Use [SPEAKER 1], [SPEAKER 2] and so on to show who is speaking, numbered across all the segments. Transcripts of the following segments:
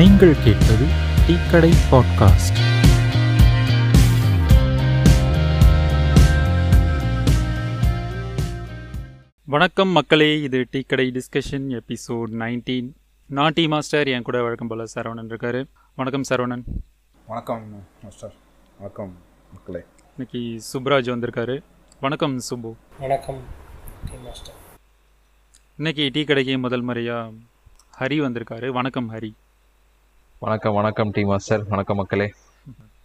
[SPEAKER 1] நீங்கள் கேட்பது டீக்கடை பாட்காஸ்ட். வணக்கம் மக்களே இது டீக்கடை டிஸ்கஷன் எபிசோட் நைன்டீன். நான் டீ மாஸ்டர் என் கூட வழக்கம் போல சரவணன் இருக்காரு. வணக்கம் சரவணன்.
[SPEAKER 2] வணக்கம் மாஸ்டர். வணக்கம் மக்களே.
[SPEAKER 1] இன்னைக்கு சுப்ராஜ் வந்திருக்காரு. வணக்கம் சுப்பு.
[SPEAKER 3] வணக்கம் மாஸ்டர்.
[SPEAKER 1] இன்னைக்கு டீ கடைக்கு முதல் முறையாக ஹரி வந்திருக்காரு. வணக்கம் ஹரி.
[SPEAKER 4] வணக்கம் வணக்கம் டி மாஸ்டர் வணக்கம் மக்களே.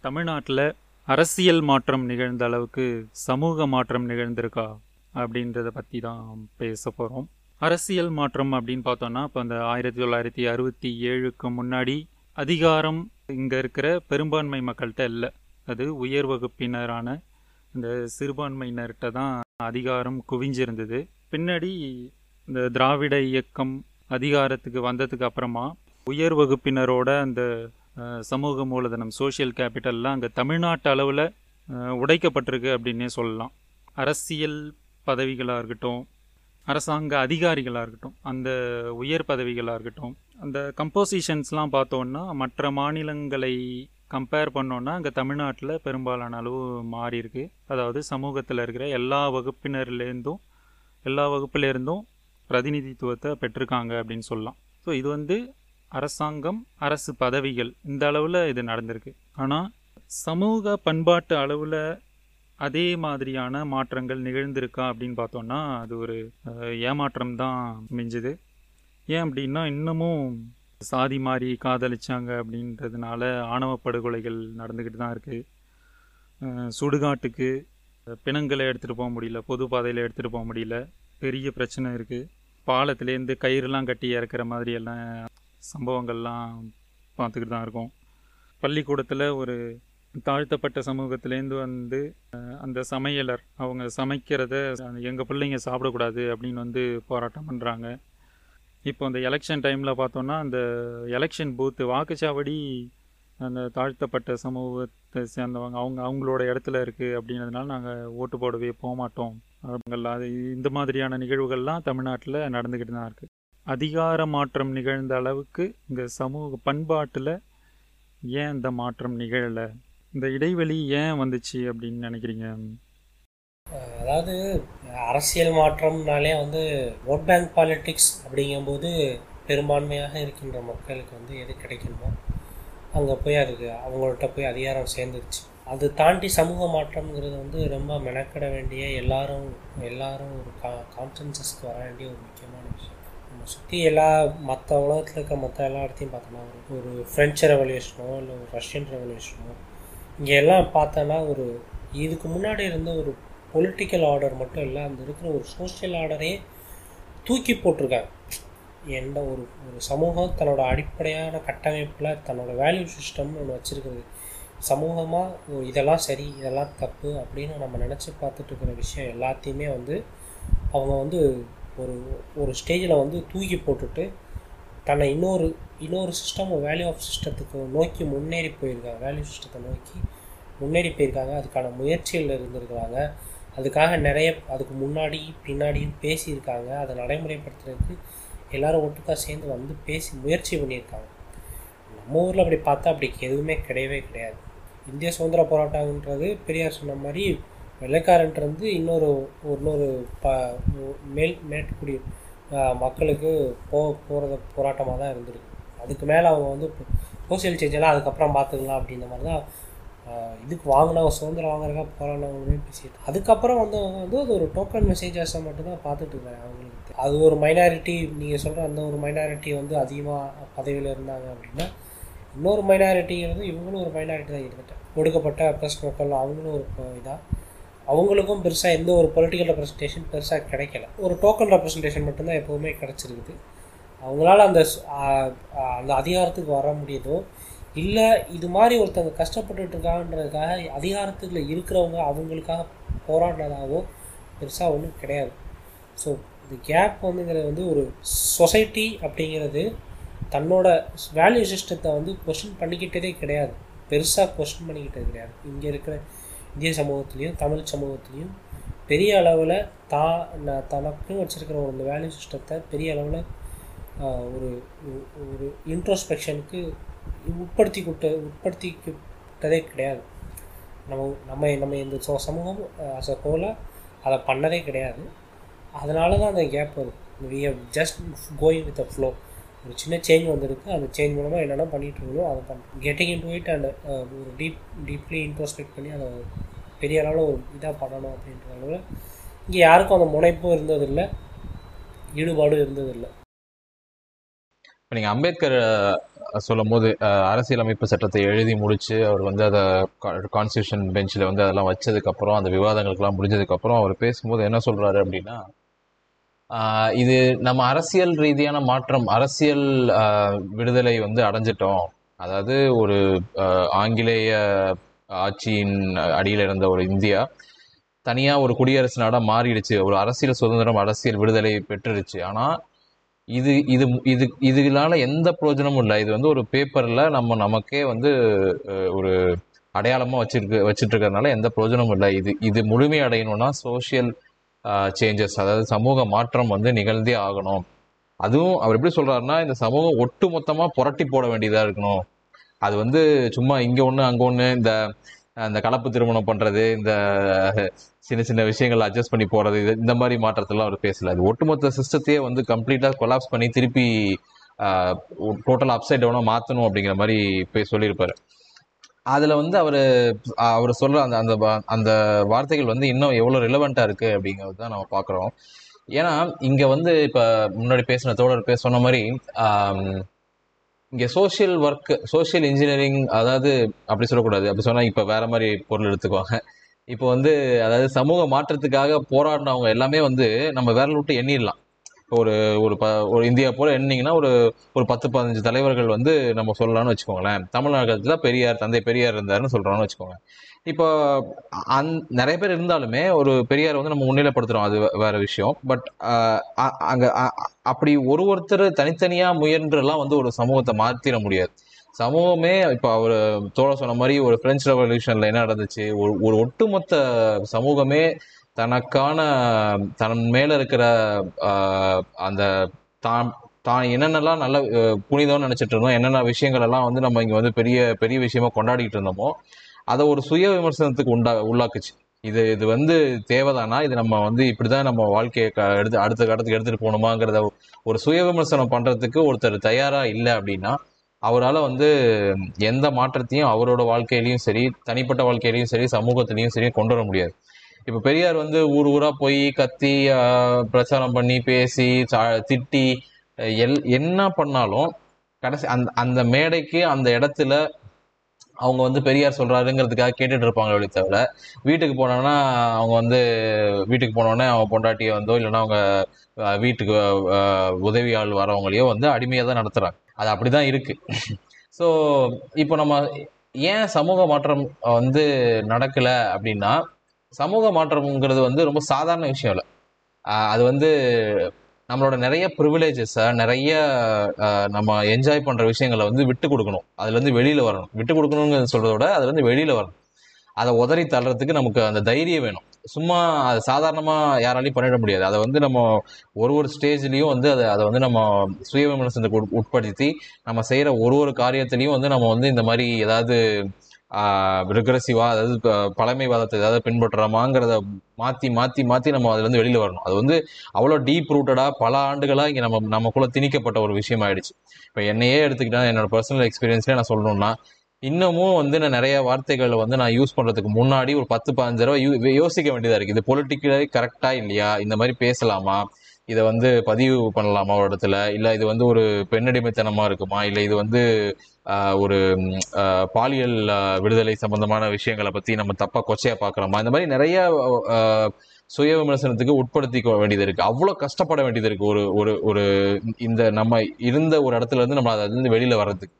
[SPEAKER 1] தமிழ்நாட்டில் அரசியல் மாற்றம் நிகழ்ந்த அளவுக்கு சமூக மாற்றம் நிகழ்ந்திருக்கா அப்படின்றத பற்றி தான் பேச போகிறோம் அரசியல் மாற்றம் அப்படின்னு பார்த்தோன்னா இப்போ அந்த ஆயிரத்தி தொள்ளாயிரத்தி அறுபத்தி ஏழுக்கு முன்னாடி அதிகாரம் இங்கே இருக்கிற பெரும்பான்மை மக்கள்கிட்ட இல்லை. அது உயர் வகுப்பினரான இந்த சிறுபான்மையினர்கிட்ட தான் அதிகாரம் குவிஞ்சிருந்தது. பின்னாடி இந்த திராவிட இயக்கம் அதிகாரத்துக்கு வந்ததுக்கு அப்புறமா உயர் வகுப்பினரோட அந்த சமூக மூலதனம் சோஷியல் கேபிட்டல்லாம் அங்கே தமிழ்நாட்டு அளவில் உடைக்கப்பட்டிருக்கு அப்படின்னே சொல்லலாம். அரசியல் பதவிகளாக இருக்கட்டும் அரசாங்க அதிகாரிகளாக இருக்கட்டும் அந்த உயர் பதவிகளாக இருக்கட்டும் அந்த கம்போசிஷன்ஸ்லாம் பார்த்தோன்னா மற்ற மாநிலங்களை கம்பேர் பண்ணோன்னா அங்கே தமிழ்நாட்டில் பெரும்பாலான அளவு மாறி இருக்கு அதாவது சமூகத்தில் இருக்கிற எல்லா வகுப்பினர்லேருந்தும் எல்லா வகுப்புலேருந்தும் பிரதிநிதித்துவத்தை பெற்றிருக்காங்க அப்படின்னு சொல்லலாம். ஸோ இது வந்து அரசாங்கம் அரசு பதவிகள் இந்த அளவில் இது நடந்திருக்கு. ஆனால் சமூக பண்பாட்டு அளவில் அதே மாதிரியான மாற்றங்கள் நிகழ்ந்திருக்கா அப்படின்னு பார்த்தோன்னா அது ஒரு ஏமாற்றம் தான் மிஞ்சுது. ஏன் அப்படின்னா இன்னமும் சாதி மாறி காதலிச்சாங்க அப்படின்றதுனால ஆணவ படுகொலைகள் நடந்துக்கிட்டு தான் இருக்குது சுடுகாட்டுக்கு பிணங்களை எடுத்துகிட்டு போக முடியல பொது பாதையில் எடுத்துகிட்டு போக முடியல பெரிய பிரச்சனை இருக்குது பாலத்துலேருந்து கயிறுலாம் கட்டி இறக்குற மாதிரி எல்லாம் சம்பவங்கள்லாம் பார்த்துக்கிட்டு தான் இருக்கோம். பள்ளிக்கூடத்தில் ஒரு தாழ்த்தப்பட்ட சமூகத்திலேருந்து வந்து அந்த சமையலர் அவங்க சமைக்கிறத எங்கள் பிள்ளைங்க சாப்பிடக்கூடாது அப்படின்னு வந்து போராட்டம் பண்ணுறாங்க இப்போ அந்த எலெக்ஷன் டைமில் பார்த்தோன்னா அந்த எலெக்ஷன் பூத்து வாக்குச்சாவடி அந்த தாழ்த்தப்பட்ட சமூகத்தை சேர்ந்தவங்க அவங்க அவங்களோட இடத்துல இருக்குது அப்படின்றதுனால நாங்கள் ஓட்டு போடவே போக மாட்டோம். அது இந்த மாதிரியான நிகழ்வுகள்லாம் தமிழ்நாட்டில் நடந்துக்கிட்டு தான் இருக்குது அதிகார மாற்றம் நிகழ்ந்த அளவுக்கு இந்த சமூக பண்பாட்டில் ஏன் இந்த மாற்றம் நிகழலை? இந்த இடைவெளி ஏன் வந்துச்சு அப்படின்னு நினைக்கிறீங்க?
[SPEAKER 3] அதாவது அரசியல் மாற்றம்னாலே வந்து ஓட் பேங்க் பாலிட்டிக்ஸ் அப்படிங்கும்போது பெரும்பான்மையாக இருக்கின்ற மக்களுக்கு வந்து எது கிடைக்கணுமோ அங்கே போய் அதுக்கு அவங்கள்ட்ட போய் அதிகாரம் சேர்ந்துருச்சு. அது தாண்டி சமூக மாற்றம்ங்கிறது வந்து ரொம்ப மெனக்கிட வேண்டிய எல்லாரும் எல்லாரும் ஒரு கா கான்சன்சஸ்க்கு வர வேண்டிய ஒரு முக்கியமான விஷயம். சுற்றி எல்லா மற்ற உலகத்தில் இருக்க மற்ற எல்லா இடத்தையும் பார்த்தோம்னா ஒரு ஒரு ஃப்ரெஞ்சு ரெவல்யூஷனோ இல்லை ஒரு ரஷ்யன் ரெவல்யூஷனோ இங்கே எல்லாம் பார்த்தோன்னா ஒரு இதுக்கு முன்னாடி இருந்த ஒரு பொலிட்டிக்கல் ஆர்டர் மட்டும் இல்லை அந்த இருக்கிற ஒரு சோஷியல் ஆர்டரே தூக்கி போட்டிருக்காங்க. எந்த ஒரு ஒரு சமூகம் தன்னோட அடிப்படையான கட்டமைப்பில் தன்னோட வேல்யூ சிஸ்டம்னு ஒன்று வச்சுருக்குது. சமூகமாக இதெல்லாம் சரி இதெல்லாம் தப்பு அப்படின்னு நம்ம நினச்சி பார்த்துட்டு இருக்கிற விஷயம் எல்லாத்தையுமே வந்து அவங்க வந்து ஒரு ஒரு ஸ்டேஜில் வந்து தூக்கி போட்டுட்டு தன்னை இன்னொரு இன்னொரு சிஸ்டம் வேல்யூ ஆஃப் சிஸ்டத்துக்கு நோக்கி முன்னேறி போயிருக்காங்க. வேல்யூ சிஸ்டத்தை நோக்கி முன்னேறி போயிருக்காங்க. அதுக்கான முயற்சிகள் இருந்திருக்கிறாங்க. அதுக்காக நிறைய அதுக்கு முன்னாடி பின்னாடியும் பேசியிருக்காங்க. அதை நடைமுறைப்படுத்துறதுக்கு எல்லோரும் ஒட்டுக்கா சேர்ந்து வந்து பேசி முயற்சி பண்ணியிருக்காங்க. நம்ம ஊரில் அப்படி பார்த்தா அப்படி எதுவுமே கிடையவே கிடையாது. இந்திய சுதந்திர போராட்டம்ன்றது பெரியார் சொன்ன மாதிரி வெள்ளைக்காரன்ட்டு இன்னொரு இன்னொரு ப மேல் மேற்குடி மக்களுக்கு போ போகிறத போராட்டமாக தான் இருந்திருக்கு. அதுக்கு மேலே அவங்க வந்து சோசியல் சேஞ்செல்லாம் அதுக்கப்புறம் பார்த்துக்கலாம் அப்படின்ற மாதிரி தான் இதுக்கு வாங்கினவங்க சுதந்திரம் வாங்குறதுக்காக போராடினவங்களுமே பேசிட்டு அதுக்கப்புறம் வந்தவங்க வந்து அது ஒரு டோக்கன் மெசேஜஸை மட்டும்தான் பார்த்துட்டு இருக்காங்க அவங்களுக்கு. அது ஒரு மைனாரிட்டி நீங்கள் சொல்கிற அந்த ஒரு மைனாரிட்டி வந்து அதிகமாக பதவியில் இருந்தாங்க அப்படின்னா இன்னொரு மைனாரிட்டிங்கிறது இவங்களும் ஒரு மைனாரிட்டி தான் இருந்துட்டேன் ஒடுக்கப்பட்ட ப்ளஸ் மக்கள் அவங்களும் ஒரு இதாக அவங்களுக்கும் பெருசாக எந்த ஒரு பொலிட்டிக்கல் ரெப்ரஸன்டேஷன் பெருசாக கிடைக்கல. ஒரு டோக்கன் ரெப்ரஸன்டேஷன் மட்டும்தான் எப்போவுமே கிடச்சிருக்குது. அவங்களால அந்த அந்த அதிகாரத்துக்கு வர முடியுதோ இல்லை இது மாதிரி ஒருத்தவங்க கஷ்டப்பட்டுட்டு இருக்காங்கன்றதுக்காக அதிகாரத்துக்குள்ள இருக்கிறவங்க அவங்களுக்காக போராடினதாகவோ பெருசாக ஒன்றும் கிடையாது. ஸோ இந்த கேப் வந்துங்கிறது வந்து ஒரு சொசைட்டி அப்படிங்கிறது தன்னோட வேல்யூ சிஸ்டத்தை வந்து கொஷின் பண்ணிக்கிட்டதே கிடையாது. பெருசாக கொஷின் பண்ணிக்கிட்டது கிடையாது. இங்கே இருக்கிற இந்திய சமூகத்துலேயும் தமிழ் சமூகத்துலேயும் பெரிய அளவில் தா நான் தனக்குன்னு வச்சுருக்கிற ஒரு வேல்யூ சிஸ்டத்தை பெரிய அளவில் ஒரு ஒரு- இன்ட்ரோஸ்பெக்ஷனுக்கு உட்படுத்தி விட்ட உட்படுத்திக்கிட்டதே கிடையாது. நம்ம நம்ம நம்ம இந்த சோ சமூகம் அஸ் அ ஹோலாக அதை பண்ணதே கிடையாது. அதனால தான் அந்த கேப் வரும் we have just going with a flow ஒரு சின்ன சேஞ்ச் வந்திருக்கு. அந்த சேஞ்ச் மூலமாக என்னென்ன பண்ணிட்டு அதை பண்ணுறோம் getting into it and ஒரு டீப் டீப்லி இன்ட்ரோஸ்பெக்ட் பண்ணி அதை பெரிய அளவில் ஒரு இதாக பண்ணணும் அப்படின்ற அளவில் இங்கே யாருக்கும் அந்த முனைப்பும் இருந்ததில்லை. ஈடுபாடும் இருந்ததில்லை.
[SPEAKER 4] இப்போ நீங்கள் அம்பேத்கர் சொல்லும் போது அரசியலமைப்பு சட்டத்தை எழுதி முடிச்சு அவர் வந்து அதை கான்ஸ்டியூஷன் பெஞ்சில் வந்து அதெல்லாம் வச்சதுக்கப்புறம் அந்த விவாதங்களுக்கெல்லாம் முடிஞ்சதுக்கப்புறம் அவர் பேசும்போது என்ன சொல்கிறாரு அப்படின்னா இது நம்ம அரசியல் ரீதியான மாற்றம் அரசியல் விடுதலை வந்து அடைஞ்சிட்டோம். அதாவது ஒரு ஆங்கிலேய ஆட்சியின் அடியில் இருந்த ஒரு இந்தியா தனியாக ஒரு குடியரசு நாடாக மாறிடுச்சு. ஒரு அரசியல் சுதந்திரம் அரசியல் விடுதலை பெற்றுருச்சு ஆனால் இது இது இது இதனால எந்த பிரயோஜனமும் இல்லை. இது வந்து ஒரு பேப்பரில் நம்ம நமக்கே வந்து ஒரு அடையாளமாக வச்சிருக்கு வச்சுட்டு இருக்கிறதுனால எந்த பிரயோஜனமும் இல்லை. இது இது முழுமை அடையணும்னா சோஷியல் சேஞ்சஸ் அதாவது சமூக மாற்றம் வந்து நிகழ்ந்தே ஆகணும். அதுவும் அவர் எப்படி சொல்றாருன்னா இந்த சமூகம் ஒட்டு மொத்தமாக புரட்டி போட வேண்டியதாக இருக்கணும். அது வந்து சும்மா இங்கே ஒன்று அங்கே ஒன்று இந்த அந்த கலப்பு திருமணம் பண்ணுறது இந்த சின்ன சின்ன விஷயங்கள் அட்ஜஸ்ட் பண்ணி போகிறது இது இந்த மாதிரி மாற்றத்தெல்லாம் அவர் பேசல. அது ஒட்டுமொத்த சிஸ்டத்தையே வந்து கம்ப்ளீட்டாக கொலாப்ஸ் பண்ணி திருப்பி டோட்டல் அப்சைட் டவுனாக மாற்றணும் அப்படிங்கிற மாதிரி போய் சொல்லியிருப்பாரு. அதில் வந்து அவர் அவர் சொல்கிற அந்த அந்த அந்த வார்த்தைகள் வந்து இன்னும் எவ்வளோ ரிலவெண்ட்டாக இருக்குது அப்படிங்கிறது தான் நம்ம பார்க்குறோம் ஏன்னா இங்கே வந்து இப்போ முன்னாடி பேசின தோழர் பேச சொன்ன மாதிரி இங்கே சோஷியல் ஒர்க் சோஷியல் இன்ஜினியரிங் அதாவது அப்படி சொல்லக்கூடாது. அப்படி சொன்னால் இப்போ வேற மாதிரி பொருள் எடுத்துக்குவாங்க. இப்போ வந்து அதாவது சமூக மாற்றத்துக்காக போராடினவங்க எல்லாமே வந்து நம்ம விரல் விட்டு எண்ணிடலாம். ஒரு ஒரு ப ஒரு இந்தியா போல எண்ணிங்கன்னா ஒரு ஒரு பத்து பதினஞ்சு தலைவர்கள் வந்து நம்ம சொல்லலாம்னு வச்சுக்கோங்களேன். தமிழ்நாட்டில் பெரியார் தந்தை பெரியார் இருந்தாருன்னு சொல்கிறோம்னு வச்சுக்கோங்க. இப்போ அந் நிறைய பேர் இருந்தாலுமே ஒரு பெரியார் வந்து நம்ம முன்னிலைப்படுத்துகிறோம் அது வேற விஷயம். பட் அங்கே அப்படி ஒரு ஒருத்தர் தனித்தனியாக முயன்றெல்லாம் வந்து ஒரு சமூகத்தை மாற்றிட முடியாது. சமூகமே இப்போ அவர் தோழ சொன்ன மாதிரி ஒரு பிரெஞ்சு ரெவல்யூஷனில் என்ன நடந்துச்சு? ஒரு ஒரு ஒட்டுமொத்த சமூகமே தனக்கான தன் மேல இருக்கிற அந்த தான் தான் என்னென்னலாம் நல்ல புனிதம்னு நினச்சிட்டு இருந்தோம் என்னென்ன விஷயங்கள் எல்லாம் வந்து நம்ம இங்கே வந்து பெரிய பெரிய விஷயமா கொண்டாடிட்டு இருந்தோமோ அதை ஒரு சுய விமர்சனத்துக்கு உண்டா உள்ளாக்குச்சு. இது இது வந்து தேவைதானா? இது நம்ம வந்து இப்படிதான் நம்ம வாழ்க்கையை க- எடுத்து அடுத்த கட்டத்துக்கு எடுத்துட்டு போகணுமாங்கிறத ஒரு சுய விமர்சனம் பண்றதுக்கு ஒருத்தர் தயாரா இல்லை அப்படின்னா அவரால் வந்து எந்த மாற்றத்தையும் அவரோட வாழ்க்கையிலையும் சரி தனிப்பட்ட வாழ்க்கையிலையும் சரி சமூகத்திலையும் சரி கொண்டு வர முடியாது. இப்போ பெரியார் வந்து ஊர் ஊரா போய் கத்தி பிரச்சாரம் பண்ணி பேசி சா- திட்டி எல் என்ன பண்ணாலும் கடைசி அந்த அந்த மேடைக்கு அந்த இடத்துல அவங்க வந்து பெரியார் சொல்றாருங்கிறதுக்காக கேட்டுட்டு இருப்பாங்க வழி தவிர. வீட்டுக்கு போனோன்னா அவங்க வந்து வீட்டுக்கு போனோடனே அவங்க பொண்டாட்டியை வந்தோ இல்லைன்னா அவங்க வீட்டுக்கு அஹ், உதவி ஆள் வரவங்களையோ வந்து அடிமையாக தான் நடத்துகிறாங்க அது அப்படிதான் இருக்கு. ஸோ இப்போ நம்ம ஏன் சமூக மாற்றம் வந்து நடக்கலை அப்படின்னா சமூக மாற்றம்ங்கிறது வந்து ரொம்ப சாதாரண விஷயம் இல்லை. அது வந்து நம்மளோட நிறைய ப்ரிவிலேஜஸை நிறைய நம்ம என்ஜாய் பண்ணுற விஷயங்களை வந்து விட்டு கொடுக்கணும். அதுலேருந்து வெளியில் வரணும். விட்டு கொடுக்கணுங்கிறது சொல்றத விட அதுலேருந்து வெளியில் வரணும். அதை உதறி தள்ளுறதுக்கு நமக்கு அந்த தைரியம் வேணும். சும்மா அது சாதாரணமாக யாராலையும் பண்ணிட முடியாது. அதை வந்து நம்ம ஒரு ஒரு ஸ்டேஜ்லேயும் வந்து அதை அதை வந்து நம்ம சுய விமர்சனத்துக்கு உட்- உட்படுத்தி நம்ம செய்கிற ஒரு ஒரு காரியத்திலையும் வந்து நம்ம வந்து இந்த மாதிரி ஏதாவது ரிக்ரஸிவா அதாவது பழமைவாதத்தை ஏதாவது பின்பற்றுறோமாங்கிறத மாத்தி மாத்தி மாத்தி நம்ம அதுல இருந்து வெளியில வரணும். அது வந்து அவ்வளோ டீப் ரூட்டடா பல ஆண்டுகளா இங்க நம்ம நமக்குள்ள திணிக்கப்பட்ட ஒரு விஷயம் ஆயிடுச்சு இப்போ என்னையே எடுத்துக்கிட்டா என்னோட பர்சனல் எக்ஸ்பீரியன்ஸ்ல நான் சொல்லணும்னா இன்னமும் வந்து நான் நிறைய வார்த்தைகளை வந்து நான் யூஸ் பண்றதுக்கு முன்னாடி ஒரு பத்து பதினஞ்சு ரூபாய் யூ- யோசிக்க வேண்டியதா இருக்கு. இது பொலிட்டிக்கலி கரெக்டா இல்லையா? இந்த மாதிரி பேசலாமா? இதை வந்து பதிவு பண்ணலாமா ஒரு இடத்துல? இல்லை இது வந்து ஒரு பெண்ணடிமைத்தனமாக இருக்குமா? இல்லை இது வந்து ஒரு பாலியல் விடுதலை சம்பந்தமான விஷயங்களை பற்றி நம்ம தப்பாக கொச்சையாக பார்க்குறோமா? இந்த மாதிரி நிறைய சுய விமர்சனத்துக்கு உட்படுத்திக்க வேண்டியது இருக்கு. அவ்வளோ கஷ்டப்பட வேண்டியது இருக்கு. ஒரு ஒரு ஒரு இந்த நம்ம இருந்த ஒரு இடத்துல இருந்து நம்ம அதுல இருந்து வர்றதுக்கு.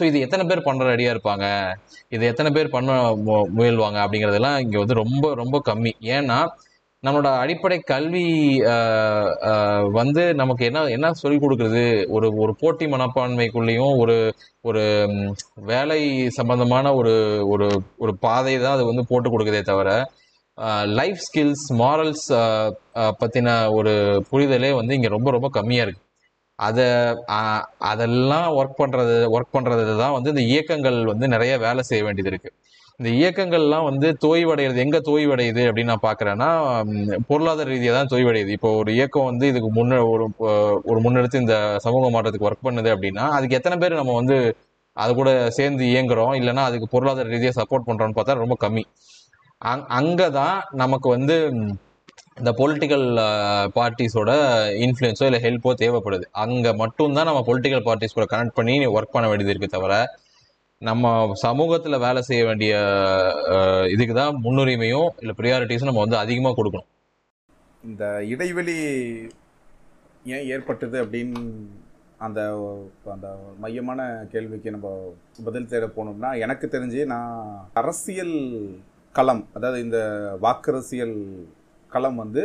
[SPEAKER 4] ஸோ இது எத்தனை பேர் பண்ணுற ரெடியாக இருப்பாங்க? இது எத்தனை பேர் பண்ண மு- முயல்வாங்க அப்படிங்கிறதெல்லாம் இங்கே வந்து ரொம்ப ரொம்ப கம்மி. ஏன்னா நம்மளோட அடிப்படை கல்வி வந்து நமக்கு என்ன என்ன சொல்லிக் கொடுக்குறது? ஒரு ஒரு போட்டி மனப்பான்மைக்குள்ளேயும் ஒரு ஒரு வேலை சம்பந்தமான ஒரு ஒரு ஒரு பாதை தான் அது வந்து போட்டு கொடுக்குதே தவிர லைஃப் ஸ்கில்ஸ் மாரல்ஸ் பற்றின ஒரு புரிதலே வந்து இங்கே ரொம்ப ரொம்ப கம்மியாக இருக்கு. அதை அதெல்லாம் ஒர்க் பண்ணுறது ஒர்க் பண்ணுறது தான் வந்து இந்த இயக்கங்கள் வந்து நிறைய வேலை செய்ய வேண்டியது இருக்குது இந்த இயக்கங்கள்லாம் வந்து தோய்வடைகிறது எங்க தோய்வடையுது அப்படின்னு நான் பாக்குறேன்னா பொருளாதார ரீதியாக தான் தோய்வடையுது. இப்போ ஒரு இயக்கம் வந்து இதுக்கு முன்ன ஒரு ஒரு முன்னெடுத்து இந்த சமூக மாற்றத்துக்கு ஒர்க் பண்ணுது அப்படின்னா அதுக்கு எத்தனை பேர் நம்ம வந்து அது கூட சேர்ந்து இயங்குறோம்? இல்லைன்னா அதுக்கு பொருளாதார ரீதியாக சப்போர்ட் பண்றோம்னு பார்த்தா ரொம்ப கம்மி. அங் அங்கே தான் நமக்கு வந்து இந்த பொலிட்டிக்கல் பார்ட்டிஸோட இன்ஃப்ளூயன்ஸோ இல்லை ஹெல்ப்போ தேவைப்படுது. அங்கே மட்டும்தான் நம்ம பொலிட்டிக்கல் பார்ட்டிஸ் கூட கனெக்ட் பண்ணி ஒர்க் பண்ண வேண்டியது இருக்கு தவிர நம்ம சமூகத்தில் வேலை செய்ய வேண்டிய இதுக்கு தான் முன்னுரிமையும் இல்லை ப்ரியாரிட்டிஸும் நம்ம வந்து அதிகமாக கொடுக்கணும்.
[SPEAKER 2] இந்த இடைவெளி ஏன் ஏற்பட்டது அப்படின்னு அந்த அந்த மையமான கேள்விக்கு நம்ம பதில் தேட போனோம்னா எனக்கு தெரிஞ்சு நான் அரசியல் களம் அதாவது இந்த வாக்கரசியல் களம் வந்து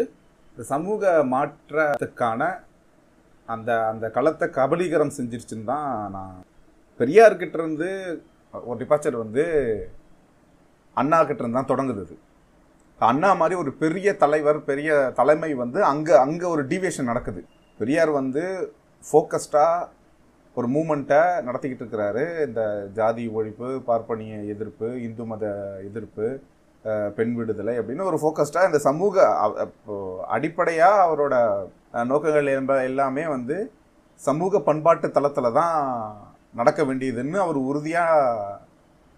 [SPEAKER 2] இந்த சமூக மாற்றத்துக்கான அந்த அந்த களத்தை கபலீகரம் செஞ்சிருச்சுன்னு தான் நான் பெரியார்கிட்ட இருந்து ஒரு டிபார்ச்சர் வந்து அண்ணா கிட்ட இருந்து தான் தொடங்குது இது. அண்ணா மாதிரி ஒரு பெரிய தலைவர் பெரிய தலைமை வந்து அங்கே அங்கே ஒரு டிவியேஷன் நடக்குது பெரியார் வந்து ஃபோக்கஸ்டாக ஒரு மூமெண்ட்டை நடத்திக்கிட்டு இருக்கிறாரு இந்த ஜாதி ஒழிப்பு பார்ப்பனிய எதிர்ப்பு இந்து மத எதிர்ப்பு பெண் விடுதலை அப்படின்னு ஒரு ஃபோக்கஸ்டாக இந்த சமூக அடிப்படையாக அவரோட நோக்கங்கள் என்ப- எல்லாமே வந்து சமூக பண்பாட்டு தளத்தில் தான் நடக்க வேண்டியதுன்னு அவர் உறுதியாக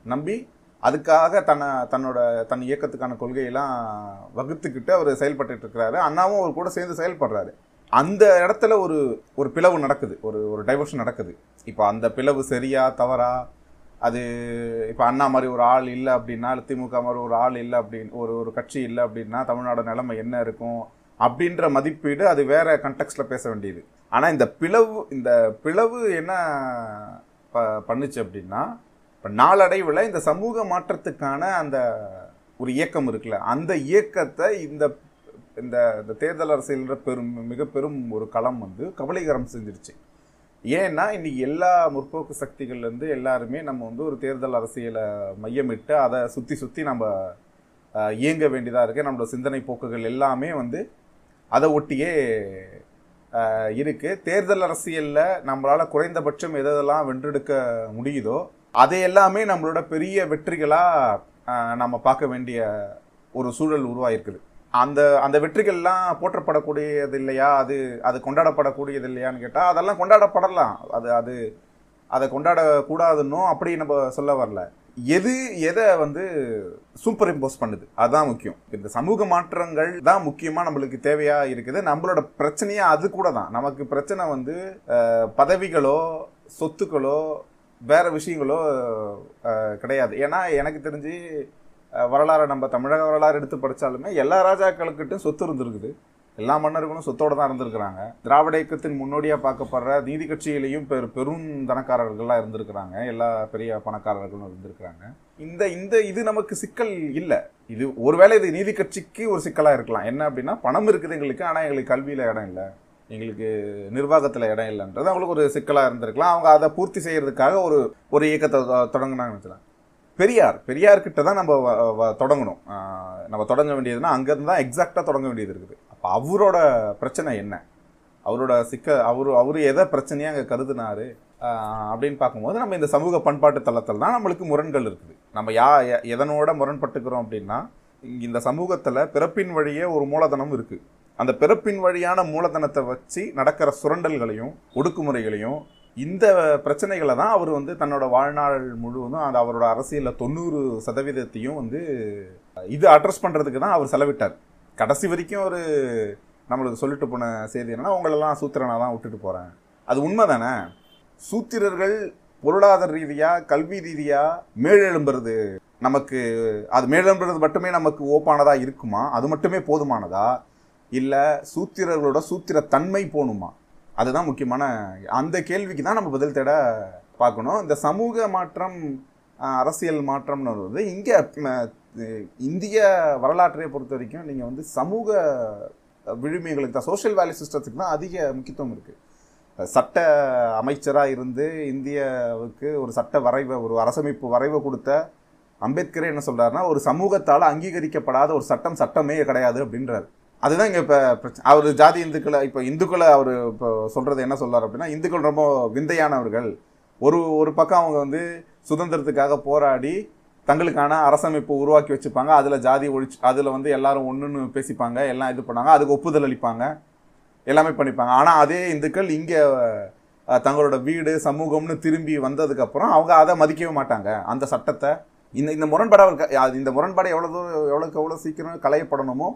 [SPEAKER 2] நம்பி அதுக்காக தன்னை தன்னோட தன் இயக்கத்துக்கான கொள்கையெல்லாம் வகுத்துக்கிட்டு அவர் செயல்பட்டு இருக்கிறாரு அண்ணாவும் அவர் கூட சேர்ந்து செயல்படுறாரு. அந்த இடத்துல ஒரு ஒரு பிளவு நடக்குது. ஒரு ஒரு டைவர்ஷன் நடக்குது. இப்போ அந்த பிளவு சரியா தவறா? அது இப்போ அண்ணா மாதிரி ஒரு ஆள் இல்லை அப்படின்னா திமுக மாதிரி ஒரு ஆள் இல்லை அப்படின்னு ஒரு ஒரு கட்சி இல்லை அப்படின்னா தமிழ்நாடு நிலைமை என்ன இருக்கும்? அப்படின்ற மதிப்பீடு அது வேற கண்டெக்ஸ்ட்ல பேச வேண்டியது. ஆனால் இந்த பிளவு இந்த பிளவு என்ன ப பண்ணுச்சு அப்படின்னா இப்போ நாளடைவில் இந்த சமூக மாற்றத்துக்கான அந்த ஒரு இயக்கம் இருக்குல்ல அந்த இயக்கத்தை இந்த இந்த இந்த தேர்தல் அரசியல்ன்ற பெரும் மிக பெரும் ஒரு களம் வந்து கபலீகரம் செஞ்சிருச்சு. ஏன்னா இன்றைக்கி எல்லா முற்போக்கு சக்திகள்லேருந்து எல்லாருமே நம்ம வந்து ஒரு தேர்தல் அரசியலை மையமிட்டு அதை சுற்றி சுற்றி நம்ம இயங்க வேண்டியதாக இருக்குது நம்மளோட சிந்தனை போக்குகள் எல்லாமே வந்து அதை ஒட்டியே இருக்குது தேர்தல் அரசியலில் நம்மளால் குறைந்தபட்சம் எதெல்லாம் வென்றெடுக்க முடியுதோ அதை எல்லாமே நம்மளோட பெரிய வெற்றிகளாக நம்ம பார்க்க வேண்டிய ஒரு சூழல் உருவாயிருக்குது. அந்த அந்த வெற்றிகள்லாம் போற்றப்படக்கூடியது இல்லையா? அது அது கொண்டாடப்படக்கூடியது இல்லையான்னு கேட்டால் அதெல்லாம் கொண்டாடப்படலாம். அது அது அதை கொண்டாடக்கூடாதுன்னும் அப்படி நம்ம சொல்ல வரல. எது எதை வந்து சூப்பர் இம்போஸ் பண்ணுது? அதுதான் முக்கியம். இந்த சமூக மாற்றங்கள் தான் முக்கியமாக நம்மளுக்கு தேவையாக இருக்குது. நம்மளோட பிரச்சனையே அது கூட தான். நமக்கு பிரச்சனை வந்து பதவிகளோ சொத்துக்களோ வேற விஷயங்களோ கிடையாது. ஏன்னா எனக்கு தெரிஞ்சு வரலாறு வரலாறை நம்ம தமிழக வரலாறு எடுத்து படித்தாலுமே எல்லா ராஜாக்களுக்கிட்டும் சொத்து இருந்திருக்குது. எல்லா மன்னர்களும் சொத்தோடு தான் இருந்திருக்கிறாங்க. திராவிட இயக்கத்தின் முன்னோடியாக பார்க்கப்படுற நீதி கட்சியிலையும் பெரு பெரும் தனக்காரர்கள்லாம் இருந்திருக்கிறாங்க. எல்லா பெரிய பணக்காரர்களும் இருந்திருக்கிறாங்க. இந்த இந்த இது நமக்கு சிக்கல் இல்லை. இது ஒருவேளை இது நீதி கட்சிக்கு ஒரு சிக்கலாக இருக்கலாம். என்ன அப்படின்னா பணம் இருக்குது எங்களுக்கு ஆனால் எங்களுக்கு கல்வியில் இடம் இல்லை. எங்களுக்கு நிர்வாகத்தில் இடம் இல்லைன்றது அவங்களுக்கு ஒரு சிக்கலாக இருந்திருக்கலாம். அவங்க அதை பூர்த்தி செய்கிறதுக்காக ஒரு ஒரு இயக்கத்தை தொடங்கினாங்கன்னு வச்சுக்கலாம். பெரியார் பெரியார்கிட்ட தான் நம்ம வ- வ- தொடங்கணும். நம்ம தொடங்க வேண்டியதுன்னா அங்கேருந்து தான் எக்ஸாக்டாக தொடங்க வேண்டியது இருக்குது. அப்போ அவரோட பிரச்சனை என்ன? அவரோட சிக்க அவர் அவர் எதை பிரச்சனையாக அங்கே கருதுனாரு? அப்படின்னு பார்க்கும்போது நம்ம இந்த சமூக பண்பாட்டு தளத்தில் தான் நம்மளுக்கு முரண்கள் இருக்குது. நம்ம யா எ- எதனோட முரண்பட்டுக்கிறோம் அப்படின்னா இந்த சமூகத்தில் பிறப்பின் வழியே ஒரு மூலதனம் இருக்குது அந்த பிறப்பின் வழியான மூலதனத்தை வச்சு நடக்கிற சுரண்டல்களையும் ஒடுக்குமுறைகளையும் இந்த பிரச்சனைகளை தான் அவர் வந்து தன்னோட வாழ்நாள் முழுவதும் அந்த அவரோட அரசியலில் தொண்ணூறு சதவீதத்தையும் வந்து இது அட்ரஸ் பண்ணுறதுக்கு தான் அவர் செலவிட்டார். கடைசி வரைக்கும் ஒரு நம்மளுக்கு சொல்லிட்டு போன செய்தி என்னென்னா உங்களெல்லாம் சூத்திரனாக தான் விட்டுட்டு போகிறேன் அது உண்மை தானே சூத்திரர்கள் பொருளாதார ரீதியாக கல்வி ரீதியாக மேலெழும்புறது நமக்கு அது மேலெழும்புறது மட்டுமே நமக்கு ஓப்பானதாக இருக்குமா? அது மட்டுமே போதுமானதா? இல்லை சூத்திரர்களோட சூத்திர தன்மை போகணுமா அதுதான் முக்கியமான அந்த கேள்விக்கு தான் நம்ம பதில் தேட பார்க்கணும். இந்த சமூக மாற்றம் அரசியல் மாற்றம்னு வருவது இங்கே இந்திய வரலாற்றை பொறுத்த வரைக்கும் நீங்கள் வந்து சமூக விழுமைகளுக்கு தான் சோஷியல் வேல்யூ சிஸ்டத்துக்கு தான் அதிக முக்கியத்துவம் இருக்குது சட்ட அமைச்சராக இருந்து இந்தியாவுக்கு ஒரு சட்ட வரைவை ஒரு அரசமைப்பு வரைவை கொடுத்த அம்பேத்கரே என்ன சொல்கிறாருன்னா ஒரு சமூகத்தால் அங்கீகரிக்கப்படாத ஒரு சட்டம் சட்டமே கிடையாது அப்படின்றாரு. அதுதான் இங்கே இப்போ அவர் ஜாதி இந்துக்களை இப்போ இந்துக்களை அவர் இப்போ சொல்கிறது என்ன சொல்கிறார் அப்படின்னா இந்துக்கள் ரொம்ப விந்தையானவர்கள். ஒரு ஒரு பக்கம் அவங்க வந்து சுதந்திரத்துக்காக போராடி தங்களுக்கான அரசமைப்பு உருவாக்கி வச்சுப்பாங்க. அதில் ஜாதி ஒழிச்சு அதில் வந்து எல்லாரும் ஒன்றுன்னு பேசிப்பாங்க எல்லாம் இது பண்ணாங்க அதுக்கு ஒப்புதல் அளிப்பாங்க. எல்லாமே பண்ணிப்பாங்க. ஆனால் அதே இந்துக்கள் இங்கே தங்களோட வீடு சமூகம்னு திரும்பி வந்ததுக்கப்புறம் அவங்க அதை மதிக்கவே மாட்டாங்க. அந்த சட்டத்தை. இந்த இந்த முரண்பாடு அவர் இந்த முரண்பாடு எவ்வளோ தூரம் எவ்வளோக்கு எவ்வளோ சீக்கிரம் களையப்படணுமோ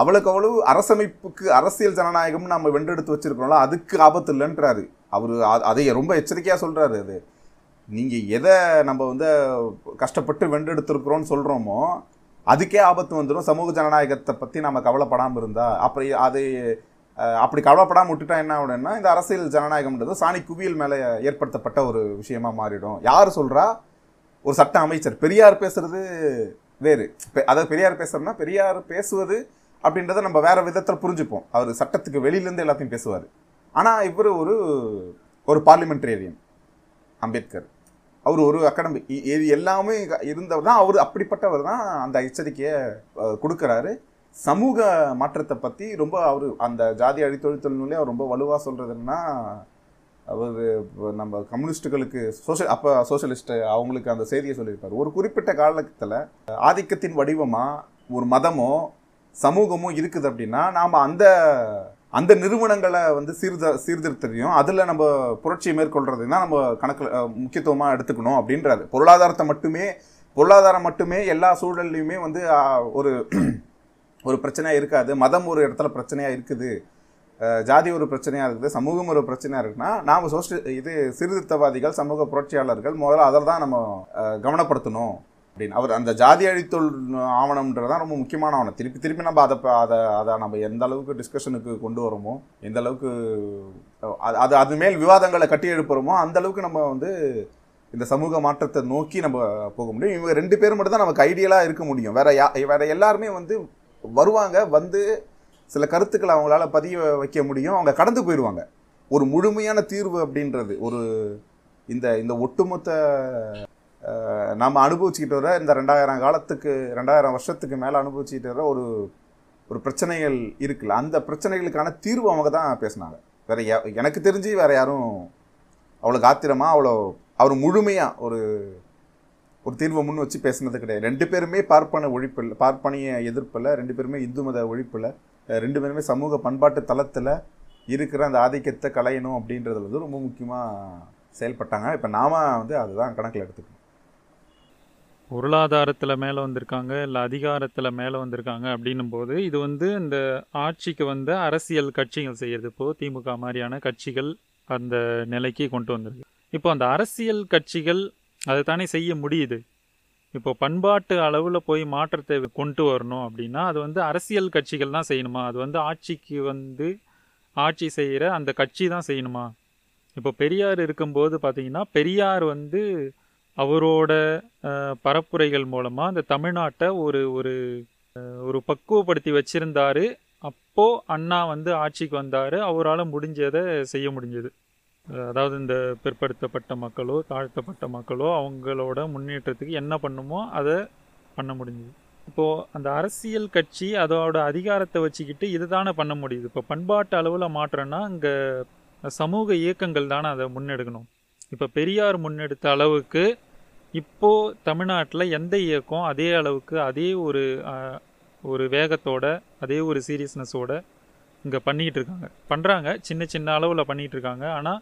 [SPEAKER 2] அவ்வளோக்கு அவ்வளவு அரசமைப்புக்கு அரசியல் ஜனநாயகம்னு நம்ம வென்றெடுத்து வச்சுருக்கோம்ல அதுக்கு ஆபத்து இல்லைன்றாரு. அவர் அதையே ரொம்ப எச்சரிக்கையாக சொல்கிறாரு அது. நீங்கள் எதை நம்ம வந்து கஷ்டப்பட்டு வென்றெடுத்திருக்கிறோன்னு சொல்கிறோமோ அதுக்கே ஆபத்து வந்துடும் சமூக ஜனநாயகத்தை பற்றி நம்ம கவலைப்படாமல் இருந்தால் அப்படி அது அப்படி கவலைப்படாமல் விட்டுட்டா என்ன ஆகணும்னா இந்த அரசியல் ஜனநாயகம்ன்றது சாணி குவியல் மேலே ஏற்படுத்தப்பட்ட ஒரு விஷயமா மாறிடும். யார் சொல்கிறா ஒரு சட்ட அமைச்சர். பெரியார் பேசுறது வேறு. அதாவது பெரியார் பேசுறதுனா பெரியார் பேசுவது அப்படின்றத நம்ம வேற விதத்தில் புரிஞ்சுப்போம். அவர் சட்டத்துக்கு வெளியிலேருந்து எல்லாத்தையும் பேசுவார். ஆனால் இவர் ஒரு ஒரு பார்லிமெண்டேரியன் அம்பேத்கர். அவர் ஒரு அகாடமி இது எல்லாமே இருந்தவர் தான் அவர் அப்படிப்பட்டவர் தான் அந்த எச்சரிக்கையை கொடுக்குறாரு. சமூக மாற்றத்தை பற்றி ரொம்ப அவர் அந்த ஜாதி அழித்தொழித்தல் நூலே அவர் ரொம்ப வலுவாக சொல்கிறதுன்னா அவர் நம்ம கம்யூனிஸ்ட்டுகளுக்கு சோஷியல் அப்போ சோஷியலிஸ்ட்டு அவங்களுக்கு அந்த செய்தியை சொல்லியிருப்பார். ஒரு குறிப்பிட்ட காலத்தில் ஆதிக்கத்தின் வடிவமாக ஒரு மதமோ சமூகமோ இருக்குது அப்படின்னா நாம் அந்த அந்த நிறுவனங்களை வந்து சீர்த சீர்திருத்தத்தையும் அதில் நம்ம புரட்சியை மேற்கொள்றது தான் நம்ம கணக்கில் முக்கியத்துவமாக எடுத்துக்கணும் அப்படின்றாரு. பொருளாதாரத்தை மட்டுமே பொருளாதாரம் மட்டுமே எல்லா சூழல்லையுமே வந்து ஒரு ஒரு பிரச்சனையாக இருக்காது. மதம் ஒரு இடத்துல பிரச்சனையாக இருக்குது. ஜாதி ஒரு பிரச்சனையாக இருக்குது. சமூகம் ஒரு பிரச்சனையாக இருக்குன்னா நாம் சோஷியல் இது சீர்திருத்தவாதிகள் சமூக புரட்சியாளர்கள் முதல்ல அதில் தான் நம்ம கவனப்படுத்தணும். அப்படின்னு. அவர் அந்த ஜாதி அழித்தொல் ஆவணம்ன்றதான் ரொம்ப முக்கியமான ஆவணம். திருப்பி திருப்பி நம்ம அதை அதை அதை நம்ம எந்த அளவுக்கு டிஸ்கஷனுக்கு கொண்டு வரோமோ எந்த அளவுக்கு அது அது அது மேல் விவாதங்களை கட்டி எழுப்புறோமோ அந்த அளவுக்கு நம்ம வந்து இந்த சமூக மாற்றத்தை நோக்கி நம்ம போக முடியும். இவங்க ரெண்டு பேரும் மட்டும் தான் நமக்கு ஐடியலாக இருக்க முடியும். வேற யா வேற எல்லாருமே வந்து வருவாங்க வந்து சில கருத்துக்களை அவங்களால பதிய வைக்க முடியும். அவங்க கடந்து போயிடுவாங்க. ஒரு முழுமையான தீர்வு அப்படின்றது ஒரு இந்த இந்த ஒட்டுமொத்த நாம் அனுபவிச்சுக்கிட்டு வர இந்த ரெண்டாயிரம் காலத்துக்கு ரெண்டாயிரம் வருஷத்துக்கு மேலே அனுபவிச்சுக்கிட்டு வர ஒரு ஒரு பிரச்சனைகள் இருக்குல்ல. அந்த பிரச்சனைகளுக்கான தீர்வு அவங்க தான் பேசினாங்க. வேற யா- எனக்கு தெரிஞ்சு வேற யாரும் அவ்வளோ காத்திரமாக அவ்வளோ அவர் முழுமையாக ஒரு ஒரு தீர்வை முன் வச்சு பேசினது கிடையாது. ரெண்டு பேருமே பார்ப்பன ஒழிப்பில் பார்ப்பனிய எதிர்ப்பில் ரெண்டு பேருமே இந்து மத ஒழிப்பில் ரெண்டு பேருமே சமூக பண்பாட்டு தளத்தில் இருக்கிற அந்த ஆதிக்கத்தை களையணும் அப்படின்றதுல வந்து ரொம்ப முக்கியமாக செயல்பட்டாங்க. இப்போ நாம வந்து அதுதான் கணக்கில் எடுத்துக்கணும்.
[SPEAKER 1] பொருளாதாரத்தில் மேலே வந்திருக்காங்க இல்லை அதிகாரத்தில் மேலே வந்திருக்காங்க அப்படின்னும் போது இது வந்து இந்த ஆட்சிக்கு வந்த அரசியல் கட்சிகள் செய்கிறது இப்போது திமுக மாதிரியான கட்சிகள் அந்த நிலைக்கு கொண்டு வந்திருக்கு. இப்போ அந்த அரசியல் கட்சிகள் அதை தானே செய்ய முடியுது. இப்போ பண்பாட்டு அளவில் போய் மாற்றத்தை கொண்டு வரணும் அப்படின்னா அது வந்து அரசியல் கட்சிகள் தான் செய்யணுமா? அது வந்து ஆட்சிக்கு வந்து ஆட்சி செய்கிற அந்த கட்சி தான் செய்யணுமா? இப்போ பெரியார் இருக்கும்போது பார்த்தீங்கன்னா பெரியார் வந்து அவரோட பரப்புரைகள் மூலமாக அந்த தமிழ்நாட்டை ஒரு ஒரு ஒரு பக்குவப்படுத்தி வச்சுருந்தாரு. அப்போது அண்ணா வந்து ஆட்சிக்கு வந்தார். அவரால் முடிஞ்சதை செய்ய முடிஞ்சது. அதாவது இந்த பிற்படுத்தப்பட்ட மக்களோ தாழ்த்தப்பட்ட மக்களோ அவங்களோட முன்னேற்றத்துக்கு என்ன பண்ணுமோ அதை பண்ண முடிஞ்சுது. இப்போது அந்த அரசியல் கட்சி அதோட அதிகாரத்தை வச்சுக்கிட்டு இது தானே பண்ண முடியுது. இப்போ பண்பாட்டு அளவில் மாற்றம்னா இங்கே சமூக இயக்கங்கள் தானே அதை முன்னெடுக்கணும். இப்போ பெரியார் முன்னெடுத்த அளவுக்கு இப்போ தமிழ்நாட்டில் எந்த இயக்கம் அதே அளவுக்கு அதே ஒரு ஒரு வேகத்தோட அதே ஒரு சீரியஸ்னஸோட இங்கே பண்ணிகிட்டு இருக்காங்க. பண்ணுறாங்க சின்ன சின்ன அளவில் பண்ணிகிட்டு இருக்காங்க. ஆனால்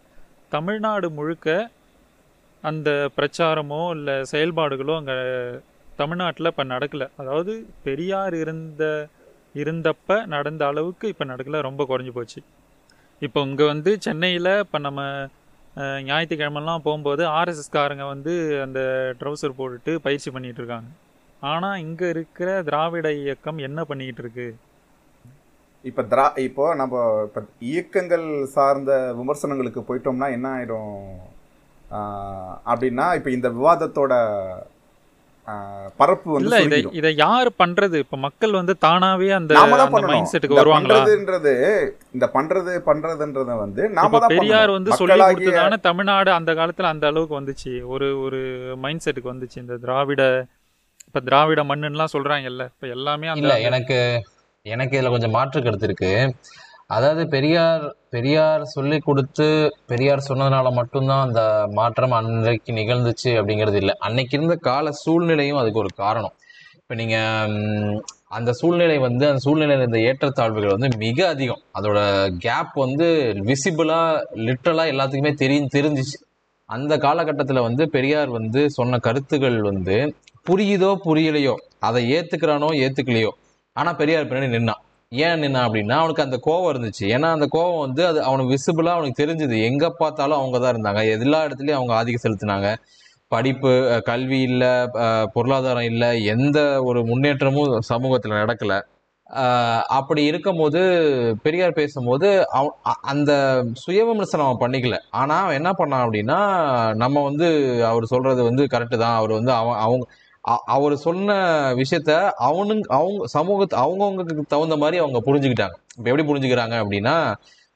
[SPEAKER 1] தமிழ்நாடு முழுக்க அந்த பிரச்சாரமோ இல்லை செயல்பாடுகளோ அங்கே தமிழ்நாட்டில் இப்போ நடக்கலை. அதாவது பெரியார் இருந்த இருந்தப்ப நடந்த அளவுக்கு இப்போ நடக்கலை. ரொம்ப குறைஞ்சி போச்சு. இப்போ இங்கே வந்து சென்னையில் இப்போ நம்ம ஞாயிற்றுக்கிழமெல்லாம் போகும்போது ஆர்எஸ்எஸ்காரங்க வந்து அந்த ட்ரௌசர் போட்டுட்டு பயிற்சி பண்ணிகிட்டு இருக்காங்க. ஆனால் இங்கே இருக்கிற திராவிட இயக்கம் என்ன பண்ணிக்கிட்டு இருக்கு?
[SPEAKER 2] இப்போ திரா இப்போ நம்ம இப்போ இயக்கங்கள் சார்ந்த விமர்சனங்களுக்கு போயிட்டோம்னா என்ன ஆகிடும் அப்படின்னா இப்போ இந்த விவாதத்தோட பரப்பு வந்து
[SPEAKER 1] இல்ல இதை. இதை யார் பண்றது இப்ப மக்கள் வந்து தானாவே அந்த. மைண்ட் செட்டுக்கு
[SPEAKER 2] இந்த
[SPEAKER 1] வருவாங்களா
[SPEAKER 2] பண்றதுன்றது இந்த பண்றது பண்றதுன்றத வந்து நாம தான்
[SPEAKER 1] பெரியார். வந்து சொல்லி கொடுத்ததான தமிழ்நாடு அந்த காலத்துல அந்த அளவுக்கு வந்துச்சு ஒரு ஒரு மைண்ட் செட்டுக்கு வந்துச்சு இந்த திராவிட இப்ப திராவிட மண்ணுன்னுலாம் சொல்றாங்கல்ல இப்ப எல்லாமே அந்த
[SPEAKER 4] இல்ல எனக்கு எனக்கு இதில் கொஞ்சம் மாற்று கருத்து இருக்கு அதாவது பெரியார் பெரியார் சொல்லி கொடுத்து பெரியார் சொன்னதுனால மட்டும்தான் அந்த மாற்றம் அன்றைக்கு நிகழ்ந்துச்சு அப்படிங்கிறது இல்லை. அன்னைக்கு இருந்த கால சூழ்நிலையும் அதுக்கு ஒரு காரணம். இப்போ நீங்கள் அந்த சூழ்நிலை வந்து அந்த சூழ்நிலையில் இருந்த ஏற்றத்தாழ்வுகள் வந்து மிக அதிகம். அதோட கேப் வந்து விசிபிளாக லிட்ரலாக எல்லாத்துக்குமே தெரியும் தெரிஞ்சிச்சு. அந்த காலகட்டத்தில் வந்து பெரியார் வந்து சொன்ன கருத்துக்கள் வந்து புரியுதோ புரியலையோ அதை ஏற்றுக்கிறானோ ஏற்றுக்கலையோ ஆனால் பெரியார் பின்னாடி நின்னான். ஏன் நின்னா அப்படின்னா அவனுக்கு அந்த கோவம் இருந்துச்சு. ஏன்னா அந்த கோவம் வந்து அது அவனுக்கு விசிபிளாக அவனுக்கு தெரிஞ்சுது. எங்கே பார்த்தாலும் அவங்க தான் இருந்தாங்க. எல்லா இடத்துலையும் அவங்க ஆதிக்கம் செலுத்தினாங்க. படிப்பு கல்வி இல்லை பொருளாதாரம் இல்லை எந்த ஒரு முன்னேற்றமும் சமூகத்தில் நடக்கலை. அப்படி இருக்கும்போது பெரியார் பேசும்போது அவ- அ- அந்த சுய விமர்சனம் அவன் பண்ணிக்கல. ஆனால் அவன் என்ன பண்ணான் அப்படின்னா நம்ம வந்து அவர் சொல்றது வந்து கரெக்டு தான். அவர் வந்து அவன் அவங்க அவர் சொன்ன விஷயத்த அவனுங்க அவங்க சமூகத்து அவங்கவுங்களுக்கு தகுந்த மாதிரி அவங்க புரிஞ்சுக்கிட்டாங்க. இப்போ எப்படி புரிஞ்சுக்கிறாங்க அப்படின்னா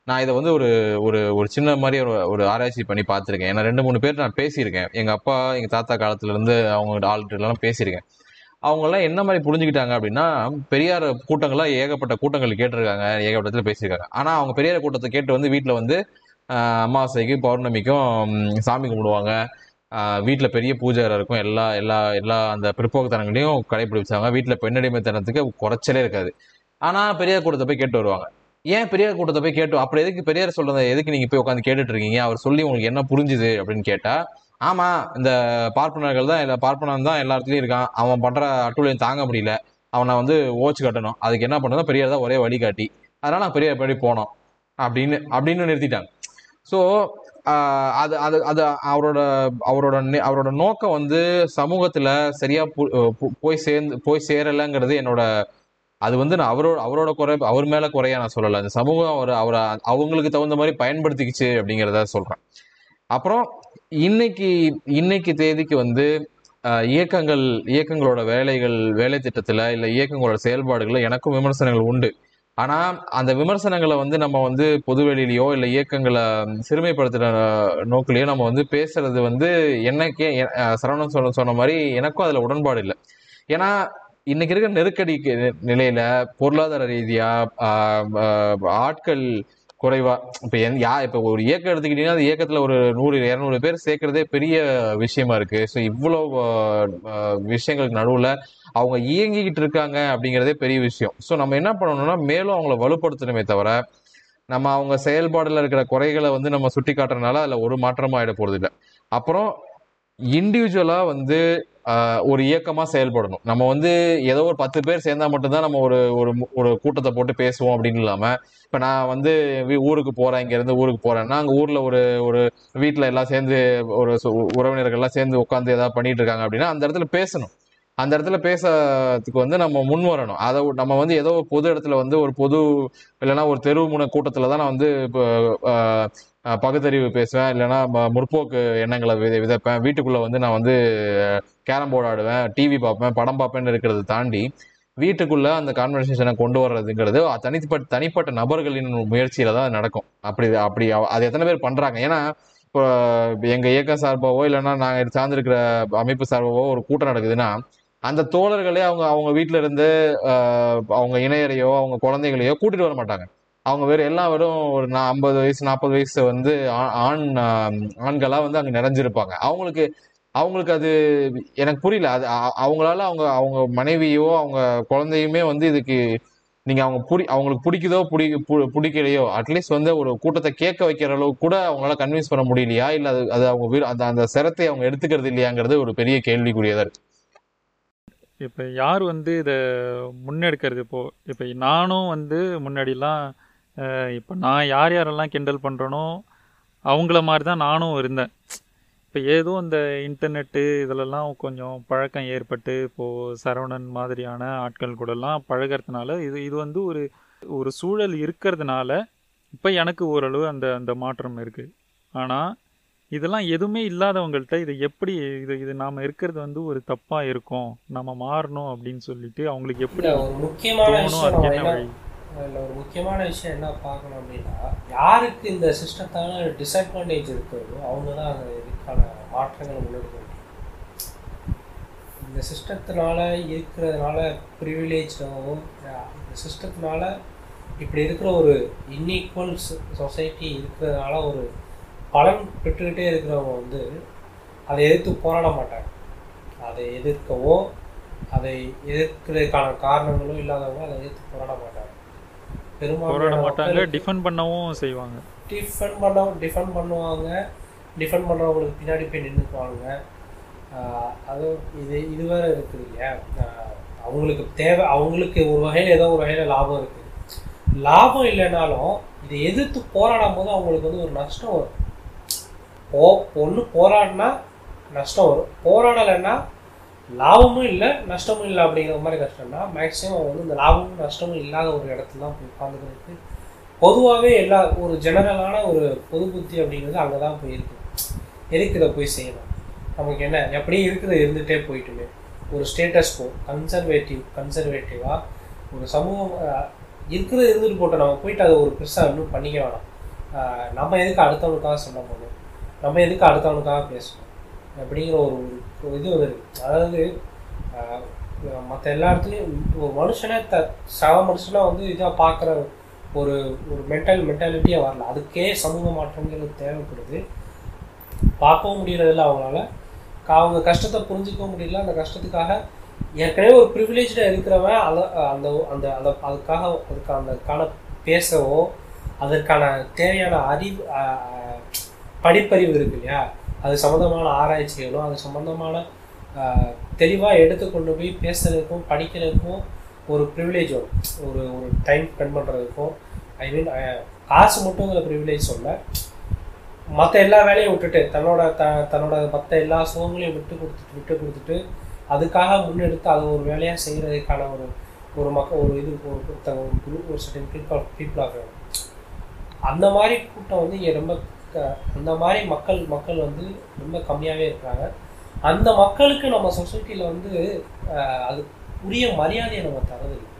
[SPEAKER 4] நான் இதை வந்து ஒரு ஒரு ஒரு சின்ன மாதிரி ஒரு ஒரு ஆராய்ச்சி பண்ணி பார்த்துருக்கேன். ஏன்னா ரெண்டு மூணு பேர் நான் பேசியிருக்கேன். எங்கள் அப்பா எங்கள் தாத்தா காலத்துலேருந்து அவங்க ஆள்கிட்டலாம் பேசியிருக்கேன். அவங்கெல்லாம் என்ன மாதிரி புரிஞ்சுக்கிட்டாங்க அப்படின்னா பெரியார் கூட்டங்கள்லாம் ஏகப்பட்ட கூட்டங்கள் கேட்டிருக்காங்க ஏகப்பட்டத்தில் பேசியிருக்காங்க. ஆனால் அவங்க பெரியார் கூட்டத்தை கேட்டு வந்து வீட்டில் வந்து அமாவாசைக்கும் அமாவாசைக்கு பௌர்ணமிக்கும் சாமி கும்பிடுவாங்க. வீட்டில் பெரிய பூஜை இருக்கும். எல்லா எல்லா எல்லா அந்த பிற்போக்குத்தனங்களையும் கடைபிடிச்சாங்க வீட்டில் பெண்ணடிமைத்தனத்துக்கு குறைச்சலே இருக்காது. ஆனால் பெரியார் கூட்டத்தை போய் கேட்டு வருவாங்க. ஏன் பெரியார் கூட்டத்தை போய் கேட்டு அப்புறம் எதுக்கு பெரியார் சொல்கிறத எதுக்கு நீங்கள் போய் உட்காந்து கேட்டுட்டு இருக்கீங்க? அவர் சொல்லி உங்களுக்கு என்ன புரிஞ்சுது அப்படின்னு கேட்டால் ஆமாம் இந்த பார்ப்பனர்கள் தான் இல்லை பார்ப்பனன் தான் எல்லா இடத்துலையும் இருக்கான். அவன் பண்ணுற அட்டுழியம் தாங்க முடியல. அவனை வந்து ஓச்சு கட்டணும். அதுக்கு என்ன பண்ணுறதோ பெரியார் தான் ஒரே வழிகாட்டி. அதனால் நான் பெரியார் படி போனோம். அப்படின்னு அப்படின்னு நிறுத்திட்டாங்க. ஸோ அது அது அது அவரோட அவரோட நே- அவரோட நோக்கம் வந்து சமூகத்துல சரியா பு- போய் சேர்ந்து போய் சேரலைங்கிறது என்னோட அது வந்து நான் அவரோட அவரோட குறை அவர் மேல குறையா நான் சொல்லலை. அந்த சமூகம் அவர் அவரை அவங்களுக்கு தகுந்த மாதிரி பயன்படுத்திக்கிச்சு அப்படிங்கிறத சொல்றேன். அப்புறம் இன்னைக்கு இன்னைக்கு தேதிக்கு வந்து இயக்கங்கள் இயக்கங்களோட வேலைகள் வேலை திட்டத்துல இல்ல இயக்கங்களோட செயல்பாடுகள்ல எனக்கும் விமர்சனங்கள் உண்டு. ஆனா அந்த விமர்சனங்களை வந்து நம்ம வந்து பொதுவெளியிலையோ இல்ல இயக்கங்களை சிறுமைப்படுத்துற நோக்கிலையோ நம்ம வந்து பேசுறது வந்து என்னைக்கே சரவணன் சொன்ன சொன்ன மாதிரி எனக்கும் அதுல உடன்பாடு இல்லை. ஏன்னா இன்னைக்கு இருக்கிற நெருக்கடி நிலையில பொருளாதார ரீதியா ஆட்கள் குறைவா இப்ப என் யா இப்ப ஒரு இயக்கம் எடுத்துக்கிட்டீங்கன்னா அந்த இயக்கத்துல ஒரு நூறு இரநூறு பேர் சேர்க்கறதே பெரிய விஷயமா இருக்கு. ஸோ இவ்வளோ விஷயங்களுக்கு நடுவுல அவங்க இயங்கிக்கிட்டு இருக்காங்க அப்படிங்கிறதே பெரிய விஷயம். ஸோ நம்ம என்ன பண்ணணும்னா மேலும் அவங்கள வலுப்படுத்தணுமே தவிர நம்ம அவங்க செயல்பாடுல இருக்கிற குறைகளை வந்து நம்ம சுட்டி காட்டுறதுனால அதுல ஒரு மாற்றமும் ஆயிட போறது இல்லை அப்புறம் இண்டிவிஜுவலாக வந்து ஒரு இயக்கமாக செயல்படணும். நம்ம வந்து ஏதோ ஒரு பத்து பேர் சேர்ந்தா மட்டும்தான் நம்ம ஒரு ஒரு ஒரு கூட்டத்தை போட்டு பேசுவோம் அப்படின்னு இல்லாமல் இப்போ நான் வந்து ஊருக்கு போகிறேன் இங்கேருந்து ஊருக்கு போகிறேன்னா அங்கே ஊரில் ஒரு ஒரு வீட்டில் எல்லாம் சேர்ந்து ஒரு சு- சேர்ந்து உட்காந்து ஏதாவது பண்ணிட்டு இருக்காங்க அப்படின்னா அந்த இடத்துல பேசணும். அந்த இடத்துல பேசுறதுக்கு வந்து நம்ம முன் வரணும். அதை நம்ம வந்து ஏதோ பொது இடத்துல வந்து ஒரு பொது இல்லைன்னா ஒரு தெருவு முனை கூட்டத்தில் தான் நான் வந்து இப்போ பகுத்தறிவு பேசுவேன் இல்லைன்னா முற்போக்கு எண்ணங்களை வித விதைப்பேன். வீட்டுக்குள்ளே வந்து நான் வந்து கேரம் போர்டு ஆடுவேன் டிவி பார்ப்பேன் படம் பார்ப்பேன்னு இருக்கிறத தாண்டி வீட்டுக்குள்ளே அந்த கான்வர்சேஷனை கொண்டு வர்றதுங்கிறது தனிப்பட்ட தனிப்பட்ட நபர்களின் முயற்சியில் தான் அது நடக்கும். அப்படி அப்படி அது எத்தனை பேர் பண்ணுறாங்க ஏன்னா இப்போ எங்கள் இயக்கம் சார்பாவோ இல்லைன்னா நாங்கள் சார்ந்திருக்கிற அமைப்பு சார்பாவோ ஒரு கூட்டம் நடக்குதுன்னா அந்த தோழர்களே அவங்க அவங்க வீட்ல இருந்து அவங்க இணையரையோ அவங்க குழந்தைகளையோ கூட்டிட்டு வர மாட்டாங்க. அவங்க வேறு எல்லாரும் ஒரு நான் ஐம்பது வயசு நாற்பது வயசு வந்து ஆ- ஆண் ஆண்களாக ஆண்களா வந்து அங்க நிறைஞ்சிருப்பாங்க. அவங்களுக்கு அவங்களுக்கு அது எனக்கு புரியல. அது அவங்களால அவங்க அவங்க மனைவியோ அவங்க குழந்தையுமே வந்து இதுக்கு நீங்க அவங்க புடி அவங்களுக்கு பிடிக்குதோ பிடி பு- பிடிக்கலையோ அட்லீஸ்ட் வந்து ஒரு கூட்டத்தை கேட்க வைக்கிற அளவுக்கு கூட அவங்களால கன்வின்ஸ் பண்ண முடியலையா? இல்ல அது அது அவங்க அந்த அந்த சிரத்தை அவங்க எடுத்துக்கிறது இல்லையாங்கிறது ஒரு பெரிய கேள்விக்குரியதா இருக்கு.
[SPEAKER 1] இப்போ யார் வந்து இதை முன்னெடுக்கிறது இப்போ? இப்போ நானும் வந்து முன்னாடிலாம் இப்போ நான் யார் யாரெல்லாம் கிண்டல் பண்ணுறனோ அவங்கள மாதிரி தான் நானும் இருந்தேன். இப்போ ஏதோ இந்த இன்டர்நெட்டு இதிலெல்லாம் கொஞ்சம் பழக்கம் ஏற்பட்டு இப்போது சரவணன் மாதிரியான ஆட்கள் கூடலாம் பழகிறதுனால இது இது வந்து ஒரு ஒரு சூழல் இருக்கிறதுனால இப்போ எனக்கு ஓரளவு அந்த அந்த மாற்றம் இருக்குது ஆனால் இதெல்லாம் எதுவுமே இல்லாதவங்கள்ட்ட இது எப்படி இது இது நாம் இருக்கிறது வந்து ஒரு தப்பாக இருக்கும் நம்ம மாறணும் அப்படின்னு சொல்லிட்டு அவங்களுக்கு எப்படி
[SPEAKER 3] முக்கியமான
[SPEAKER 1] இதில்
[SPEAKER 3] அதில் ஒரு முக்கியமான விஷயம் என்ன பார்க்கணும் அப்படின்னா யாருக்கு இந்த சிஸ்டத்தான டிஸ்அட்வான்டேஜ் இருக்கிறதோ அவங்க தான் அந்த இதுக்கான மாற்றங்களை முன்னெடுக்க முடியும். இந்த சிஸ்டத்தினால இருக்கிறதுனால ப்ரிவிலேஜாகவும் இந்த சிஸ்டத்தினால இப்படி இருக்கிற ஒரு இன்ஈக்குவல் சொசைட்டி இருக்கிறதுனால ஒரு பலன் பெற்றுக்கிட்டே இருக்கிறவங்க வந்து அதை எதிர்த்து போராட மாட்டாங்க. அதை எதிர்க்கவோ அதை எதிர்க்கிறதுக்கான காரணங்களும் இல்லாதவங்க அதை எதிர்த்து போராட மாட்டாங்க.
[SPEAKER 1] போராட மாட்டாங்க டிஃபெண்ட் பண்ணவும் செய்வாங்க.
[SPEAKER 3] டிஃபெண்ட் பண்ண டிஃபெண்ட் பண்ணுவாங்க. டிஃபெண்ட் பண்ணுறவங்களுக்கு பின்னாடி போய் நின்றுக்குவாங்க அது இது இது வேற இருக்குது இல்லையா? அவங்களுக்கு தேவை அவங்களுக்கு ஒரு வகையில் ஏதோ ஒரு வகையில் லாபம் இருக்குது லாபம் இல்லைனாலும் இதை எதிர்த்து போராடும் போது அவங்களுக்கு வந்து ஒரு நஷ்டம் வரும். போ ஒன்று போராடினா நஷ்டம் வரும். போராடலைன்னா லாபமும் இல்லை நஷ்டமும் இல்லை அப்படிங்கிற மாதிரி கஷ்டம்னா மேக்ஸிமம் வந்து இந்த லாபமும் நஷ்டமும் இல்லாத ஒரு இடத்துல தான் போய் உட்காந்துக்கிறதுக்கு பொதுவாகவே எல்லா ஒரு ஜெனரலான ஒரு பொது புத்தி அப்படிங்கிறது அங்கே தான் போய் இருக்கு. எதுக்கு இதை போய் செய்யணும்? நமக்கு என்ன? எப்படியும் இருக்கிறது இருந்துகிட்டே போயிட்டுமே. ஒரு ஸ்டேட்டஸ் போ கன்சர்வேட்டிவ் கன்சர்வேட்டிவாக ஒரு சமூகம் அஹ், இருக்கிறது இருந்துட்டு போட்டோம். நம்ம போயிட்டு அதை ஒரு பெருசாக இன்னும் பண்ணிக்க வேணாம். நம்ம எதுக்கு அடுத்தவனுக்காக சொல்ல போகணும் நம்ம எதுக்கு அடுத்தவனுக்காக பேசணும்? அப்படிங்கிற ஒரு இது வந்து அதாவது மற்ற எல்லா இடத்துலையும் ஒரு மனுஷனே த சக மனுஷனாக வந்து இதாக பார்க்குற ஒரு ஒரு மென்டல் மென்டாலிட்டியே வரல. அதுக்கே சமூக மாற்றங்கிறது தேவைப்படுது. பார்க்கவும் முடியறதில்ல அவங்களால. கா- அவங்க கஷ்டத்தை புரிஞ்சுக்கவும் முடியல. அந்த கஷ்டத்துக்காக ஏற்கனவே ஒரு ப்ரிவிலேஜாக இருக்கிறவன் அதை அந்த அந்த அந்த அதுக்காக அதுக்கு அதுக்கான பேசவோ அதற்கான தேவையான அறிவு படிப்பறிவு இருக்கு இல்லையா? அது சம்மந்தமான ஆராய்ச்சிகளும் அது சம்மந்தமான தெளிவாக எடுத்து கொண்டு போய் பேசுறதுக்கும் படிக்கிறதுக்கும் ஒரு ப்ரிவிலேஜ் வரும். ஒரு ஒரு டைம் ஸ்பெண்ட் பண்ணுறதுக்கும் ஐ மீன் காசு மட்டுங்கிற ப்ரிவிலேஜ் சொல்ல மற்ற எல்லா வேலையும் விட்டுட்டு தன்னோட த தன்னோட மற்ற எல்லா சுகங்களையும் விட்டு கொடுத்துட்டு விட்டு கொடுத்துட்டு அதுக்காக முன்னெடுத்து அதை ஒரு வேலையாக செய்கிறதுக்கான ஒரு ஒரு மக்கள் ஒரு இது ஒரு ஒருத்தங்க ஒரு குரூப் ஒரு சர்டன் பீப்புள் பீப்புளாக அந்த மாதிரி கூட்டம் வந்து இங்கே ரொம்ப அந்த மாதிரி மக்கள் மக்கள் வந்து ரொம்ப கம்மியாகவே இருக்கிறாங்க அந்த மக்களுக்கு நம்ம சொசைட்டியில் வந்து அது உரிய மரியாதையை நம்ம தரதில்லை.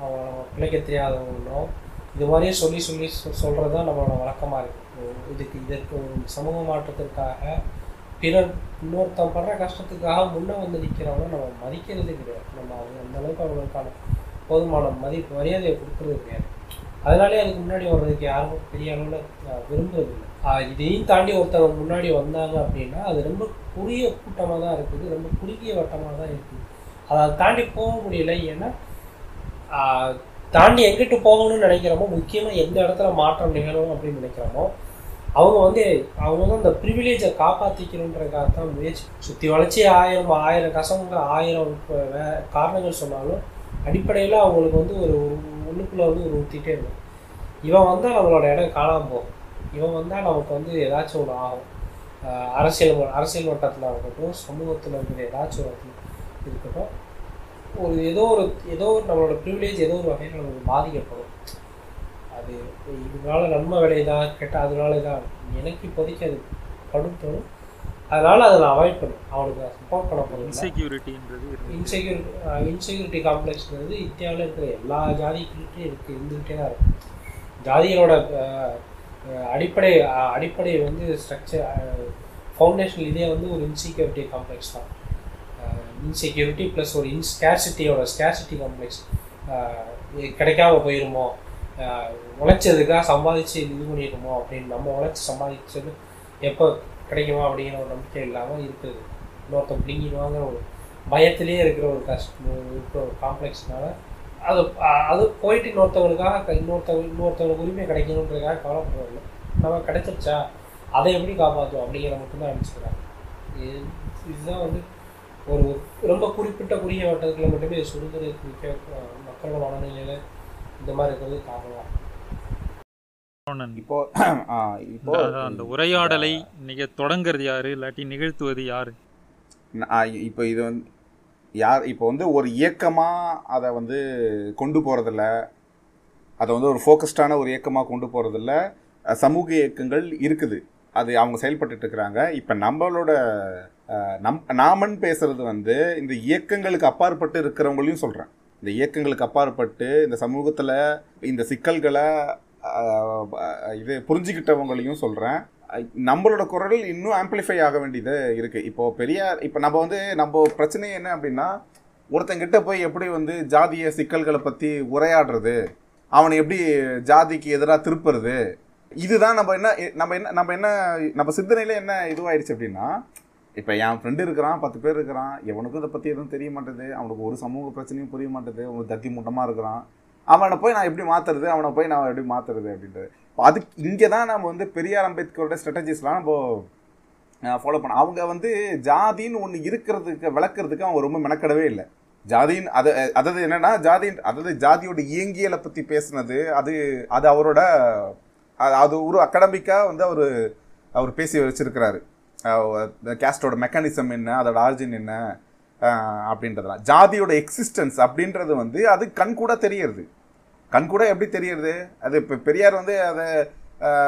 [SPEAKER 3] அவங்க நம்ம பிழைக்க தெரியாதவங்களும் இது மாதிரியே சொல்லி சொல்லி சொ- தான் நம்மளோட வழக்கமாக இருக்கும் இதுக்கு இதற்கு ஒரு சமூக மாற்றத்திற்காக பிறர் இன்னொருத்தன் படுற கஷ்டத்துக்காக முன்னே வந்து நிற்கிறவங்க நம்ம மதிக்கிறது கிடையாது. நம்ம அவங்க அந்தளவுக்கு அவங்களுக்கான போதுமான மதி மரியாதையை கொடுக்கறது கிடையாது. அதனாலே அதுக்கு முன்னாடி வர்றதுக்கு யாரும் பெரிய அளவில் விரும்புறதில்லை இல்லை. இதையும் தாண்டி ஒருத்தவங்க முன்னாடி வந்தாங்க அப்படின்னா அது ரொம்ப குறுகிய கூட்டமாக தான் இருக்குது ரொம்ப குறுகிய வட்டமாக தான் இருக்குது. அதை தாண்டி போக முடியல. ஏன்னா தாண்டி எங்கிட்டு போகணும்னு நினைக்கிறோமோ முக்கியமாக எந்த இடத்துல மாற்றம் நிகழும் அப்படின்னு நினைக்கிறோமோ அவங்க வந்து அவங்க வந்து அந்த ப்ரிவிலேஜை காப்பாற்றிக்கணுன்றதுக்காக தான் முயற்சி சுற்றி வளர்ச்சி ஆயிரம் ஆயிரம் கசங்க ஆயிரம் வே- காரணங்கள் சொன்னாலும் அடிப்படையில் அவங்களுக்கு வந்து ஒரு உள்ளுக்குள்ளே வந்து ஒரு ஊற்றிட்டே இருக்கும் இவன் வந்தால் நம்மளோட இடம் காணாமல் போகும். இவன் வந்தால் நமக்கு வந்து ஏதாச்சும் ஒன்று ஆகும். அரசியல் அரசியல் வட்டத்தில் இருக்கட்டும் சமூகத்தில் இருக்கிற ஏதாச்சும் ஒரு இருக்கட்டும் ஒரு ஏதோ ஒரு ஏதோ ஒரு நம்மளோட ப்ரிவிலேஜ் ஏதோ ஒரு வகையில் நமக்கு பாதிக்கப்படும். அது இதனால நன்மை விளையுதா கெட்ட அதனால தான் எனக்கு இப்போதைக்கு அது கடும் தோணும். அதனால அதை நான் அவாய்ட் பண்ணேன் அவனுக்கு சப்போர்ட் பண்ண போகிறேன்
[SPEAKER 1] இன்செக்யூரிட்டின்றது
[SPEAKER 3] இன்செக்யூரிட்டி இன்செக்யூரிட்டி காம்ப்ளெக்ஸ்ங்கிறது இந்தியாவில் இருக்கிற எல்லா ஜாதிக்கிட்டையும் இருக்கு இருந்துகிட்டே தான் இருக்கும் ஜாதிகளோட அடிப்படை அடிப்படை வந்து ஸ்ட்ரக்சர் ஃபவுண்டேஷன் இதே வந்து ஒரு இன்செக்யூரிட்டி காம்ப்ளெக்ஸ் தான். இன்செக்யூரிட்டி ப்ளஸ் ஒரு இன்ஸ்கேர்சிட்டியோட ஸ்கேர்சிட்டி காம்ப்ளெக்ஸ் கிடைக்காம போயிருமோ? உழைச்சதுக்காக சம்பாதிச்சு இது பண்ணிடுமோ அப்படின்னு நம்ம உழைச்சி சம்பாதிச்சது எப்போ கிடைக்குமா அப்படிங்கிற ஒரு நம்பிக்கை இல்லாமல் இருக்குது. இன்னொருத்தன் பிடிங்கிடுவாங்கிற ஒரு பயத்திலே இருக்கிற ஒரு கஷ்டம் இருக்கிற ஒரு காம்ப்ளெக்ஸ்னால அது அது போயிட்டு இன்னொருத்தவங்களுக்காக க- இன்னொருத்தவங்க இன்னொருத்தவங்களுக்கு உரிமை கிடைக்கணுன்றதுக்காக கவலைப்படுறதில்ல நம்ம கிடைச்சிருச்சா? அதை எப்படி காப்பாற்றுவோம் அப்படிங்கிற மட்டும்தான் நினச்சிக்கிறாங்க. இது இதுதான் வந்து ஒரு ரொம்ப குறிப்பிட்ட குறுகிய வட்டத்தில் மட்டுமே முக்கிய அஹ், மக்களோட மனநிலையில் இந்த மாதிரி இருக்கிறது காரணம்.
[SPEAKER 2] இப்போ இப்போ
[SPEAKER 1] அந்த- உரையாடலை நீங்க தொடங்குறது யாரு? இல்லாட்டி நிகழ்த்துவது யாரு?
[SPEAKER 2] ஆ, இப்போ இது வந்து யார் இப்போ வந்து ஒரு இயக்கமாக அதை வந்து கொண்டு போகிறதில்ல அதை வந்து ஒரு ஃபோக்கஸ்டான ஒரு இயக்கமாக கொண்டு போகிறதில்ல சமூக இயக்கங்கள் இருக்குது. அது அவங்க செயல்பட்டுட்டு இருக்கிறாங்க. இப்போ நம்மளோட நம் நாமன் பேசுறது வந்து இந்த இயக்கங்களுக்கு அப்பாற்பட்டு இருக்கிறவங்களையும் சொல்கிறேன் இந்த இயக்கங்களுக்கு அப்பாற்பட்டு இந்த சமூகத்தில் இந்த சிக்கல்களை இது புரிஞ்சுக்கிட்டவங்களையும் சொல்கிறேன் நம்மளோட குரல் இன்னும் ஆம்பிளிஃபை ஆக வேண்டியது இருக்குது இப்போது பெரியார் இப்போ நம்ம வந்து நம்ம பிரச்சனை என்ன அப்படின்னா ஒருத்தங்கிட்ட போய் எப்படி வந்து ஜாதிய சிக்கல்களை பற்றி உரையாடுறது அவனை எப்படி ஜாதிக்கு எதிராக திருப்புறது இதுதான் நம்ம என்ன நம்ம என்ன நம்ம என்ன நம்ம சிந்தனையில் என்ன இதுவாயிடுச்சு அப்படின்னா இப்போ என் ஃப்ரெண்டு இருக்கிறான் பத்து பேர் இருக்கிறான் எவனுக்கும் இதை பற்றி எதுவும் தெரிய மாட்டேது அவனுக்கு ஒரு சமூக பிரச்சனையும் புரிய மாட்டேது அவனுக்கு தத்தி மூட்டமாக இருக்கிறான் அவனை போய் நான் எப்படி மாற்றுறது அவனை போய் நான் எப்படி மாற்றுறது அப்படின்றது. இப்போ அதுக்கு இங்கே தான் நம்ம வந்து பெரியார் அம்பேத்கரோட ஸ்ட்ராட்டஜிஸ்லாம் நம்ம ஃபாலோ பண்ண அவங்க வந்து ஜாதின்னு ஒன்று இருக்கிறதுக்கு விளக்குறதுக்கு அவங்க ரொம்ப மெனக்கடவே இல்லை. ஜாதின்னு அது அதாவது என்னென்னா ஜாதி அதாவது ஜாதியோட இயங்கியலை பற்றி பேசுனது அது அது அவரோட அது- அது ஒரு அகடமிக்காக வந்து அவர் அவர் பேசி வச்சிருக்கிறாரு. கேஸ்டோட மெக்கானிசம் என்ன அதோட ஆர்ஜின் என்ன அப்படின்றதெல்லாம். ஜாதியோட எக்ஸிஸ்டன்ஸ் அப்படின்றது வந்து அது கண் கூட தெரியறது. கண் கூட எப்படி தெரியறது? அது இப்போ பெரியார் வந்து அதை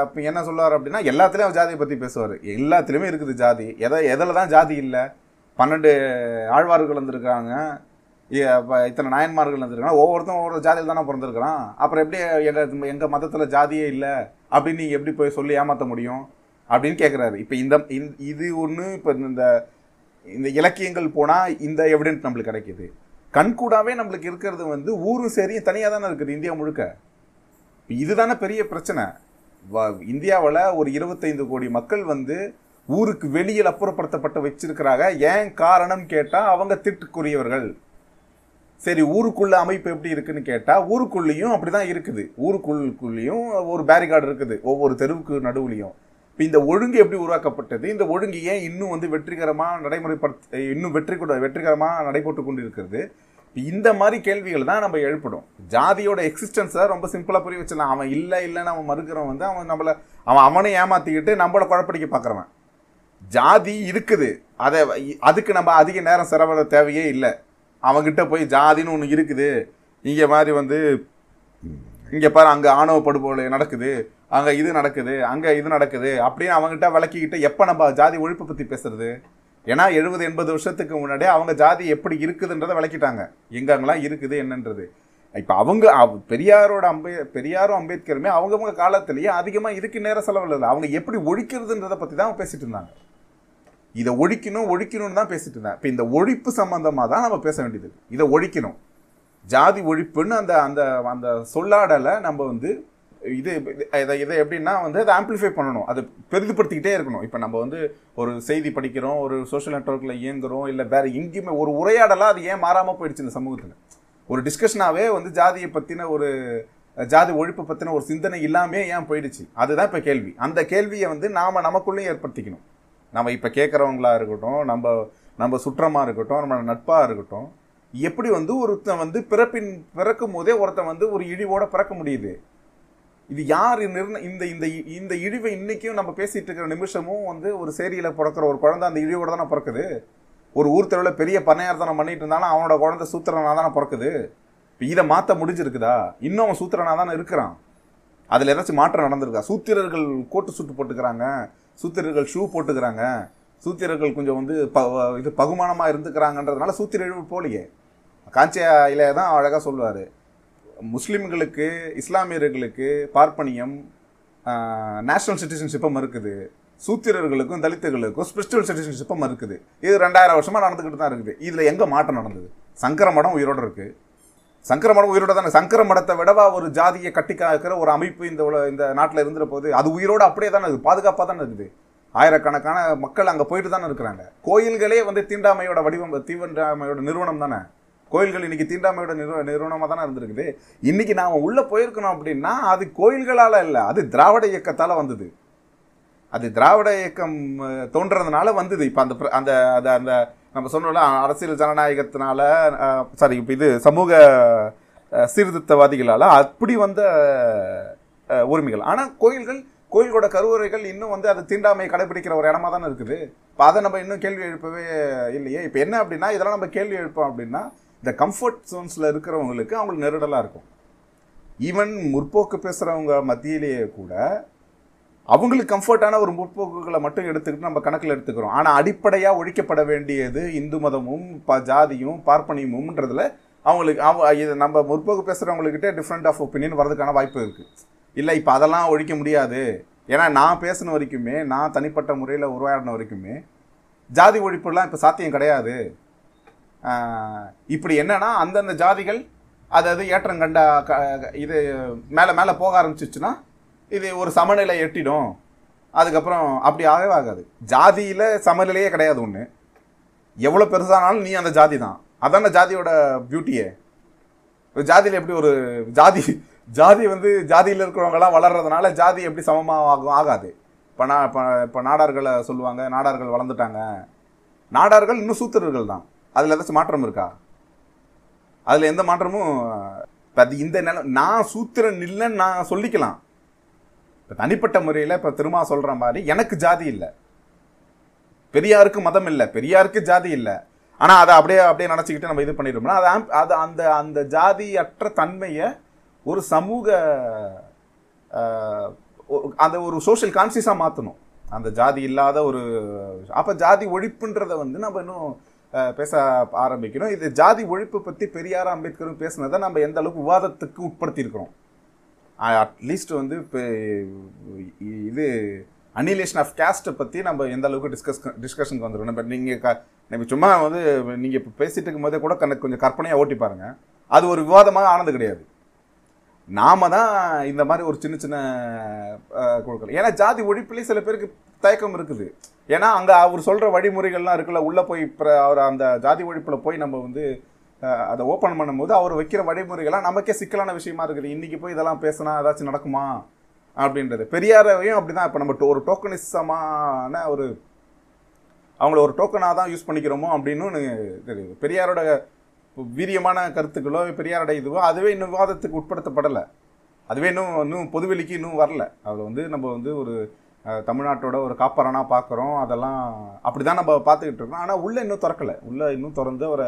[SPEAKER 2] இப்போ என்ன சொல்லுவார் அப்படின்னா எல்லாத்துலேயும் அவர் ஜாதியை பற்றி பேசுவார். எல்லாத்துலேயுமே இருக்குது ஜாதி. எதை எதில் தான் ஜாதி இல்லை? பன்னெண்டு ஆழ்வார்கள் வந்திருக்காங்க இ- இத்தனை நாயன்மார்கள் வந்திருக்காங்க ஒவ்வொருத்தரும் ஒவ்வொரு ஜாதியில் தானே பிறந்திருக்கிறான். அப்புறம் எப்படி எங்கள் எங்கள் மதத்தில் ஜாதியே இல்லை? அப்படின்னு நீங்கள் எப்படி போய் சொல்லி ஏமாற்ற முடியும்? அப்படின்னு கேட்குறாரு இப்போ இந்த இந்த- இது ஒன்று இப்போ இந்த இந்த இலக்கியங்கள் போனால் இந்த எவிடென்ட் நம்மளுக்கு கிடைக்குது. கண்கூடாவே நம்மளுக்கு இருக்கிறது வந்து ஊரும் சரி தனியாக தானே இருக்குது இந்தியா முழுக்க. இதுதானே பெரிய பிரச்சனை. இந்தியாவில் ஒரு இருபத்தைந்து கோடி மக்கள் வந்து ஊருக்கு வெளியில் அப்புறப்படுத்தப்பட்டு வச்சிருக்கிறாங்க. ஏன் காரணம் கேட்டால் அவங்க திட்டுக்குரியவர்கள். சரி ஊருக்குள்ள அமைப்பு எப்படி இருக்குன்னு கேட்டால் ஊருக்குள்ளேயும் அப்படிதான் இருக்குது. ஊருக்குள்ளுக்குள்ளேயும் ஒரு பேரிகார்டு இருக்குது. ஒவ்வொரு தெருவுக்கு நடுவுலையும். இப்போ இந்த ஒழுங்கு எப்படி உருவாக்கப்பட்டது? இந்த ஒழுங்கு ஏன் இன்னும் வந்து வெற்றிகரமாக நடைமுறைப்படுத்த இன்னும் வெற்றி கூட வெற்றிகரமாக நடைபெற்று கொண்டு இருக்கிறது இந்த மாதிரி கேள்விகள் தான் நம்ம எழுப்பணும் ஜாதியோட எக்ஸிஸ்டன்ஸை ரொம்ப சிம்பிளாக புரிய வச்சிடலாம். அவன் இல்லை இல்லைன்னு அவன் மறுக்கிறவன் வந்து அவன் நம்மளை அவன் அவனை ஏமாற்றிக்கிட்டு நம்மளை குழப்படிக்க பார்க்குறவன். ஜாதி இருக்குது. அதை அதுக்கு நம்ம அதிக நேரம் செலவிட தேவையே இல்லை. அவன்கிட்ட போய் ஜாதின்னு ஒன்று இருக்குது. இங்கே மாதிரி வந்து இங்கே பாரு அங்கே ஆணவ படுகொலை நடக்குது. அங்கே இது நடக்குது அங்கே இது நடக்குது அப்படின்னு அவங்ககிட்ட விளக்கிக்கிட்டு எப்போ நம்ம ஜாதி ஒழிப்பு பற்றி பேசுறது? ஏன்னா எழுபது எண்பது வருஷத்துக்கு முன்னாடியே அவங்க ஜாதி எப்படி இருக்குதுன்றதை விளக்கிட்டாங்க. எங்கெங்கெல்லாம் இருக்குது என்னன்றது. இப்போ அவங்க பெரியாரோட அம்பே பெரியாரும் அம்பேத்கருமே அவங்கவுங்க காலத்திலேயே அதிகமாக இதுக்கு நேரம் செலவில்லை அவங்க எப்படி ஒழிக்கிறதுன்றதை பற்றி தான் பேசிட்டு இருந்தாங்க. இதை ஒழிக்கணும் ஒழிக்கணும்னு தான் பேசிட்டு இருந்தேன் இப்போ இந்த ஒழிப்பு சம்பந்தமாக தான் நம்ம பேச வேண்டியது இதை ஒழிக்கணும். ஜாதி ஒழிப்புன்னு அந்த அந்த அந்த சொல்லாடலை நம்ம வந்து இது இதை இதை எப்படின்னா வந்து அதை ஆம்ப்ளிஃபை பண்ணணும். அதை பெரிதுபடுத்திக்கிட்டே இருக்கணும். இப்போ நம்ம வந்து ஒரு செய்தி படிக்கிறோம் ஒரு சோஷியல் நெட்ஒர்க்கில் இயங்குகிறோம் இல்லை வேறு எங்கேயுமே ஒரு உரையாடலாக அது ஏன் மாறாமல் போயிடுச்சு இந்த சமூகத்தில்? ஒரு டிஸ்கஷனாகவே வந்து ஜாதியை பற்றின ஒரு ஜாதி ஒழிப்பு பற்றின ஒரு சிந்தனை இல்லாமல் ஏன் போயிடுச்சு? அதுதான் இப்போ கேள்வி. அந்த கேள்வியை வந்து நாம் நமக்குள்ளேயும் ஏற்படுத்திக்கணும். நம்ம இப்போ கேட்குறவங்களா இருக்கட்டும் நம்ம நம்ம சுற்றமாக இருக்கட்டும் நம்ம நட்பாக இருக்கட்டும் எப்படி வந்து ஒருத்தன் வந்து பிறப்பின் பிறக்கும் போதே ஒருத்தன் வந்து ஒரு இழிவோட பிறக்க முடியுது? இது யார் இந்த இந்த இந்த இழிவை இன்னைக்கும் நம்ம பேசிட்டு இருக்கிற நிமிஷமும் வந்து ஒரு சேரியில பிறக்கிற ஒரு குழந்தை அந்த இழிவோட தானே பிறக்குது? ஒரு ஊர் தெருவில் பெரிய பண்ணையார்த்தனம் பண்ணிட்டு இருந்தாலும் அவனோட குழந்தை சூத்திரனா தானே பிறக்குது? இப்போ இதை மாற்ற முடிஞ்சிருக்குதா? இன்னும் அவன் சூத்திரனா தானே இருக்கிறான். அதில் ஏதாச்சும் மாற்றம் நடந்திருக்கா? சூத்திரர்கள் கோட்டு சுட்டு போட்டுக்கிறாங்க. சூத்திரர்கள் ஷூ போட்டுக்கிறாங்க. சூத்திரர்கள் கொஞ்சம் வந்து ப இது பகுமானமாக இருந்துக்கிறாங்கன்றதுனால சூத்திர இழிவு போலியே. காஞ்சியா தான் அழகாக சொல்லுவார். முஸ்லீம்களுக்கு இஸ்லாமியர்களுக்கு பார்ப்பனியம் நேஷனல் சிட்டிசன்ஷிப்பும் இருக்குது. சூத்திரர்களுக்கும் தலித்துகளுக்கும் ஸ்பிரிச்சுவல் சிட்டிசன்ஷிப்பும் இருக்குது. இது ரெண்டாயிரம் வருஷமாக நடந்துக்கிட்டு தான் இருக்குது. இதில் எங்கே மாற்றம் நடந்தது? சங்கர மடம் உயிரோடு இருக்குது சங்கர மடம் உயிரோட தானே. சங்கர மடத்தை விடவா ஒரு ஜாதியை கட்டி காக்கிற ஒரு அமைப்பு இந்த இந்த நாட்டில் இருந்துற போது அது உயிரோட அப்படியே தானே இருக்குது. பாதுகாப்பாக தானே இருக்குது. ஆயிரக்கணக்கான மக்கள் அங்கே போயிட்டு தானே இருக்கிறாங்க. கோயில்களே வந்து தீண்டாமையோட வடிவம் தீண்டாமையோட நிறுவனம் தானே. கோயில்கள் இன்னைக்கு தீண்டாமையோட நிறுவ நிறுவனமாக தானே இருந்திருக்குது. இன்னைக்கு நாம் உள்ளே போயிருக்கணும் அப்படின்னா அது கோயில்களால் இல்லை அது திராவிட இயக்கத்தால் வந்தது. அது திராவிட இயக்கம் தோன்றதுனால வந்தது. இப்போ அந்த அந்த அந்த அந்த நம்ம சொன்னோம்ல அரசியல் ஜனநாயகத்தினால சாரி இப்போ இது சமூக சீர்திருத்தவாதிகளால் அப்படி வந்த உரிமைகள். ஆனால் கோயில்கள் கோயில்கோட கருவறைகள் இன்னும் வந்து அது தீண்டாமையை கடைபிடிக்கிற ஒரு இடமா தானே இருக்குது. இப்போ அதை நம்ம இன்னும் கேள்வி எழுப்பவே இல்லையே. இப்போ என்ன அப்படின்னா இதெல்லாம் நம்ம கேள்வி எழுப்போம் அப்படின்னா இந்த கம்ஃபர்ட் ஜோன்ஸில் இருக்கிறவங்களுக்கு அவங்களுக்கு நெருடலாக இருக்கும். ஈவன் முற்போக்கு பேசுகிறவங்க மத்தியிலேயே கூட அவங்களுக்கு கம்ஃபர்ட்டான ஒரு முற்போக்குகளை மட்டும் எடுத்துக்கிட்டு நம்ம கணக்கில் எடுத்துக்கிறோம். ஆனால் அடிப்படையாக ஒழிக்கப்பட வேண்டியது இந்து மதமும் ப ஜாதியும் பார்ப்பனியமும்ன்றதுல அவங்களுக்கு அவ இது நம்ம முற்போக்கு பேசுகிறவங்கக்கிட்ட டிஃப்ரெண்ட் ஆஃப் ஒப்பீனியன் வரதுக்கான வாய்ப்பு இருக்குது இல்லை இப்போ அதெல்லாம் ஒழிக்க முடியாது. ஏன்னா நான் பேசின வரைக்குமே நான் தனிப்பட்ட முறையில் உருவாடின வரைக்குமே ஜாதி ஒழிப்புலாம் இப்போ சாத்தியம் கிடையாது. இப்படி என்னன்னா அந்தந்த ஜாதிகள் அது அது ஏற்றம் கண்ட க- இது மேலே மேலே போக ஆரம்பிச்சிச்சுன்னா இது ஒரு சமநிலை எட்டிடும். அதுக்கப்புறம் அப்படி ஆகவே ஆகாது. ஜாதியில் சமநிலையே கிடையாது ஒன்று எவ்வளோ பெருசானாலும் நீ அந்த ஜாதி தான். அதான ஜாதியோட பியூட்டியே ஒரு ஜாதியில் எப்படி ஒரு ஜாதி ஜாதி வந்து ஜாதியில் இருக்கிறவங்களாம் வளர்றதுனால ஜாதி எப்படி சமமாக ஆகும் ஆகாது. இப்போ நான் இப்போ இப்போ நாடார்களை சொல்லுவாங்க நாடார்கள் வளர்ந்துட்டாங்க. நாடார்கள் இன்னும் சூத்திரர்கள் தான். அதில் ஏதாச்சும் மாற்றம் இருக்கா? அதில் எந்த மாற்றமும் இப்போ அது இந்த நில நான் சூத்திரன் இல்லைன்னு நான் சொல்லிக்கலாம். இப்போ தனிப்பட்ட முறையில் இப்போ திருமா சொல்கிற மாதிரி எனக்கு ஜாதி இல்லை. பெரியாருக்கு மதம் இல்லை. பெரியாருக்கு ஜாதி இல்லை. ஆனால் அதை அப்படியே அப்படியே நினச்சிக்கிட்டு நம்ம இது பண்ணிடுறோம்னா அது அது அந்த அந்த ஜாதியற்ற தன்மையை ஒரு சமூக அந்த ஒரு சோஷியல் கான்சியஸாக மாற்றணும் அந்த ஜாதி இல்லாத ஒரு அப்போ ஜாதி ஒழிப்புன்றதை வந்து நம்ம இன்னும் பேச ஆரம்பிக்கணும். இது ஜாதி ஒழிப்பு பற்றி பெரியார் அம்பேத்கரும் பேசுனதை நம்ம எந்த அளவுக்கு விவாதத்துக்கு உட்படுத்தியிருக்கிறோம்? அட்லீஸ்ட் வந்து இப்போ இது அனிலேஷன் ஆஃப் கேஸ்ட்டை பற்றி நம்ம எந்த அளவுக்கு டிஸ்கஸ் டிஸ்கஷனுக்கு வந்துடும் பட் நீங்கள் க நம்ம சும்மா வந்து நீங்கள் இப்போ பேசிட்டு இருக்கும்போதே கூட கணக்கு கொஞ்சம் கற்பனையாக ஓட்டி பாருங்கள் அது ஒரு விவாதமாக ஆனது கிடையாது. நாம தான் இந்த மாதிரி ஒரு சின்ன சின்ன அஹ், குழுக்கள். ஏன்னா ஜாதி ஒழிப்புலேயே சில பேருக்கு தயக்கம் இருக்குது. ஏன்னா அங்கே அவர் சொல்கிற வழிமுறைகள்லாம் இருக்குல்ல உள்ளே போய் இப்போ அவர் அந்த ஜாதி ஒழிப்பில் போய் நம்ம வந்து அதை ஓப்பன் பண்ணும்போது அவர் வைக்கிற வழிமுறைகள்லாம் நமக்கே சிக்கலான விஷயமா இருக்குது. இன்றைக்கி போய் இதெல்லாம் பேசினா ஏதாச்சும் நடக்குமா? அப்படின்றது. பெரியாரையும் அப்படி தான் இப்போ நம்ம டோ- ஒரு டோக்கனிசமான ஒரு அவங்கள ஒரு டோக்கனாக தான் யூஸ் பண்ணிக்கிறோமோ அப்படின்னு தெரியுது. பெரியாரோட வீரியமான கருத்துக்களோ பெரியாருடைய இதுவோ அதுவே இன்னும் விவாதத்துக்கு உட்படுத்தப்படலை. அதுவே இன்னும் இன்னும் பொதுவெளிக்கு இன்னும் வரல. அதில் வந்து நம்ம வந்து ஒரு தமிழ்நாட்டோட ஒரு காப்பரனாக பார்க்குறோம் அதெல்லாம் அப்படி தான் நம்ம பார்த்துக்கிட்டு இருக்கோம். ஆனால் உள்ளே இன்னும் திறக்கலை. உள்ளே இன்னும் திறந்து ஒரு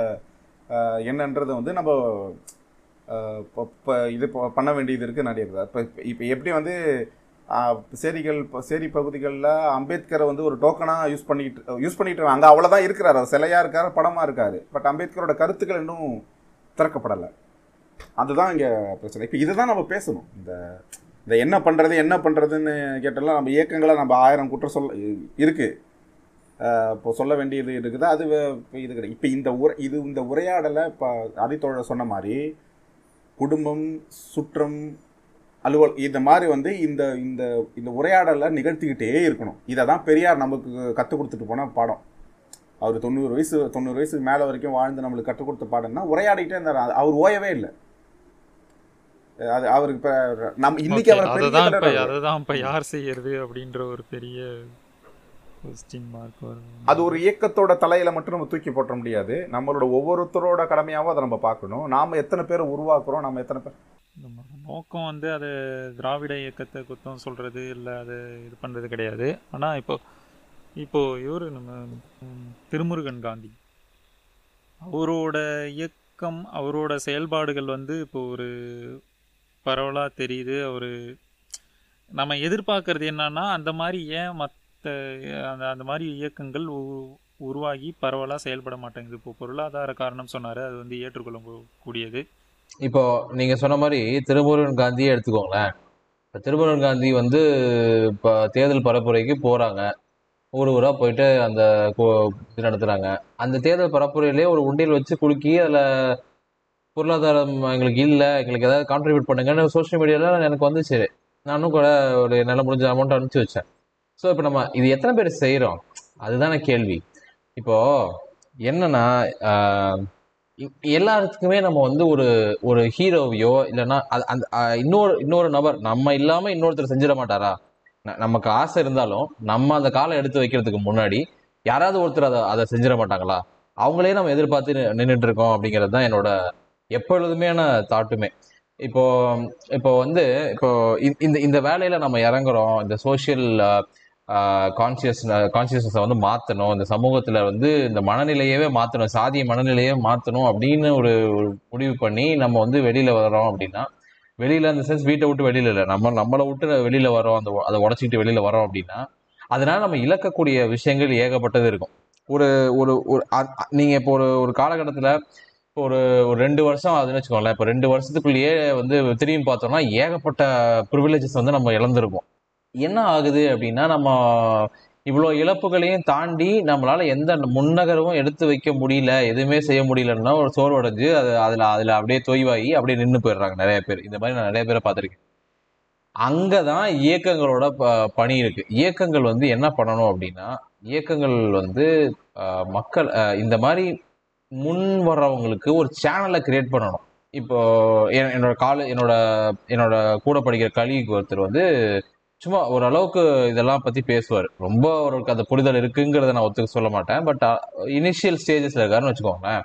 [SPEAKER 2] என்னன்றதை வந்து நம்ம இப்போ- இது இப்போ பண்ண வேண்டியது இருக்குது நிறைய இப்போ இப்போ எப்படி வந்து சேரிகள் இப்போ சேரி பகுதிகளில் அம்பேத்கரை வந்து ஒரு டோக்கனாக யூஸ் பண்ணிக்கிட்டு யூஸ் பண்ணிட்டு அங்கே அவ்வளோதான் இருக்கிறார். அவர் சிலையாக இருக்கார் படமாக இருக்கார். பட் அம்பேத்கரோட கருத்துக்கள் இன்னும் திறக்கப்படலை. அதுதான் இங்கே பிரச்சனை. இப்போ இதுதான் நம்ம பேசணும். இந்த இந்த என்ன பண்ணுறது என்ன பண்ணுறதுன்னு கேட்டாலும் நம்ம இயக்கங்களை நம்ம ஆயிரம் குற்றம் சொல்ல இருக்குது இப்போ சொல்ல வேண்டியது இருக்குது. அது இப்போ இது கிடையாது இப்போ இந்த உரை இது இந்த உரையாடலை இப்போ ஆதித்தோழர் சொன்ன மாதிரி குடும்பம் சுற்றம் அலுவல் இந்த மாதிரி வந்து இந்த இந்த இந்த உரையாடலை நிகழ்த்திக்கிட்டே இருக்கணும். இதை தான் பெரியார் நமக்கு கற்றுக் கொடுத்துட்டு போன பாடம். அவர் தொண்ணூறு வயசு தொண்ணூறு வயசுக்கு மேலே வரைக்கும் வாழ்ந்து நம்மளுக்கு கற்றுக் கொடுத்த பாடம்னா உரையாடிக்கிட்டே இருந்தார். அவர் ஓயவே இல்லை. அது அவருக்கு இப்போ நம்ம இன்னைக்கு அவர்
[SPEAKER 1] அததான் இப்ப. அததான் இப்ப யார் செய்யறது அப்படின்ற ஒரு பெரிய
[SPEAKER 2] அது ஒரு இயக்கத்தோட தலையில மட்டும் நம்ம தூக்கி போட்ட முடியாது. நம்மளோட ஒவ்வொருத்தரோட கடமையாவும் அதை நம்ம பார்க்கணும். நாம எத்தனை பேரை உருவாக்குறோம் நம்ம எத்தனை பேர்
[SPEAKER 1] நோக்கம் வந்து அது திராவிட இயக்கத்தை குத்தம் சொல்கிறது இல்லை அது இது பண்ணுறது கிடையாது. ஆனால் இப்போ இப்போது இவர் நம்ம திருமுருகன் காந்தி. அவரோட இயக்கம் அவரோட செயல்பாடுகள் வந்து இப்போ ஒரு பரவலாக தெரியுது. அவர் நம்ம எதிர்பார்க்கறது என்னன்னா அந்த மாதிரி ஏன் மற்ற அந்த அந்த மாதிரி இயக்கங்கள் உ- உருவாகி பரவலாக செயல்பட மாட்டேங்குது. இப்போ பொருளாதார காரணம் சொன்னார். அது வந்து ஏற்றுக்கொள்ள கூடியது.
[SPEAKER 4] இப்போ நீங்க சொன்ன மாதிரி திருமுருகன் காந்தியே எடுத்துக்கோங்களேன். இப்போ திருமுருகன் காந்தி வந்து இப்போ தேர்தல் பரப்புரைக்கு போறாங்க. ஊர் ஊராக போயிட்டு அந்த கோ- இது நடத்துறாங்க. அந்த தேர்தல் பரப்புரையிலே ஒரு உண்டியல் வச்சு குலுக்கி அதில் பொருளாதாரம் எங்களுக்கு இல்லை எங்களுக்கு ஏதாவது கான்ட்ரிபியூட் பண்ணுங்கன்னு சோஷியல் மீடியாவில் எனக்கு வந்துச்சு. நானும் கூட ஒரு நல்ல முடிஞ்ச அமௌண்ட் அனுப்பிச்சு வச்சேன். ஸோ இப்போ நம்ம இது எத்தனை பேர் செய்கிறோம் அதுதானே கேள்வி. இப்போ என்னன்னா எல்லாத்துக்குமே நம்ம வந்து ஒரு ஒரு ஹீரோவையோ இல்லைன்னா அது அந்த இன்னொரு இன்னொரு நபர் நம்ம இல்லாமல் இன்னொருத்தர் செஞ்சிட மாட்டாரா? ந- நமக்கு ஆசை இருந்தாலும் நம்ம அந்த காலை எடுத்து வைக்கிறதுக்கு முன்னாடி யாராவது ஒருத்தர் அதை அதை செஞ்சிட மாட்டாங்களா? அவங்களே நம்ம எதிர்பார்த்து நின்றுட்டு இருக்கோம் அப்படிங்கிறது தான் என்னோட எப்பொழுதுமையான தாட்டுமே. இப்போ இப்போ வந்து இப்போ இந்த- இந்த இந்த வேலையில நம்ம இறங்குறோம் இந்த சோஷியல் கான்சியஸ் கான்சியஸ்னஸை வந்து மாற்றணும் இந்த சமூகத்தில் வந்து இந்த மனநிலையவே மாற்றணும் சாதிய மனநிலையே மாற்றணும் அப்படின்னு ஒரு முடிவு பண்ணி நம்ம வந்து வெளியில் வரோம் அப்படின்னா வெளியில் அந்த சென்ஸ் வீட்டை விட்டு வெளியில் இல்லை. நம்ம நம்மளை விட்டு வெளியில் வரோம் அந்த அதை உடச்சிக்கிட்டு வெளியில் வரோம் அப்படின்னா அதனால் நம்ம இழக்கக்கூடிய விஷயங்கள் ஏகப்பட்டது இருக்கும். ஒரு ஒரு ஒரு நீங்கள் இப்போ ஒரு ஒரு காலகட்டத்தில் இப்போ ஒரு ஒரு ரெண்டு வருஷம் ஆகுதுன்னு வச்சுக்கோங்களேன். இப்போ ரெண்டு வருஷத்துக்குள்ளேயே வந்து திரும்பி பார்த்தோம்னா ஏகப்பட்ட ப்ரிவிலேஜஸ் வந்து நம்ம இழந்திருப்போம். என்ன ஆகுது அப்படின்னா நம்ம இவ்வளோ இழப்புகளையும் தாண்டி நம்மளால் எந்த முன்னகரவும் எடுத்து வைக்க முடியல எதுவுமே செய்ய முடியலன்னா ஒரு சோர்வடைஞ்சு அது அதில் அதில் அப்படியே தொய்வாகி அப்படியே நின்று போயிடுறாங்க நிறைய பேர். இந்த மாதிரி நான் நிறைய பேரை பார்த்துருக்கேன். அங்கே தான் இயக்கங்களோட ப பணி இருக்குது இயக்கங்கள் வந்து என்ன பண்ணணும் அப்படின்னா இயக்கங்கள் வந்து மக்கள் இந்த மாதிரி முன் வர்றவங்களுக்கு ஒரு சேனலை கிரியேட் பண்ணணும். இப்போ என்னோட கால என்னோட என்னோட கூட படிக்கிற கலிக்கு ஒருத்தர் வந்து சும்மா ஓரளவுக்கு இதெல்லாம் பத்தி பேசுவார். ரொம்ப அவருக்கு அந்த புரிதல் இருக்குங்கிறத நான் ஒத்துக்க சொல்ல மாட்டேன். பட் இனிஷியல் ஸ்டேஜஸ்ல இருக்காருன்னு வச்சுக்கோங்களேன்.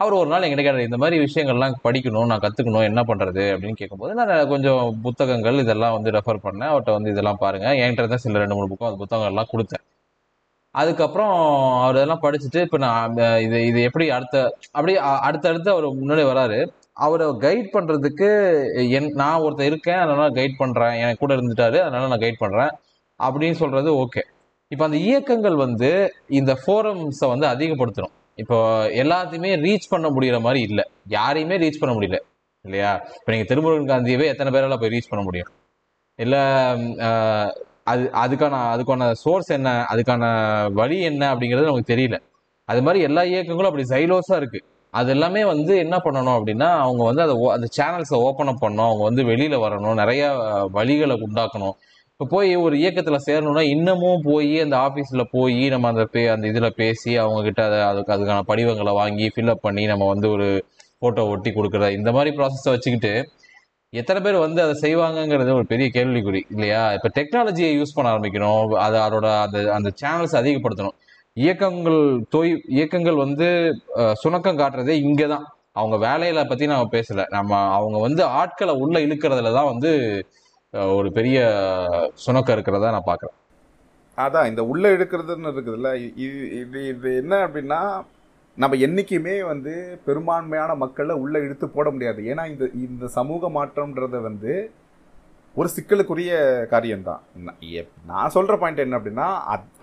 [SPEAKER 4] அவர் ஒரு நாள் எங்கிட்ட கேட்டார் இந்த மாதிரி விஷயங்கள்லாம் படிக்கணும் நான் கத்துக்கணும் என்ன பண்றது? அப்படின்னு கேட்கும்போது நான் கொஞ்சம் புத்தகங்கள் இதெல்லாம் வந்து ரெஃபர் பண்ணேன். அவர்கிட்ட வந்து இதெல்லாம் பாருங்க. என்கிட்ட தான் சில ரெண்டு மூணு புக்கம் அந்த புத்தகங்கள்லாம் கொடுத்தேன். அதுக்கப்புறம் அவர் இதெல்லாம் படிச்சுட்டு இப்போ நான் அந்த இது இது எப்படி அடுத்த அப்படியே அடுத்தடுத்து அவர் முன்னாடி வராரு. அவரை கைட் பண்ணுறதுக்கு என் நான் ஒருத்தர் இருக்கேன் அதனால் கைட் பண்ணுறேன் எனக்கு கூட இருந்துட்டாரு அதனால் நான் கைட் பண்ணுறேன் அப்படின்னு சொல்கிறது ஓகே இப்போ அந்த இயக்கங்கள் வந்து இந்த ஃபோரம்ஸை வந்து அதிகப்படுத்தணும். இப்போ எல்லாத்தையுமே ரீச் பண்ண முடிகிற மாதிரி இல்லை. யாரையுமே ரீச் பண்ண முடியல இல்லையா? இப்போ நீங்கள் திருமுருகன் காந்தியவே எத்தனை பேரால் போய் ரீச் பண்ண முடியும்? இல்லை அது அதுக்கான அதுக்கான சோர்ஸ் என்ன? அதுக்கான வழி என்ன அப்படிங்கிறது நமக்கு தெரியல. அது மாதிரி எல்லா இயக்கங்களும் அப்படி சைலோஸாக இருக்குது அது எல்லாமே வந்து என்ன பண்ணணும் அப்படின்னா அவங்க வந்து அதை அந்த சேனல்ஸை ஓப்பன் அப் பண்ணணும். அவங்க வந்து வெளியில் வரணும். நிறைய வழிகளை உண்டாக்கணும். இப்போ போய் ஒரு இயக்கத்தில் சேரணும்னா இன்னமும் போய் அந்த ஆஃபீஸில் போய் நம்ம அந்த பே அந்த இதில் பேசி அவங்கக்கிட்ட அதை அதுக்கு அதுக்கான படிவங்களை வாங்கி ஃபில்அப் பண்ணி நம்ம வந்து ஒரு ஃபோட்டோ ஒட்டி கொடுக்குற இந்த மாதிரி ப்ராசஸை வச்சுக்கிட்டு எத்தனை பேர் வந்து அதை செய்வாங்கங்கிறது ஒரு பெரிய கேள்விக்குறி இல்லையா? இப்போ டெக்னாலஜியை யூஸ் பண்ண ஆரம்பிக்கணும். அதை அதோட அந்த அந்த சேனல்ஸ் அதிகப்படுத்தணும். இயக்கங்கள் தொய் இயக்கங்கள் வந்து சுணக்கம் காட்டுறதே இங்கே தான் அவங்க வேலையில பத்தி நம்ம பேசல. நம்ம அவங்க வந்து ஆட்களை உள்ள இழுக்கிறதுல தான் வந்து ஒரு பெரிய சுணக்கம் இருக்கிறதா நான் பார்க்குறேன்
[SPEAKER 2] அதான் இந்த உள்ள இழுக்கிறதுன்னு இருக்குதுல்ல இது இது இது என்ன அப்படின்னா நம்ம என்றைக்குமே வந்து பெரும்பான்மையான மக்களை உள்ளே இழுத்து போட முடியாது. ஏன்னா இந்த இந்த சமூக மாற்றம்ன்றது வந்து ஒரு சிக்கலுக்குரிய காரியம்தான். நான் சொல்கிற பாயிண்ட் என்ன அப்படின்னா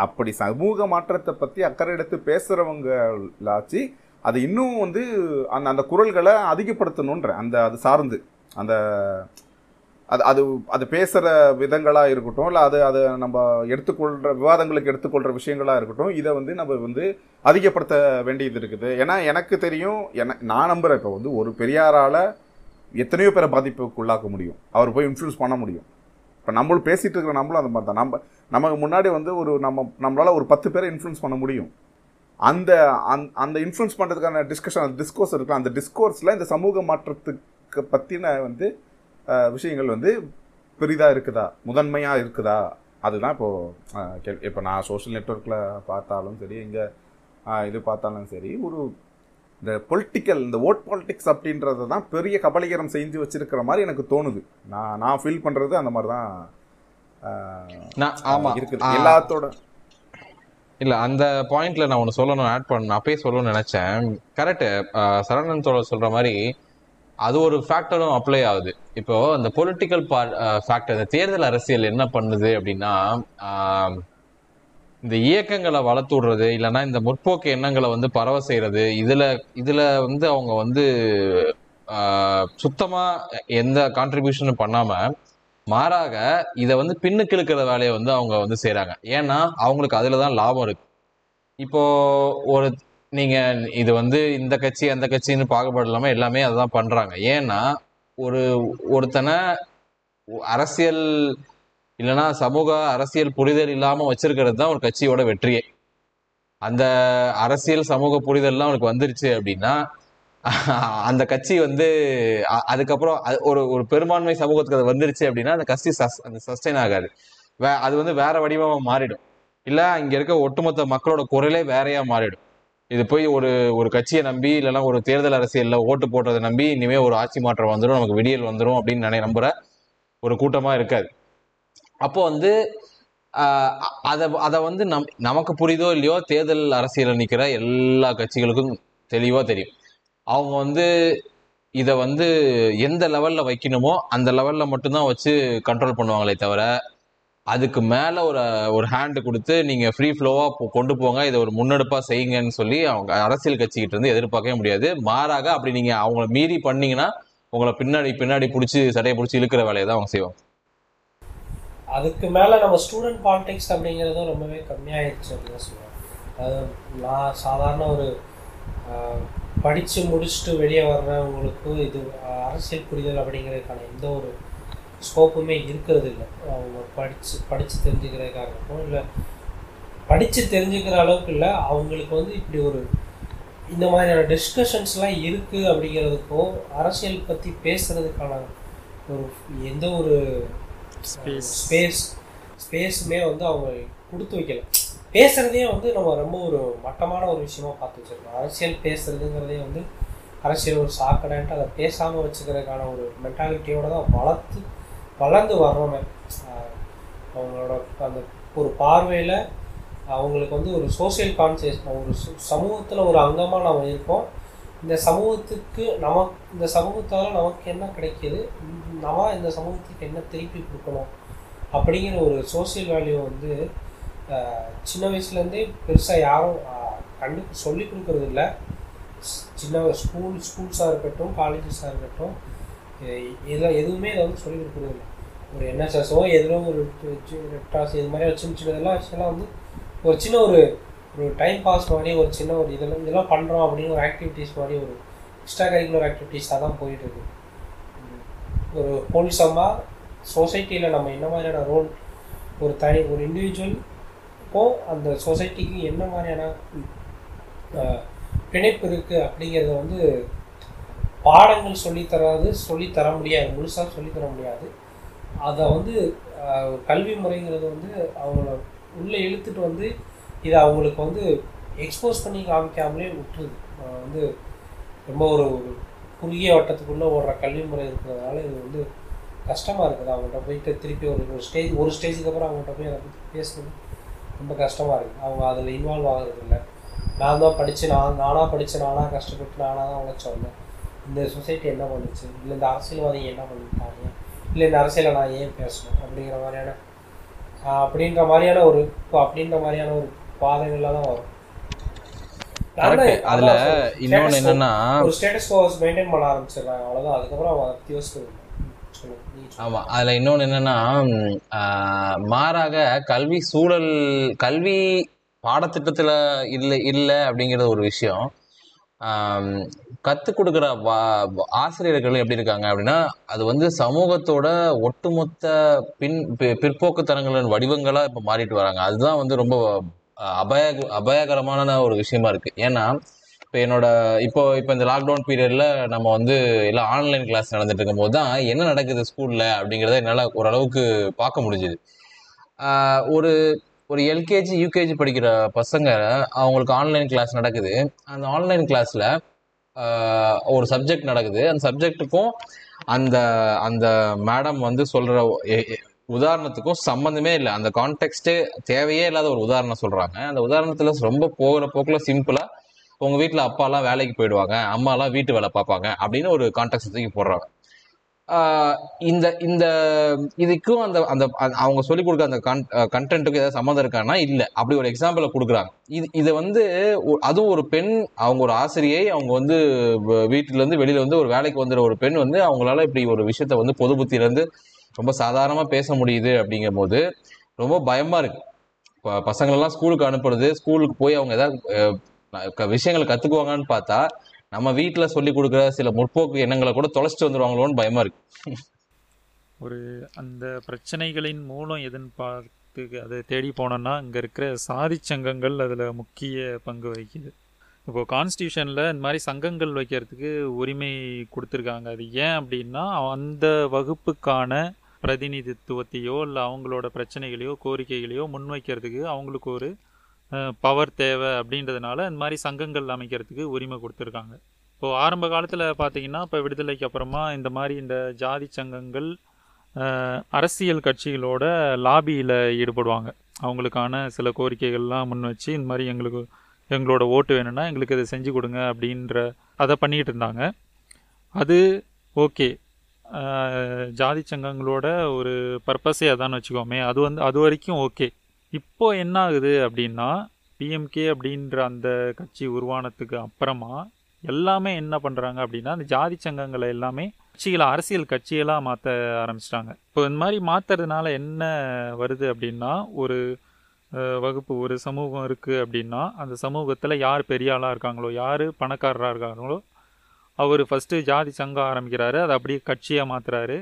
[SPEAKER 2] அப்படி சமூக மாற்றத்தை பற்றி அக்கறை எடுத்து பேசுகிறவங்களாச்சு அது இன்னும் வந்து அந்த அந்த குரல்களை அதிகப்படுத்தணுன்ற அந்த அது சார்ந்து. அந்த அது அது அது பேசுகிற விதங்களாக இருக்கட்டும் இல்லை அது அது நம்ம எடுத்துக்கொள்கிற விவாதங்களுக்கு எடுத்துக்கொள்கிற விஷயங்களாக இருக்கட்டும் இதை வந்து நம்ம வந்து அதிகப்படுத்த வேண்டியது இருக்குது. ஏன்னா எனக்கு தெரியும் என நான் நம்புகிறேன் இப்போ வந்து ஒரு பெரியாரால் எத்தனையோ பேரை பாதிப்புக்குள்ளாக்க முடியும். அவர் போய் இன்ஃப்ளூன்ஸ் பண்ண முடியும். இப்போ நம்மளும் பேசிகிட்டு இருக்கிற நம்மளும் அந்த மாதிரி தான் நம்ம நமக்கு முன்னாடி வந்து ஒரு நம்ம நம்மளால் ஒரு பத்து பேரை இன்ஃப்ளூன்ஸ் பண்ண முடியும். அந்த அந்த அந்த இன்ஃப்ளூன்ஸ் பண்ணுறதுக்கான டிஸ்கஷன் அந்த டிஸ்கோர்ஸ் இருக்கலாம் அந்த டிஸ்கோர்ஸில் இந்த சமூக மாற்றத்துக்கு பற்றின வந்து விஷயங்கள் வந்து பெரிதாக இருக்குதா? முதன்மையாக இருக்குதா? அதுதான் இப்போது கே இப்போ நான் சோஷியல் நெட்ஒர்க்கில் பார்த்தாலும் சரி இங்கே இது பார்த்தாலும் சரி ஒரு இந்த பொலிட்டிக்கல் இந்த ஓட் பாலிட்டிக்ஸ் அப்படின்றத தான் பெரிய கபலீகரம் செஞ்சு வச்சிருக்கிற மாதிரி எனக்கு தோணுது. நான் நான் ஃபீல் பண்ணுறது அந்த மாதிரி தான் இருக்குது. எல்லாத்தோட
[SPEAKER 4] இல்ல அந்த பாயிண்ட்ல நான் ஒன்று சொல்லணும் ஆட் பண்ண அப்பயே சொல்லணும்னு நினைச்சேன். கரெக்ட் சரவணன் தோழர் சொல்ற மாதிரி அது ஒரு ஃபேக்டரும் அப்ளை ஆகுது. இப்போ இந்த பொலிட்டிக்கல் ஃபேக்டர் இந்த தேர்தல் அரசியல் என்ன பண்ணுது அப்படின்னா இந்த இயக்கங்களை வளர்த்து விடுறது இல்லைன்னா இந்த முற்போக்கு எண்ணங்களை வந்து பரவ செய்யறது இதுல இதுல வந்து அவங்க வந்து சுத்தமாக சுத்தமா எந்த கான்ட்ரிபியூஷனும் பண்ணாம மாறாக இதை வந்து பின்னுக்கு இழுக்கிற வேலையை வந்து அவங்க வந்து செய்கிறாங்க ஏன்னா அவங்களுக்கு அதில் தான் லாபம் இருக்கு. இப்போ ஒரு நீங்கள் இது வந்து இந்த கட்சி அந்த கட்சின்னு பாகுபாடு இல்லாமல் எல்லாமே அதுதான் பண்ணுறாங்க ஏன்னா ஒரு ஒருத்தனை அரசியல் இல்லைன்னா சமூக அரசியல் புரிதல் இல்லாமல் வச்சிருக்கிறது தான் ஒரு கட்சியோட வெற்றியே. அந்த அரசியல் சமூக புரிதல்லாம் அவனுக்கு வந்துருச்சு அப்படின்னா அந்த கட்சி வந்து அதுக்கப்புறம் அது ஒரு ஒரு பெரும்பான்மை சமூகத்துக்கு அது வந்துருச்சு அப்படின்னா அந்த கட்சி சஸ் அந்த சஸ்டைன் ஆகாது. வே அது வந்து வேற வடிவமாக மாறிடும். இல்லை இங்கே இருக்க ஒட்டுமொத்த மக்களோட குரலே வேறையா மாறிடும். இது போய் ஒரு ஒரு கட்சியை நம்பி இல்லைன்னா ஒரு தேர்தல் அரசியலில் ஓட்டு போட்டதை நம்பி இனிமேல் ஒரு ஆட்சி மாற்றம் வந்துடும் நமக்கு விடியல் வந்துடும் அப்படின்னு நினை நம்புற ஒரு கூட்டமாக இருக்காது. அப்போ வந்து அதை அதை வந்து நம் நமக்கு புரியுதோ இல்லையோ தேர்தல் அரசியலில் நிற்கிற எல்லா கட்சிகளுக்கும் தெளிவாக தெரியும். அவங்க வந்து இதை வந்து எந்த லெவலில் வைக்கணுமோ அந்த லெவலில் மட்டும்தான் வச்சு கண்ட்ரோல் பண்ணுவாங்களே தவிர அதுக்கு மேலே ஒரு ஒரு ஹேண்ட் கொடுத்து நீங்கள் ஃப்ரீ ஃப்ளோவாக கொண்டு போங்க இதை ஒரு முன்னெடுப்பாக செய்யுங்கன்னு சொல்லி அவங்க அரசியல் கட்சிக்கிட்ட இருந்து எதிர்பார்க்கவே முடியாது. மாறாக அப்படி நீங்கள் அவங்கள மீறி பண்ணீங்கன்னா உங்களை பின்னாடி பின்னாடி பிடிச்சி சடையை பிடிச்சி இழுக்கிற வேலையை தான் அவங்க செய்வாங்க.
[SPEAKER 3] அதுக்கு மேலே நம்ம ஸ்டூடெண்ட் பாலிடிக்ஸ் அப்படிங்கிறதும் ரொம்பவே கம்மியாயிடுச்சு அப்படின்னு சொல்லுவேன் அது நான் சாதாரண ஒரு படித்து முடிச்சுட்டு வெளியே வர்றவங்களுக்கு இது அரசியல் புரிதல் அப்படிங்கிறதுக்கான எந்த ஒரு ஸ்கோப்புமே இருக்கிறது இல்லை அவங்க படித்து படித்து தெரிஞ்சுக்கிறதுக்காக இருக்கும் இல்லை படித்து தெரிஞ்சுக்கிற அளவுக்கு இல்லை அவங்களுக்கு வந்து இப்படி ஒரு இந்த மாதிரியான டிஸ்கஷன்ஸ்லாம் இருக்குது அப்படிங்கிறதுக்கும் அரசியல் பற்றி பேசுகிறதுக்கான ஒரு எந்த ஒரு ஸ்பேஸ் ஸ்பேஸுமே வந்து அவங்க கொடுத்து வைக்கல. பேசுகிறதே வந்து நம்ம ரொம்ப ஒரு மட்டமான ஒரு விஷயமா பார்த்து வச்சிருக்கோம். அரசியல் பேசுறதுங்கிறதே வந்து அரசியல் ஒரு சாக்கடைன்ட்டு அதை பேசாமல் வச்சுக்கிறதுக்கான ஒரு மென்டாலிட்டியோட தான் வளர்த்து வளர்ந்து வர்றோமே. அவங்களோட அந்த ஒரு பார்வையில் அவங்களுக்கு வந்து ஒரு சோஷியல் கான்சியஸ் ஒரு சமூகத்தில் ஒரு அங்கமாக நம்ம இருக்கோம். இந்த சமூகத்துக்கு நமக்கு இந்த சமூகத்தால் நமக்கு என்ன கிடைக்கிது? நம்ம இந்த சமூகத்துக்கு என்ன திருப்பி கொடுக்கணும் அப்படிங்கிற ஒரு சோஷியல் வேல்யூ வந்து சின்ன வயசுலேருந்தே பெருசாக யாரும் கண்டு சொல்லி கொடுக்குறது இல்லை. சின்ன ஸ்கூல் ஸ்கூல்ஸாக இருக்கட்டும் காலேஜஸாக இருக்கட்டும் இதில் எதுவுமே இதை வந்து சொல்லி கொடுக்குறது இல்லை. ஒரு என்எஸ்எஸ்ஓ எதிலோ ஒரு ரெட்டாஸ் இது மாதிரி ஒரு சின்ன சின்னதெல்லாம் விஷயம்லாம் வந்து ஒரு சின்ன ஒரு ஒரு டைம் பாஸ் மாதிரி ஒரு சின்ன ஒரு இதெல்லாம் இதெல்லாம் பண்ணுறோம் அப்படின்னு ஒரு ஆக்டிவிட்டீஸ் மாதிரி ஒரு எக்ஸ்ட்ரா கரிக்குலர் ஆக்டிவிட்டீஸாக தான் போயிட்டுருக்கு ஒரு ஹோல்சமாக சொசைட்டியில் நம்ம என்ன மாதிரியான ரோல் ஒரு தனி ஒரு இண்டிவிஜுவலுக்கும் அந்த சொசைட்டிக்கு என்ன மாதிரியான பிணைப்பு இருக்குது அப்படிங்கிறத வந்து பாடங்கள் சொல்லித் தராது முடியாது முழுசாக சொல்லித் தர முடியாது. அதை வந்து கல்வி முறைங்கிறது வந்து அவங்கள உள்ளே இழுத்துட்டு வந்து இதை அவங்களுக்கு வந்து எக்ஸ்போஸ் பண்ணி காமிக்காமலே விட்டுருது. வந்து ரொம்ப ஒரு குறுகிய வட்டத்துக்குள்ளே ஓடுற கல்வி முறை இருக்கிறதுனால இது வந்து கஷ்டமாக இருக்குது. அவங்கள்ட்ட போயிட்டு திருப்பி ஒரு ஒரு ஸ்டேஜ் ஒரு ஸ்டேஜுக்கு அப்புறம் அவங்கள்ட்ட போய் அதை பற்றி பேசுறது ரொம்ப கஷ்டமாக இருக்குது. அவங்க அதில் இன்வால்வ் ஆகிறது இல்லை நான் தான் படித்து நான் நானாக படித்து நானாக கஷ்டப்பட்டு நானாக தான் உழைச்ச வந்தேன் இந்த சொசைட்டி என்ன பண்ணுச்சு? இல்லை இந்த அரசியல்வாதி என்ன பண்ணிட்டாங்க இல்லை இந்த அரசியலை நான் ஏன் பேசணும்? அப்படிங்கிற மாதிரியான அப்படின்ற மாதிரியான ஒரு இப்போ அப்படின்ற மாதிரியான ஒரு பாதைகள்ல தான் வரும்.
[SPEAKER 4] அதுல. இன்னொன்னு என்னன்னா
[SPEAKER 3] ஒரு ஸ்டேட்டஸ் மெயின்டைன் பண்ண ஆரம்பிச்சிடுறாங்க. அதுக்கப்புறம் அதை.
[SPEAKER 4] ஆமா அதுல இன்னொன்னு என்னன்னா மாறாக கல்வி சூழல் கல்வி பாடத்திட்டத்துல இல்லை இல்லை அப்படிங்கிறது ஒரு விஷயம். கத்துக் கொடுக்குற ஆசிரியர்கள் எப்படி இருக்காங்க அப்படின்னா அது வந்து சமூகத்தோட ஒட்டுமொத்த பின் பிற்போக்குத்தனங்களின் வடிவங்களா இப்ப மாறிட்டு வராங்க. அதுதான் வந்து ரொம்ப அபாய அபாயகரமான ஒரு விஷயமா இருக்கு. ஏன்னா இப்போ என்னோட இப்போ இப்போ இந்த லாக்டவுன் பீரியட்ல நம்ம வந்து எல்லாம் ஆன்லைன் கிளாஸ் நடந்துட்டு இருக்கும்போது தான் என்ன நடக்குது ஸ்கூல்ல அப்படிங்கிறத என்னால் ஓரளவுக்கு பார்க்க முடிஞ்சுது. ஒரு ஒரு எல்கேஜி யூகேஜி படிக்கிற பசங்க அவங்களுக்கு ஆன்லைன் கிளாஸ் நடக்குது. அந்த ஆன்லைன் கிளாஸ்ல ஒரு சப்ஜெக்ட் நடக்குது. அந்த சப்ஜெக்ட்டுக்கும் அந்த அந்த மேடம் வந்து சொல்ற உதாரணத்துக்கும் சம்மந்தமே இல்லை. அந்த கான்டெக்ஸ்டே தேவையே இல்லாத ஒரு உதாரணம் சொல்றாங்க. அந்த உதாரணத்துல ரொம்ப போகிற போக்குல சிம்பிளா உங்க வீட்ல அப்பாலாம் வேலைக்கு போயிடுவாங்க. அம்மாலாம் வீட்டு வேலை பார்ப்பாங்க அப்படின்னு ஒரு கான்டெக்ட் தூக்கி போடுறாங்க. இந்த இந்த இதுக்கும் அந்த அந்த அவங்க சொல்லிக் கொடுக்க அந்த கண்டென்ட்டுக்கும் ஏதாவது சம்மந்தம் இருக்கான்னா இல்லை. அப்படி ஒரு எக்ஸாம்பிளை கொடுக்குறாங்க. இது இதை வந்து அதுவும் ஒரு பெண் அவங்க ஒரு ஆசிரியை அவங்க வந்து வ- வீட்டுல இருந்து வெளியில வந்து ஒரு வேலைக்கு வந்துடுற ஒரு பெண் வந்து அவங்களால இப்படி ஒரு விஷயத்த வந்து பொது புத்தியில இருந்து ரொம்ப சாதாரணமாக பேச முடியுது அப்படிங்கும் போது ரொம்ப பயமாக இருக்கு. இப்போ பசங்களெல்லாம் ஸ்கூலுக்கு அனுப்புறது ஸ்கூலுக்கு போய் அவங்க ஏதாவது க- விஷயங்களை கற்றுக்குவாங்கன்னு பார்த்தா நம்ம வீட்டில் சொல்லி கொடுக்குற சில முற்போக்கு எண்ணங்களை கூட தொலைச்சிட்டு வந்துடுவாங்களோன்னு பயமாக இருக்கு.
[SPEAKER 1] ஒரு அந்த பிரச்சனைகளின் மூலம் எதுன்னு பார்த்து அதை தேடி போனோம்னா இங்கே இருக்கிற சாதி சங்கங்கள் அதில் முக்கிய பங்கு வகிக்குது. இப்போது கான்ஸ்டியூஷனில் இந்த மாதிரி சங்கங்கள் வைக்கிறதுக்கு உரிமை கொடுத்துருக்காங்க. அது ஏன் அப்படின்னா அந்த வகுப்புக்கான பிரதிநிதித்துவத்தையோ இல்லை அவங்களோட பிரச்சனைகளையோ கோரிக்கைகளையோ முன்வைக்கிறதுக்கு அவங்களுக்கு ஒரு பவர் தேவை அப்படின்றதுனால இந்த மாதிரி சங்கங்கள் அமைக்கிறதுக்கு உரிமை கொடுத்துருக்காங்க. இப்போது ஆரம்ப காலத்தில் பார்த்தீங்கன்னா இப்போ விடுதலைக்கு அப்புறமா இந்த மாதிரி இந்த ஜாதி சங்கங்கள் அரசியல் கட்சிகளோட லாபியில் ஈடுபடுவாங்க. அவங்களுக்கான சில கோரிக்கைகள்லாம் முன் வச்சு இந்த மாதிரி எங்களுக்கு எங்களோட ஓட்டு வேணும்னா எங்களுக்கு இதை செஞ்சு கொடுங்க அப்படின்ற அதை பண்ணிக்கிட்டு இருந்தாங்க. அது ஓகே. ஜாதி சங்கங்களோட ஒரு பர்பஸே அதான்னு வச்சுக்கோமே அது வந்து அது வரைக்கும் ஓகே. இப்போ என்ன ஆகுது அப்படின்னா பிஎம்கே அப்படின்ற அந்த கட்சி உருவானத்துக்கு அப்புறமா எல்லாமே என்ன பண்ணுறாங்க அப்படின்னா அந்த ஜாதி சங்கங்களை எல்லாமே கட்சிகளை அரசியல் கட்சிகளாக மாற்ற ஆரம்பிச்சிட்டாங்க. இப்போ இந்த மாதிரி மாற்றுறதுனால என்ன வருது அப்படின்னா ஒரு வகுப்பு ஒரு சமூகம் இருக்குது அப்படின்னா அந்த சமூகத்தில் யார் பெரிய ஆளாக இருக்காங்களோ யார் பணக்காரராக இருக்காங்களோ அவர் ஃபஸ்ட்டு ஜாதி சங்கம் ஆரம்பிக்கிறாரு அதை அப்படியே கட்சியாக மாற்றுறாரு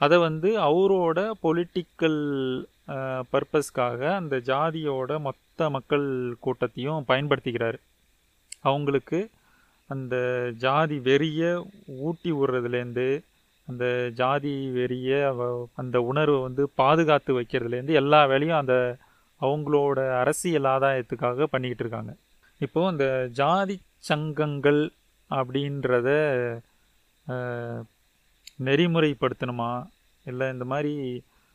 [SPEAKER 1] அதை வந்து அவரோட பொலிட்டிக்கல் பர்பஸ்க்காக அந்த ஜாதியோட மொத்த மக்கள் கூட்டத்தையும் பயன்படுத்திக்கிறாரு. அவங்களுக்கு அந்த ஜாதி வெறிய ஊட்டி விடுறதுலேருந்து அந்த ஜாதி வெறிய அந்த உணர்வை வந்து பாதுகாத்து வைக்கிறதுலேருந்து எல்லா வேலையும் அந்த அவங்களோட அரசியல் ஆதாயத்துக்காக பண்ணிக்கிட்டு இருக்காங்க. இப்போது அந்த ஜாதி சங்கங்கள் அப்படின்றத நெறிமுறைப்படுத்தணுமா? இல்லை இந்த மாதிரி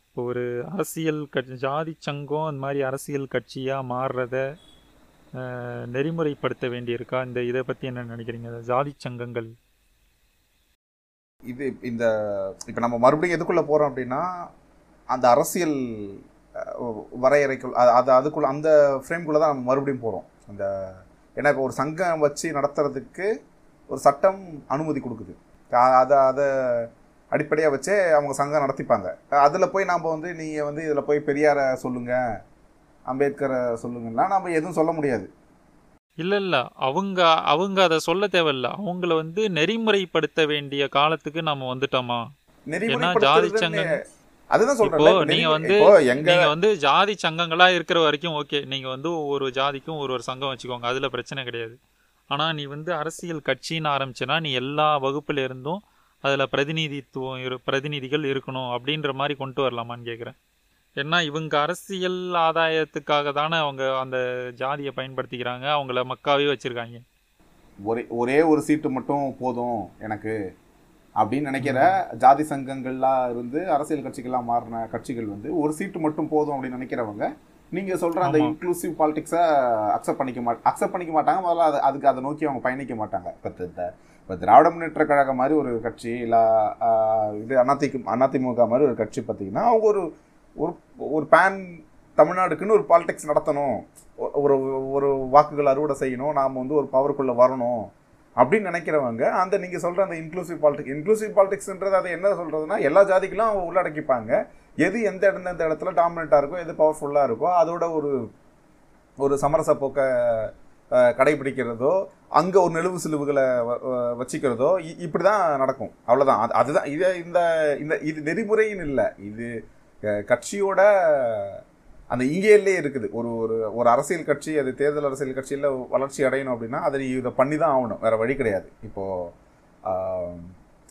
[SPEAKER 1] இப்போ ஒரு அரசியல் கட்சி ஜாதி சங்கம் இந்த மாதிரி அரசியல் கட்சியாக மாறுறத நெறிமுறைப்படுத்த வேண்டியிருக்கா? இந்த இதை பற்றி என்ன நினைக்கிறீங்க? ஜாதி சங்கங்கள்.
[SPEAKER 2] இது இந்த இப்போ நம்ம மறுபடியும் எதுக்குள்ளே போகிறோம் அப்படின்னா அந்த அரசியல் வரையறைக்குள் அது அதுக்குள்ள அந்த ஃப்ரேம்குள்ளே தான் நம்ம மறுபடியும் போகிறோம் அந்த ஏன்னா இப்போ ஒரு சங்கம் வச்சு நடத்துறதுக்கு ஒரு சட்டம் அனுமதி கொடுக்குது. அதை அதை அடிப்படையாக வச்சே அவங்க சங்கம் நடத்திப்பாங்க. அதில் போய் நாம் வந்து நீங்கள் வந்து இதில் போய் பெரியாரை சொல்லுங்கள் அம்பேத்கரை சொல்லுங்கன்னா நம்ம எதுவும் சொல்ல முடியாது.
[SPEAKER 1] இல்லை இல்லை. அவங்க அவங்க அதை சொல்ல தேவையில்ல. அவங்கள வந்து நெறிமுறைப்படுத்த வேண்டிய காலத்துக்கு நம்ம வந்துட்டோமா? ஏன்னா ஜாதி சங்கம்
[SPEAKER 2] அதுதான் சொல்றேன்
[SPEAKER 1] நீங்க வந்து நீங்க வந்து ஜாதி சங்கங்களா இருக்கிற வரைக்கும் ஓகே. நீங்க வந்து ஒரு ஜாதிக்கும் ஒரு ஒரு சங்கம் வச்சுக்கோங்க. அதுல பிரச்சனை கிடையாது. ஆனால் நீ வந்து அரசியல் கட்சின்னு ஆரம்பிச்சனா நீ எல்லா வகுப்புல இருந்தும் அதில் பிரதிநிதித்துவம் இரு பிரதிநிதிகள் இருக்கணும் அப்படின்ற மாதிரி கொண்டு வரலாமான்னு கேட்குறேன் ஏன்னா இவங்க அரசியல் ஆதாயத்துக்காக தானே அவங்க அந்த ஜாதியை பயன்படுத்திக்கிறாங்க. அவங்கள மக்காவே வச்சுருக்காங்க.
[SPEAKER 2] ஒரே ஒரே ஒரு சீட்டு மட்டும் போதும் எனக்கு அப்படின்னு நினைக்கிற ஜாதி சங்கங்கள்லாம் இருந்து அரசியல் கட்சிகள்லாம் மாறின கட்சிகள் வந்து ஒரு சீட்டு மட்டும் போதும் அப்படின்னு நினைக்கிறவங்க நீங்க சொல்ற அந்த. இன்க்ளூசிவ் பாலிடிக்ஸை அக்செப்ட் பண்ணிக்க மாட் அக்செப்ட் பண்ணிக்க மாட்டாங்க. முதல்ல அது அதுக்கு அதை நோக்கி அவங்க பயணிக்க மாட்டாங்க. இப்போ இப்போ திராவிட முன்னேற்ற கழகம் மாதிரி ஒரு கட்சி இல்லை இது அதிமுக அதிமுக மாதிரி ஒரு கட்சி பார்த்தீங்கன்னா அவங்க ஒரு ஒரு ஒரு பேன் தமிழ்நாடுக்குன்னு ஒரு பாலிடிக்ஸ் நடத்தணும். ஒரு ஒரு வாக்குகள் அறுவடை செய்யணும். நாம் வந்து ஒரு பவருக்குள்ளே வரணும். அப்படின்னு நினைக்கிறவங்க அந்த நீங்கள் சொல்கிற அந்த இன்க்ளூசிவ் பாலிடிக்ஸ் இன்க்ளூசிவ் பாலிடிக்ஸ்ன்றது அதை என்ன சொல்கிறதுனா எல்லா ஜாதிகளும் அவங்க உள்ளடக்கிப்பாங்க. எது எந்த இடம் எந்த இடத்துல டாமினேட்டாக இருக்கோ எது பவர்ஃபுல்லாக இருக்கோ அதோட ஒரு ஒரு சமரச போக்கை கடைபிடிக்கிறதோ அங்கே ஒரு நெழுவு சிலுவுகளை வ- வச்சுக்கிறதோ இ- இப்படி தான் நடக்கும். அவ்வளோதான் அது அதுதான். இது இந்த இந்த இது நெறிமுறையின் இல்லை. இது கட்சியோட அந்த இங்கேயே இருக்குது. ஒரு ஒரு ஒரு அரசியல் கட்சி அது தேர்தல் அரசியல் கட்சியில் வளர்ச்சி அடையணும் அப்படின்னா அதை நீ இதை பண்ணி தான் ஆகணும். வேறு வழி கிடையாது. இப்போது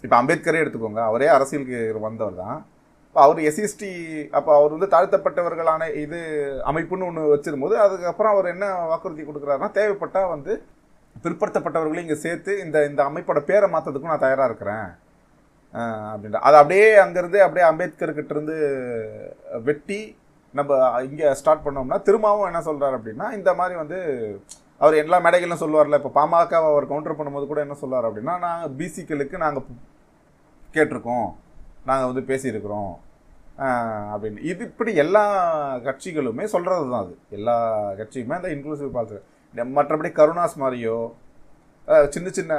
[SPEAKER 2] இப்போ அம்பேத்கரே எடுத்துக்கோங்க. அவரே அரசியலுக்கு வந்தவர் தான் இப்போ அவர் எஸ்சிஎஸ்டி அப்போ அவர் வந்து தாழ்த்தப்பட்டவர்களான இது அமைப்புன்னு ஒன்று வச்சிருக்கும்போது அதுக்கப்புறம் அவர் என்ன வாக்குறுதி கொடுக்குறாருன்னா தேவைப்பட்டால் வந்து பிற்படுத்தப்பட்டவர்களையும் இங்கே சேர்த்து இந்த இந்த அமைப்போட பேரை மாற்றதுக்கும் நான் தயாராக இருக்கிறேன். அப்படின்ற அது அப்படியே அங்கேருந்து அப்படியே அம்பேத்கர் இருந்து வெட்டி நம்ம இங்கே ஸ்டார்ட் பண்ணோம்னா திரும்பவும் என்ன சொல்கிறார் அப்படின்னா இந்த மாதிரி வந்து அவர் எல்லா மேடைகளும் சொல்லுவார்ல இப்போ பாமக அவர் கவுண்டர் பண்ணும்போது கூட என்ன சொல்லுவார் அப்படின்னா நாங்கள் பிசிக்களுக்கு நாங்கள் கேட்டிருக்கோம். நாங்கள் வந்து பேசியிருக்கிறோம். அப்படின்னு. இது இப்படி எல்லா கட்சிகளுமே சொல்கிறது தான் அது. எல்லா கட்சியுமே அந்த இன்க்ளூசிவ் பாலிசி மற்றபடி கருணாஸ் மாதிரியோ சின்ன சின்ன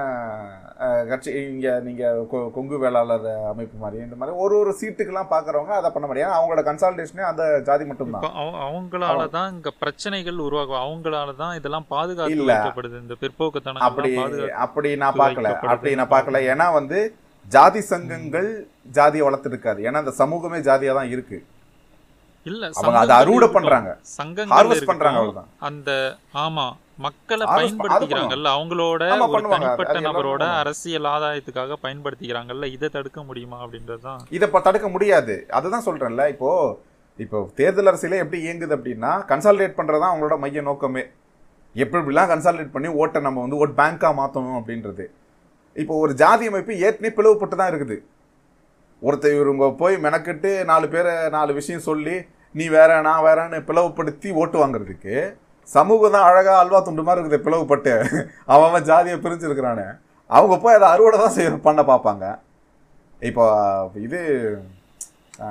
[SPEAKER 2] கட்சி இங்கே நீங்கள் கொங்கு வேளாளர் அமைப்பு மாதிரி இந்த மாதிரி ஒரு ஒரு சீட்டுக்கெல்லாம் பார்க்குறவங்க அதை பண்ண முடியாது. அவங்களோட கன்சால்டேஷனே அந்த ஜாதி மட்டும்தான்.
[SPEAKER 1] அவங்களால தான் இங்க பிரச்சனைகள் உருவாகும். அவங்களால தான் இதெல்லாம் பாதுகாத்து
[SPEAKER 2] இல்ல.
[SPEAKER 1] இந்த பிற்போக்குத்தனம்
[SPEAKER 2] அப்படி அப்படி நான் பார்க்கல. அப்படி நான் பார்க்கல ஏன்னா வந்து ஜாதி சங்கங்கள் ஜாதியை வளர்த்துருக்காது ஏன்னா அந்த சமூகமே ஜாதியா தான் இருக்கு
[SPEAKER 1] இல்ல
[SPEAKER 2] அவங்க அதை அறுவடை. பண்றாங்க
[SPEAKER 1] சங்கங்கள்
[SPEAKER 2] ஹார்வெஸ்ட் பண்றாங்க. அவ்வளவுதான்
[SPEAKER 1] அந்த ஆமா மக்களை பயன்படுத்திக்கிறாங்கல்ல அவங்களோட ஒரு. தனிப்பட்ட நபரோட. அரசியல் ஆதாயத்துக்காக பயன்படுத்திக்கிறாங்கல்ல இதை தடுக்க முடியுமா அப்படின்றதுதான்
[SPEAKER 2] இதை தடுக்க முடியாது அதுதான் சொல்றேன்ல இப்போ இப்போ தேர்தல் அரசியலே எப்படி இயங்குது அப்படின்னா கன்சாலிடேட் பண்றதுதான் அவங்களோட மைய நோக்கமே எப்படி எப்படிலாம் கன்சாலிடேட் பண்ணி ஓட்டை நம்ம வந்து ஓட் பேங்காக மாற்றணும் அப்படின்றது இப்போ ஒரு ஜாதி அமைப்பு ஏற்கனவே பிளவுபட்டு தான் இருக்குது. ஒருத்தர் இவங்க போய் மெனக்கெட்டு நாலு பேரை நாலு விஷயம் சொல்லி நீ வேற நான் வேறன்னு பிளவுபடுத்தி ஓட்டு வாங்குறதுக்கு சமூகம் தான் அழகா அல்வா துண்டு மாதிரி இருக்குது பிளவுபட்டு. அவன் அவன் ஜாதியை பிரிஞ்சிருக்கிறானே. அவங்க போய் அதை அறுவடை தான் செய்ய பண்ண பார்ப்பாங்க. இப்போ இது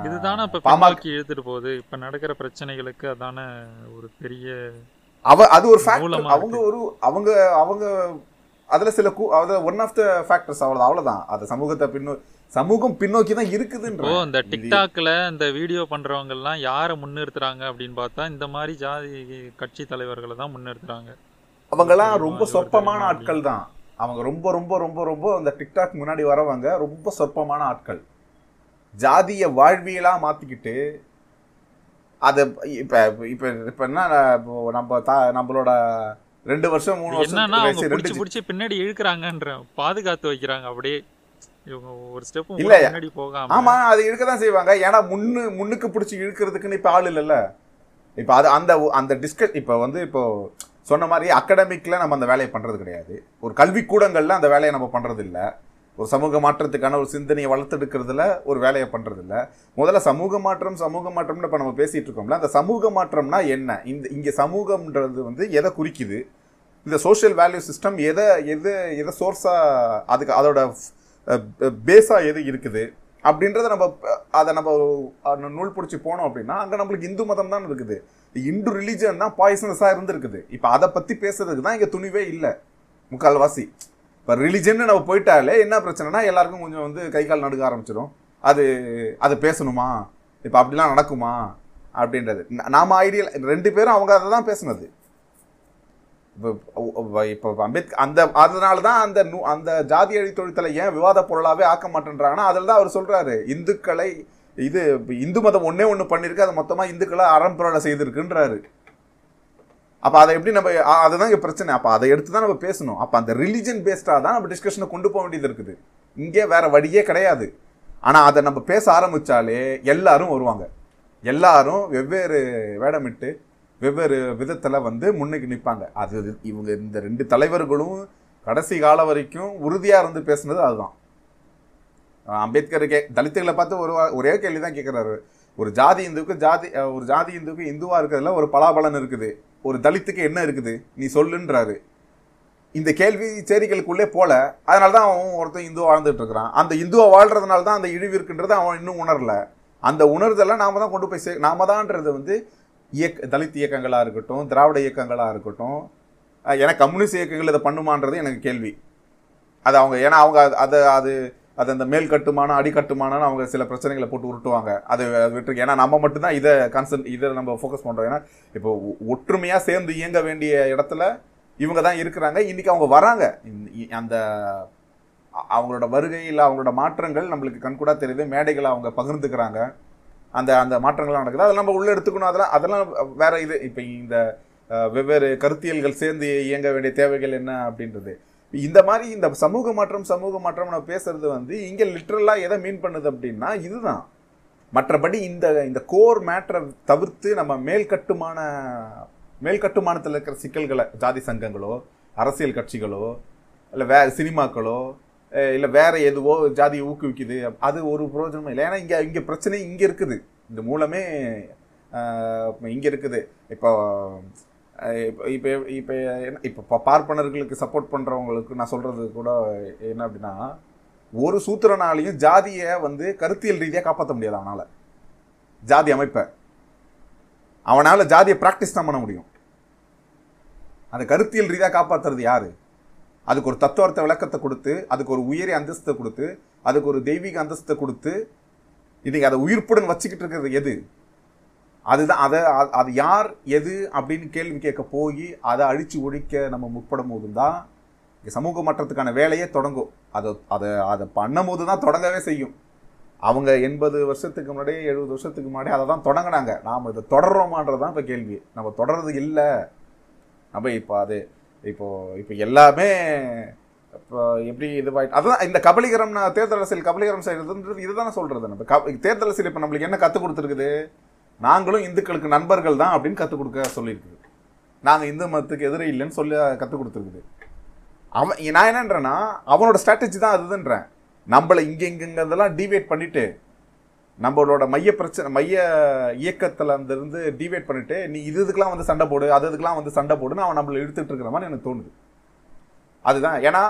[SPEAKER 1] இதுதானே இப்ப
[SPEAKER 2] பாமக
[SPEAKER 1] பின்னோக்கி இழுத்துட்டு போகுது. இப்ப நடக்கிற பிரச்சனைகளுக்கு அதான ஒரு பெரிய
[SPEAKER 2] அவ அது ஒரு ஃபேக்டர்
[SPEAKER 1] மூலமா
[SPEAKER 2] அவங்க ஒரு அவங்க அவங்க அதுல சில கூ அது ஒன் ஆஃப் த ஃபேக்டர்ஸ் அவ்வளோ அவ்வளோதான் அது சமூகத்தை பின்னு சமூகம் பின்னோக்கி தான் இருக்குதுன்ற
[SPEAKER 1] இந்த டிக்டாக்ல இந்த வீடியோ பண்றவங்க எல்லாம் யாரை முன்னிறுத்துறாங்க அப்படின்னு பார்த்தா இந்த மாதிரி ஜாதி கட்சி தலைவர்களை தான் முன்னிறுத்துறாங்க
[SPEAKER 2] அவங்கெல்லாம்? ரொம்ப சொற்பமான? ஆட்கள் தான் அவங்க ரொம்ப ரொம்ப ரொம்ப ரொம்ப அந்த டிக்டாக் முன்னாடி வரவங்க ரொம்ப சொற்பமான ஆட்கள் ஜாதிய வாழ்வியலா மாத்திக்கிட்டு அதை இப்ப இப்ப இப்ப என்ன நம்ம தா நம்மளோட ரெண்டு வருஷம் மூணு வருஷம்
[SPEAKER 1] பிடிச்சி பிடிச்சி பின்னாடி இழுக்கிறாங்கன்ற பாதுகாத்து வைக்கிறாங்க. அப்படியே இவங்க ஒரு ஸ்டெப். முன்னாடி போகாம.
[SPEAKER 2] ஆமா அது இழுக்க தான் செய்வாங்க. ஏன்னா முன்னு முன்னுக்கு பிடிச்சி இழுக்கிறதுக்குன்னு இப்ப ஆள் இல்லைல்ல. இப்ப அது அந்த அந்த டிஸ்கஸ் இப்ப வந்து இப்போ சொன்ன மாதிரி அகடமிக்ல நம்ம அந்த வேலையை பண்றது கிடையாது. ஒரு கல்வி கூடங்கள்ல அந்த வேலையை நம்ம பண்றது இல்ல ஒரு சமூக மாற்றத்துக்கான ஒரு சிந்தனையை வளர்த்தெடுக்கிறதுல ஒரு வேலையை பண்றது இல்ல முதல்ல சமூக மாற்றம் சமூக மாற்றம்னு இப்ப நம்ம பேசிட்டு இருக்கோம்ல. அந்த சமூக மாற்றம்னா என்ன? இந்த இங்க சமூகம்ன்றது வந்து எதை குறிக்குது? இந்த சோஷியல் வேல்யூ சிஸ்டம் எதை எது எதை சோர்ஸாக அதுக்கு அதோட பேஸாக எது இருக்குது அப்படின்றத நம்ம அதை நம்ம நூல் பிடிச்சி போனோம் அப்படின்னா அங்கே நம்மளுக்கு இந்து மதம் தான் இருக்குது. இந்து ரிலீஜன் தான் பாய்சனஸாக இருந்திருக்குது. இப்போ அதை பற்றி பேசுறதுக்கு தான் இங்கே துணிவே இல்லை. முக்கால்வாசி. இப்போ ரிலிஜன் நம்ம போயிட்டாலே என்ன பிரச்சனைனா எல்லாருக்கும் கொஞ்சம் வந்து கை கால் நடுக்க ஆரம்பிச்சிடும் அது அது பேசணுமா? இப்போ அப்படிலாம் நடக்குமா? அப்படின்றது. நாம ஐடியல் ரெண்டு பேரும் அவங்க அதை தான் பேசுனது. இப்போ அம்பேத்கர் அந்த அதனால தான் அந்த நூ அந்த ஜாதி அழி தொழில்தலை ஏன் விவாத பொருளாகவே ஆக்க மாட்டேன்றாங்கன்னா அதில் தான் அவர் சொல்கிறாரு இந்துக்களை இது இந்து மதம் ஒன்றே ஒன்று பண்ணியிருக்கு அதை மொத்தமாக இந்துக்களை அறம்புரலை செய்திருக்குன்றாரு. அப்போ அதை எப்படி நம்ம அதுதான் இங்கே பிரச்சனை. அப்போ அதை எடுத்து தான் நம்ம பேசணும். அப்போ அந்த ரிலிஜன் பேஸ்டாக தான் நம்ம டிஸ்கஷனை கொண்டு போக வேண்டியது இருக்குது. இங்கே வேறு வழியே கிடையாது. ஆனால் அதை நம்ம பேச ஆரம்பிச்சாலே எல்லாரும் வருவாங்க. எல்லாரும் வெவ்வேறு வேடமிட்டு வெவ்வேறு விதத்தில் வந்து முன்னுக்கு நிற்பாங்க அது இவங்க இந்த ரெண்டு தலைவர்களும் கடைசி காலம் வரைக்கும் உறுதியாக இருந்து பேசுனது அதுதான். அம்பேத்கர் கே தலித்துகளை பார்த்து ஒரு ஒரே கேள்வி தான் கேட்குறாரு ஒரு ஜாதி இந்துவுக்கு ஜாதி ஒரு ஜாதி இந்துவுக்கு இந்துவாக இருக்கிறதுல ஒரு பலாபலன் இருக்குது. ஒரு தலித்துக்கு என்ன இருக்குது? நீ சொல்லுன்றாரு. இந்த கேள்வி சேரிகளுக்குள்ளே போல. அதனால தான் அவன் ஒருத்தன் இந்துவா வாழ்ந்துட்டு இருக்கிறான். அந்த இந்துவா வாழ்றதுனால தான் அந்த இழிவு இருக்குன்றதை அவன் இன்னும் உணரல. அந்த உணர்தலை நாம தான் கொண்டு போய் சே நாம தான்ன்றது வந்து இயக்க தலித் இயக்கங்களாக இருக்கட்டும் திராவிட இயக்கங்களாக இருக்கட்டும் ஏன்னா கம்யூனிஸ்ட் இயக்கங்கள் இதை பண்ணுமான்றது எனக்கு கேள்வி. அது அவங்க ஏன்னா அவங்க அதை அது அது அந்த மேல் கட்டுமானம் அடிக்கட்டுமானம் அவங்க சில பிரச்சனைகளை போட்டு உருட்டுவாங்க. அது விட்டுருக்கு. ஏன்னா நம்ம மட்டும்தான் இதை கன்சன்ட் இதை நம்ம ஃபோக்கஸ் பண்ணுறோம் ஏன்னா இப்போ ஒ- சேர்ந்து இயங்க வேண்டிய இடத்துல இவங்க தான் இருக்கிறாங்க. இன்றைக்கி அவங்க வராங்க. இ- அந்த அவங்களோட வருகையில் அவங்களோட மாற்றங்கள் நம்மளுக்கு கண்கூடா தெரியுது. மேடைகளை அவங்க பகிர்ந்துக்கிறாங்க. அந்த அந்த மாற்றங்கள்லாம் நடக்குது. அதெல்லாம் நம்ம உள்ளே எடுத்துக்கணும். அதெல்லாம் அதெல்லாம் வேறு இது. இப்போ இந்த வெவ்வேறு கருத்தியல்கள் சேர்ந்து இயங்க வேண்டிய தேவைகள் என்ன அப்படின்றது. இந்த மாதிரி இந்த சமூக மாற்றம் சமூக மாற்றம் நம்ம பேசுறது வந்து இங்கே லிட்ரலாக எதை மீன் பண்ணுது அப்படின்னா இதுதான். மற்றபடி இந்த இந்த கோர் மேட்டரை தவிர்த்து நம்ம மேல் கட்டுமான மேல் கட்டுமானத்தில் இருக்கிற சிக்கல்களை ஜாதி சங்கங்களோ அரசியல் கட்சிகளோ இல்லை வே சினிமாக்களோ இல்லை வேற எதுவோ ஜாதியை ஊக்குவிக்குது. அது ஒரு பிரயோஜனமும் இல்லை. ஏன்னா இங்கே இங்கே பிரச்சனை இங்கே இருக்குது. இந்த மூலமே இங்கே இருக்குது. இப்போ இப்போ இப்போ இப்போ என்ன இப்போ பார்ப்பனர்களுக்கு சப்போர்ட் பண்ணுறவங்களுக்கு நான் சொல்கிறது கூட என்ன அப்படின்னா ஒரு சூத்திரனாலையும் ஜாதியை வந்து கருத்தியல் ரீதியாக காப்பாற்ற முடியாது அவனால். ஜாதி அமைப்பை. அவனால் ஜாதியை ப்ராக்டிஸ் தான் பண்ண முடியும். அந்த கருத்தியல் ரீதியாக காப்பாற்றுறது யாரு? அதுக்கு ஒரு தத்துவார்த்த விளக்கத்தை கொடுத்து அதுக்கு ஒரு உயரிய அந்தஸ்தை கொடுத்து அதுக்கு ஒரு தெய்வீக அந்தஸ்தை கொடுத்து இன்றைக்கி அதை உயிர்ப்புடன் வச்சுக்கிட்டு இருக்கிறது எது? அதுதான் அதை அது யார் எது அப்படின்னு கேள்வி கேட்க போய் அதை அழித்து ஒழிக்க நம்ம முற்படும் போது தான் சமூக மாற்றத்துக்கான வேலையே தொடங்கும். அதை அதை அதை பண்ணும் போது தான் தொடங்கவே செய்யும். அவங்க எண்பது வருஷத்துக்கு முன்னாடி எழுபது வருஷத்துக்கு முன்னாடி அதை தான் தொடங்கினாங்க. நாம் இதை தொடர்றோமான்றது தான் இப்போ கேள்வி. நம்ம தொடர்றது இல்லை. நம்ம இப்போ அது இப்போது இப்போ எல்லாமே இப்போ எப்படி இதுவாயிட்டு அதுதான் இந்த கபலீகரம் நான் தேர்தல் அரசியல் கபலீகரம் செய்கிறதுன்றது இதுதானே சொல்கிறது நம்ம. க- தேர்தல் அரசியல் இப்போ நம்மளுக்கு என்ன கற்றுக் கொடுத்துருக்குது? நாங்களும் இந்துக்களுக்கு நண்பர்கள் தான் அப்படின்னு கற்றுக் கொடுக்க சொல்லியிருக்குது நாங்கள் இந்து மதத்துக்கு எதிரே இல்லைன்னு சொல்லி கற்றுக் கொடுத்துருக்குது. அவன் நான் என்னன்றேன்னா அவனோட ஸ்ட்ராட்டஜி தான் அதுதுன்றேன். நம்மளை இங்கே இங்கங்கிறதெல்லாம் டிவேட் பண்ணிவிட்டு நம்மளோட மைய பிரச்சனை மைய இயக்கத்தில் இருந்து டிவேட் பண்ணிட்டு நீ இது இதுக்கெல்லாம் வந்து சண்டை போடு அது இதுக்கெலாம் வந்து சண்டை போடுன்னு அவன் நம்மளை இழுத்துட்டு இருக்கிற மாதிரி எனக்கு தோணுது. அதுதான். ஏன்னா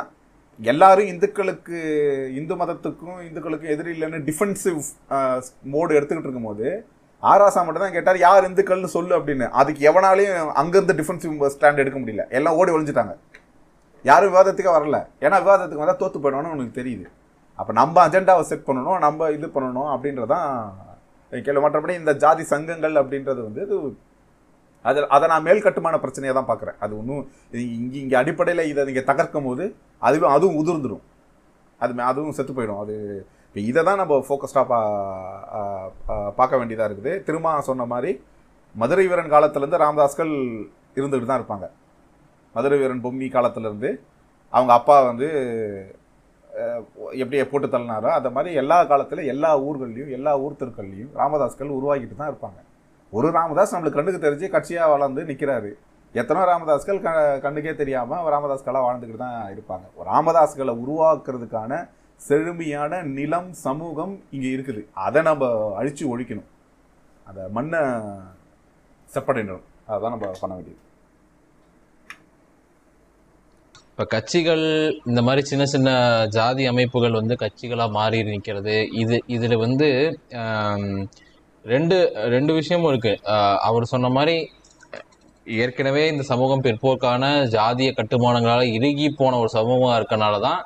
[SPEAKER 2] எல்லாரும் இந்துக்களுக்கு இந்து மதத்துக்கும் இந்துக்களுக்கும் எதிரி இல்லைன்னு டிஃபென்சிவ் மோடு எடுத்துக்கிட்டு இருக்கும்போது ஆராசா மட்டும் தான் கேட்டார் யார் இந்துக்கள்னு சொல்லு அப்படின்னு. அதுக்கு எவனாலையும் அங்கேருந்து டிஃபென்சிவ் ஸ்டாண்ட் எடுக்க முடியல. எல்லாம் ஓடி ஒழிஞ்சிட்டாங்க யாரும் விவாதத்துக்கே வரல. ஏன்னா விவாதத்துக்கு வந்தால் தோத்து போயிடும்னு உனக்கு தெரியுது. அப்போ நம்ம அஜெண்டாவை செட் பண்ணணும் நம்ம இது பண்ணணும் அப்படின்றதான் கேள்வி. மற்றபடி இந்த ஜாதி சங்கங்கள் அப்படின்றது வந்து இது அது அதை நான் மேல்கட்டுமான பிரச்சனையை தான் பார்க்குறேன். அது ஒன்றும் இங்கே இங்கே அடிப்படையில் இதை நீங்கள் தகர்க்கும் போது அதுவும் அதுவும் உதிர்ந்துடும் அது அதுவும் செத்து போயிடும். அது இப்போ இதை தான் நம்ம ஃபோக்கஸ்டாக பா பார்க்க வேண்டியதாக இருக்குது. திரும்ப சொன்ன மாதிரி மதுரை வீரன் காலத்துலேருந்து ராமதாஸ்கள் இருந்துகிட்டு தான் இருப்பாங்க. மதுரை வீரன் பொம்மி காலத்துலேருந்து அவங்க அப்பா வந்து எப்படி போட்டு தள்ளினாரோ அதை மாதிரி எல்லா காலத்தில் எல்லா ஊர்கள்லையும் எல்லா ஊர் தெருக்கள்லையும் ராமதாஸ்கள் உருவாக்கிட்டு தான் இருப்பாங்க. ஒரு ராமதாஸ் நம்மளுக்கு கண்ணுக்கு தெரிஞ்சு கட்சியாக வளர்ந்து நிற்கிறாரு எத்தனோ ராமதாஸ்கள் க கண்ணுக்கே தெரியாமல் ராமதாஸ்களாக வாழ்ந்துக்கிட்டு தான் இருப்பாங்க. ராமதாஸ்களை உருவாக்குறதுக்கான செழுமையான நிலம் சமூகம் இங்கே இருக்குது. அதை நம்ம அழித்து ஒழிக்கணும். அந்த மண்ணை செப்படைடணும் அதுதான் நம்ம பண்ண வேண்டியது.
[SPEAKER 4] இப்போ கட்சிகள் இந்த மாதிரி சின்ன சின்ன ஜாதி அமைப்புகள் வந்து கட்சிகளாக மாறி நிற்கிறது இது இதில் வந்து ரெண்டு ரெண்டு விஷயமும் இருக்குது அவர் சொன்ன மாதிரி ஏற்கனவே இந்த சமூகம் பிற்போக்கான ஜாதிய கட்டுமானங்களால் இறுகி போன ஒரு சமூகமாக இருக்கனால தான்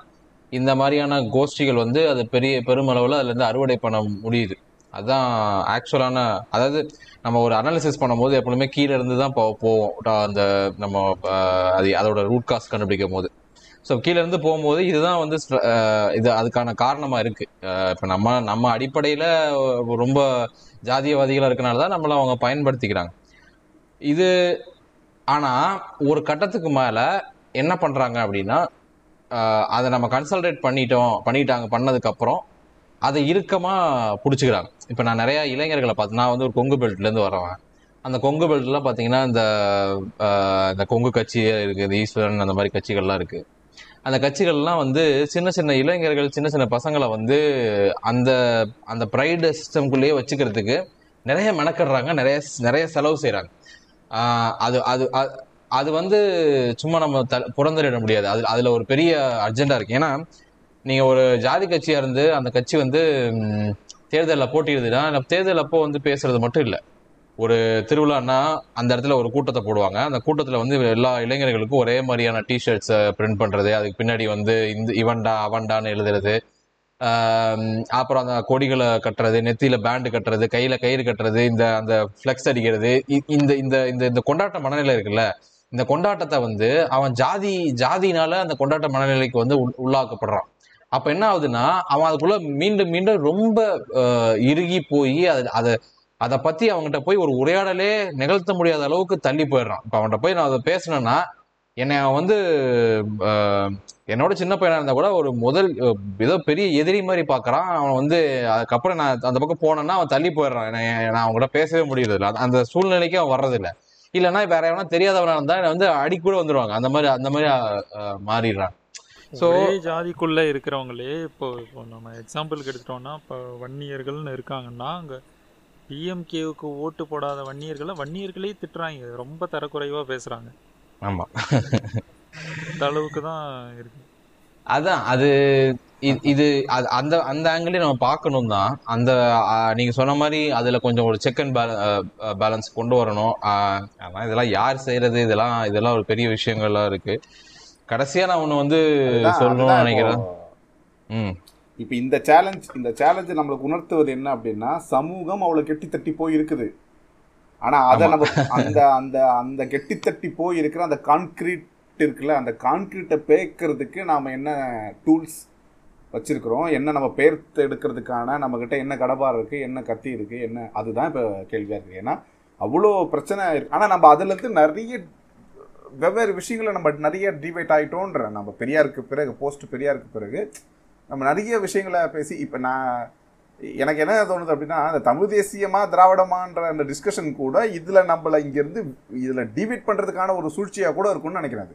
[SPEAKER 4] இந்த மாதிரியான கோஷ்டிகள் வந்து அது பெரிய பெருமளவில் அதுலேருந்து அறுவடை பண்ண முடியுது. அதுதான் ஆக்சுவலான அதாவது நம்ம ஒரு அனாலிசிஸ் பண்ணும்போது எப்பவுமே கீழே இருந்து தான் போ- போவோம். டா- அந்த நம்ம அது அதோட ரூட் காஸ்ட் கண்டுபிடிக்கும் போது ஸோ கீழே இருந்து போகும்போது இதுதான் வந்து ஸ்ட்ர- இது அதுக்கான காரணமாக இருக்கு. இப்போ நம்ம நம்ம அடிப்படையில் ரொம்ப ஜாதியவாதிகளாக இருக்கனால தான் நம்மளை அவங்க பயன்படுத்திக்கிறாங்க. இது ஆனால் ஒரு கட்டத்துக்கு மேலே என்ன பண்ணுறாங்க அப்படின்னா அதை நம்ம கன்சல்டேட் பண்ணிட்டோம் பண்ணிட்டாங்க பண்ணதுக்கப்புறம் அதை இறுக்கமாக பிடிச்சிக்கிறாங்க. இப்போ நான் நிறைய இளைஞர்களை பார்த்து நான் வந்து ஒரு கொங்கு பெல்ட்லேருந்து வரவன் அந்த கொங்கு பெல்ட்லாம் பார்த்தீங்கன்னா இந்த இந்த கொங்கு கட்சி இருக்குது இந்த ஈஸ்வரன் அந்த மாதிரி கட்சிகள்லாம் இருக்குது அந்த கட்சிகள்லாம் வந்து சின்ன சின்ன இளைஞர்கள் சின்ன சின்ன பசங்களை வந்து அந்த அந்த ப்ரைடு சிஸ்டம்குள்ளேயே வச்சுக்கிறதுக்கு நிறைய மெனக்கிடுறாங்க நிறைய நிறைய செலவு செய்கிறாங்க அது அது அது வந்து சும்மா நம்ம த புறந்தரிட முடியாது. அது அதில் ஒரு பெரிய அர்ஜெண்டா இருக்குது ஏன்னா நீங்கள் ஒரு ஜாதி கட்சியாக இருந்து அந்த கட்சி வந்து தேர்தலில் போட்டியிடுதுன்னா நம்ம தேர்தல் அப்போ வந்து பேசுறது மட்டும் இல்லை. ஒரு திருவிழான்னா அந்த இடத்துல ஒரு கூட்டத்தை போடுவாங்க. அந்த கூட்டத்தில் வந்து எல்லா இளைஞர்களுக்கும் ஒரே மாதிரியான டிஷர்ட்ஸை பிரிண்ட் பண்ணுறது அதுக்கு பின்னாடி வந்து இந்த இவன்டா அவன்டான்னு எழுதுறது. அப்புறம் அந்த கொடிகளை கட்டுறது நெத்தியில் பேண்டு கட்டுறது கையில் கயிறு கட்டுறது இந்த அந்த ஃப்ளெக்ஸ் அடிக்கிறது இ- இந்த இந்த இந்த இந்த கொண்டாட்ட மனநிலை இருக்குல்ல இந்த கொண்டாட்டத்தை வந்து அவன் ஜாதி ஜாதினால அந்த கொண்டாட்ட மனநிலைக்கு வந்து உள்- உள்ளாக்கப்படுறான். அப்ப என்ன ஆகுதுன்னா அவன் அதுக்குள்ள மீண்டும் மீண்டும் ரொம்ப இறுகி போய் அது அதை அதை பத்தி அவன்கிட்ட போய் ஒரு உரையாடலே நிகழ்த்த முடியாத அளவுக்கு தள்ளி போயிடுறான். இப்ப அவன்கிட்ட போய் நான் அதை பேசினேன்னா என்னை அவன் வந்து என்னோட சின்ன பையனா இருந்தா கூட ஒரு முதல் ஏதோ பெரிய எதிரி மாதிரி பாக்குறான். அவன் வந்து அதுக்கப்புறம் நான் அந்த பக்கம் போனேன்னா அவன் தள்ளி போயிடுறான். என்னை- நான் அவங்க கூட பேசவே முடியறதில்ல. அந்த சூழ்நிலைக்கு அவன் இல்லை இல்லைன்னா வேற எவனா தெரியாதவனா இருந்தா என்னை வந்து அடி கூட அந்த மாதிரி அந்த மாதிரி மாறிடுறான். So-
[SPEAKER 1] ஒரே ஜாதிக்குள்ள இருக்கிறவங்களே இப்போ இப்போ நம்ம எக்ஸாம்பிளுக்கு எடுத்துட்டோம்னா இப்போ வன்னியர்கள்னு இருக்காங்கன்னா அங்க டிஎம்கேவுக்கு ஓட்டு போடாத வன்னியர்களை வன்னியர்களே திட்டுறாங்க. ரொம்ப தரக்குறைவா பேசுறாங்க.
[SPEAKER 4] ஆமா.
[SPEAKER 1] இந்த அளவுக்கு தான் இருக்கு.
[SPEAKER 4] அதான் அது இது அது- அந்த அந்த ஆங்கிளே நம்ம பார்க்கணும் தான். அந்த நீங்க சொன்ன மாதிரி அதுல கொஞ்சம் ஒரு செக் அண்ட் பேலன்ஸ் கொண்டு வரணும். இதெல்லாம் யார் செய்யறது? இதெல்லாம் இதெல்லாம் ஒரு பெரிய விஷயங்கள்லாம் இருக்கு. கடைசியா நான் ஒண்ணு வந்து சொல்லணும்னு நினைக்கிறேன்.
[SPEAKER 2] இப்போ இந்த சேலஞ்ச் இந்த சேலஞ்சு நம்மளுக்கு உணர்த்துவது என்ன அப்படின்னா சமூகம் அவ்வளோ கெட்டி தட்டி போய் இருக்குது ஆனா அதை. நம்ம அந்த அந்த அந்த கெட்டி தட்டி போய் இருக்கிற அந்த கான்கிரீட் இருக்குல்ல அந்த கான்கிரீட்டை பேக்கிறதுக்கு நாம என்ன டூல்ஸ் வச்சிருக்கிறோம் என்ன நம்ம பேர்த்து எடுக்கிறதுக்கான நம்மக்கிட்ட என்ன கடப்பார் இருக்கு என்ன கத்தி இருக்கு என்ன அதுதான் இப்போ கேள்வியா இருக்கு. ஏன்னா அவ்வளோ பிரச்சனை இருக்கு. ஆனால் நம்ம அதுலேருந்து நிறைய வெவ்வேறு விஷயங்களை நம்ம நிறைய டிவைட் ஆகிட்டோன்ற நம்ம பெரியாருக்கு பிறகு போஸ்ட் பெரியாருக்கு பிறகு நம்ம நிறைய விஷயங்களை பேசி இப்போ நான் எனக்கு என்ன தோணுது அப்படின்னா அந்த தமிழ் தேசியமாக திராவிடமான்ற அந்த டிஸ்கஷன் கூட இதில் நம்மளை இங்கேருந்து இதில் டிவைட் பண்ணுறதுக்கான ஒரு சூழ்ச்சியாக கூட இருக்கும்னு நினைக்கிறேன்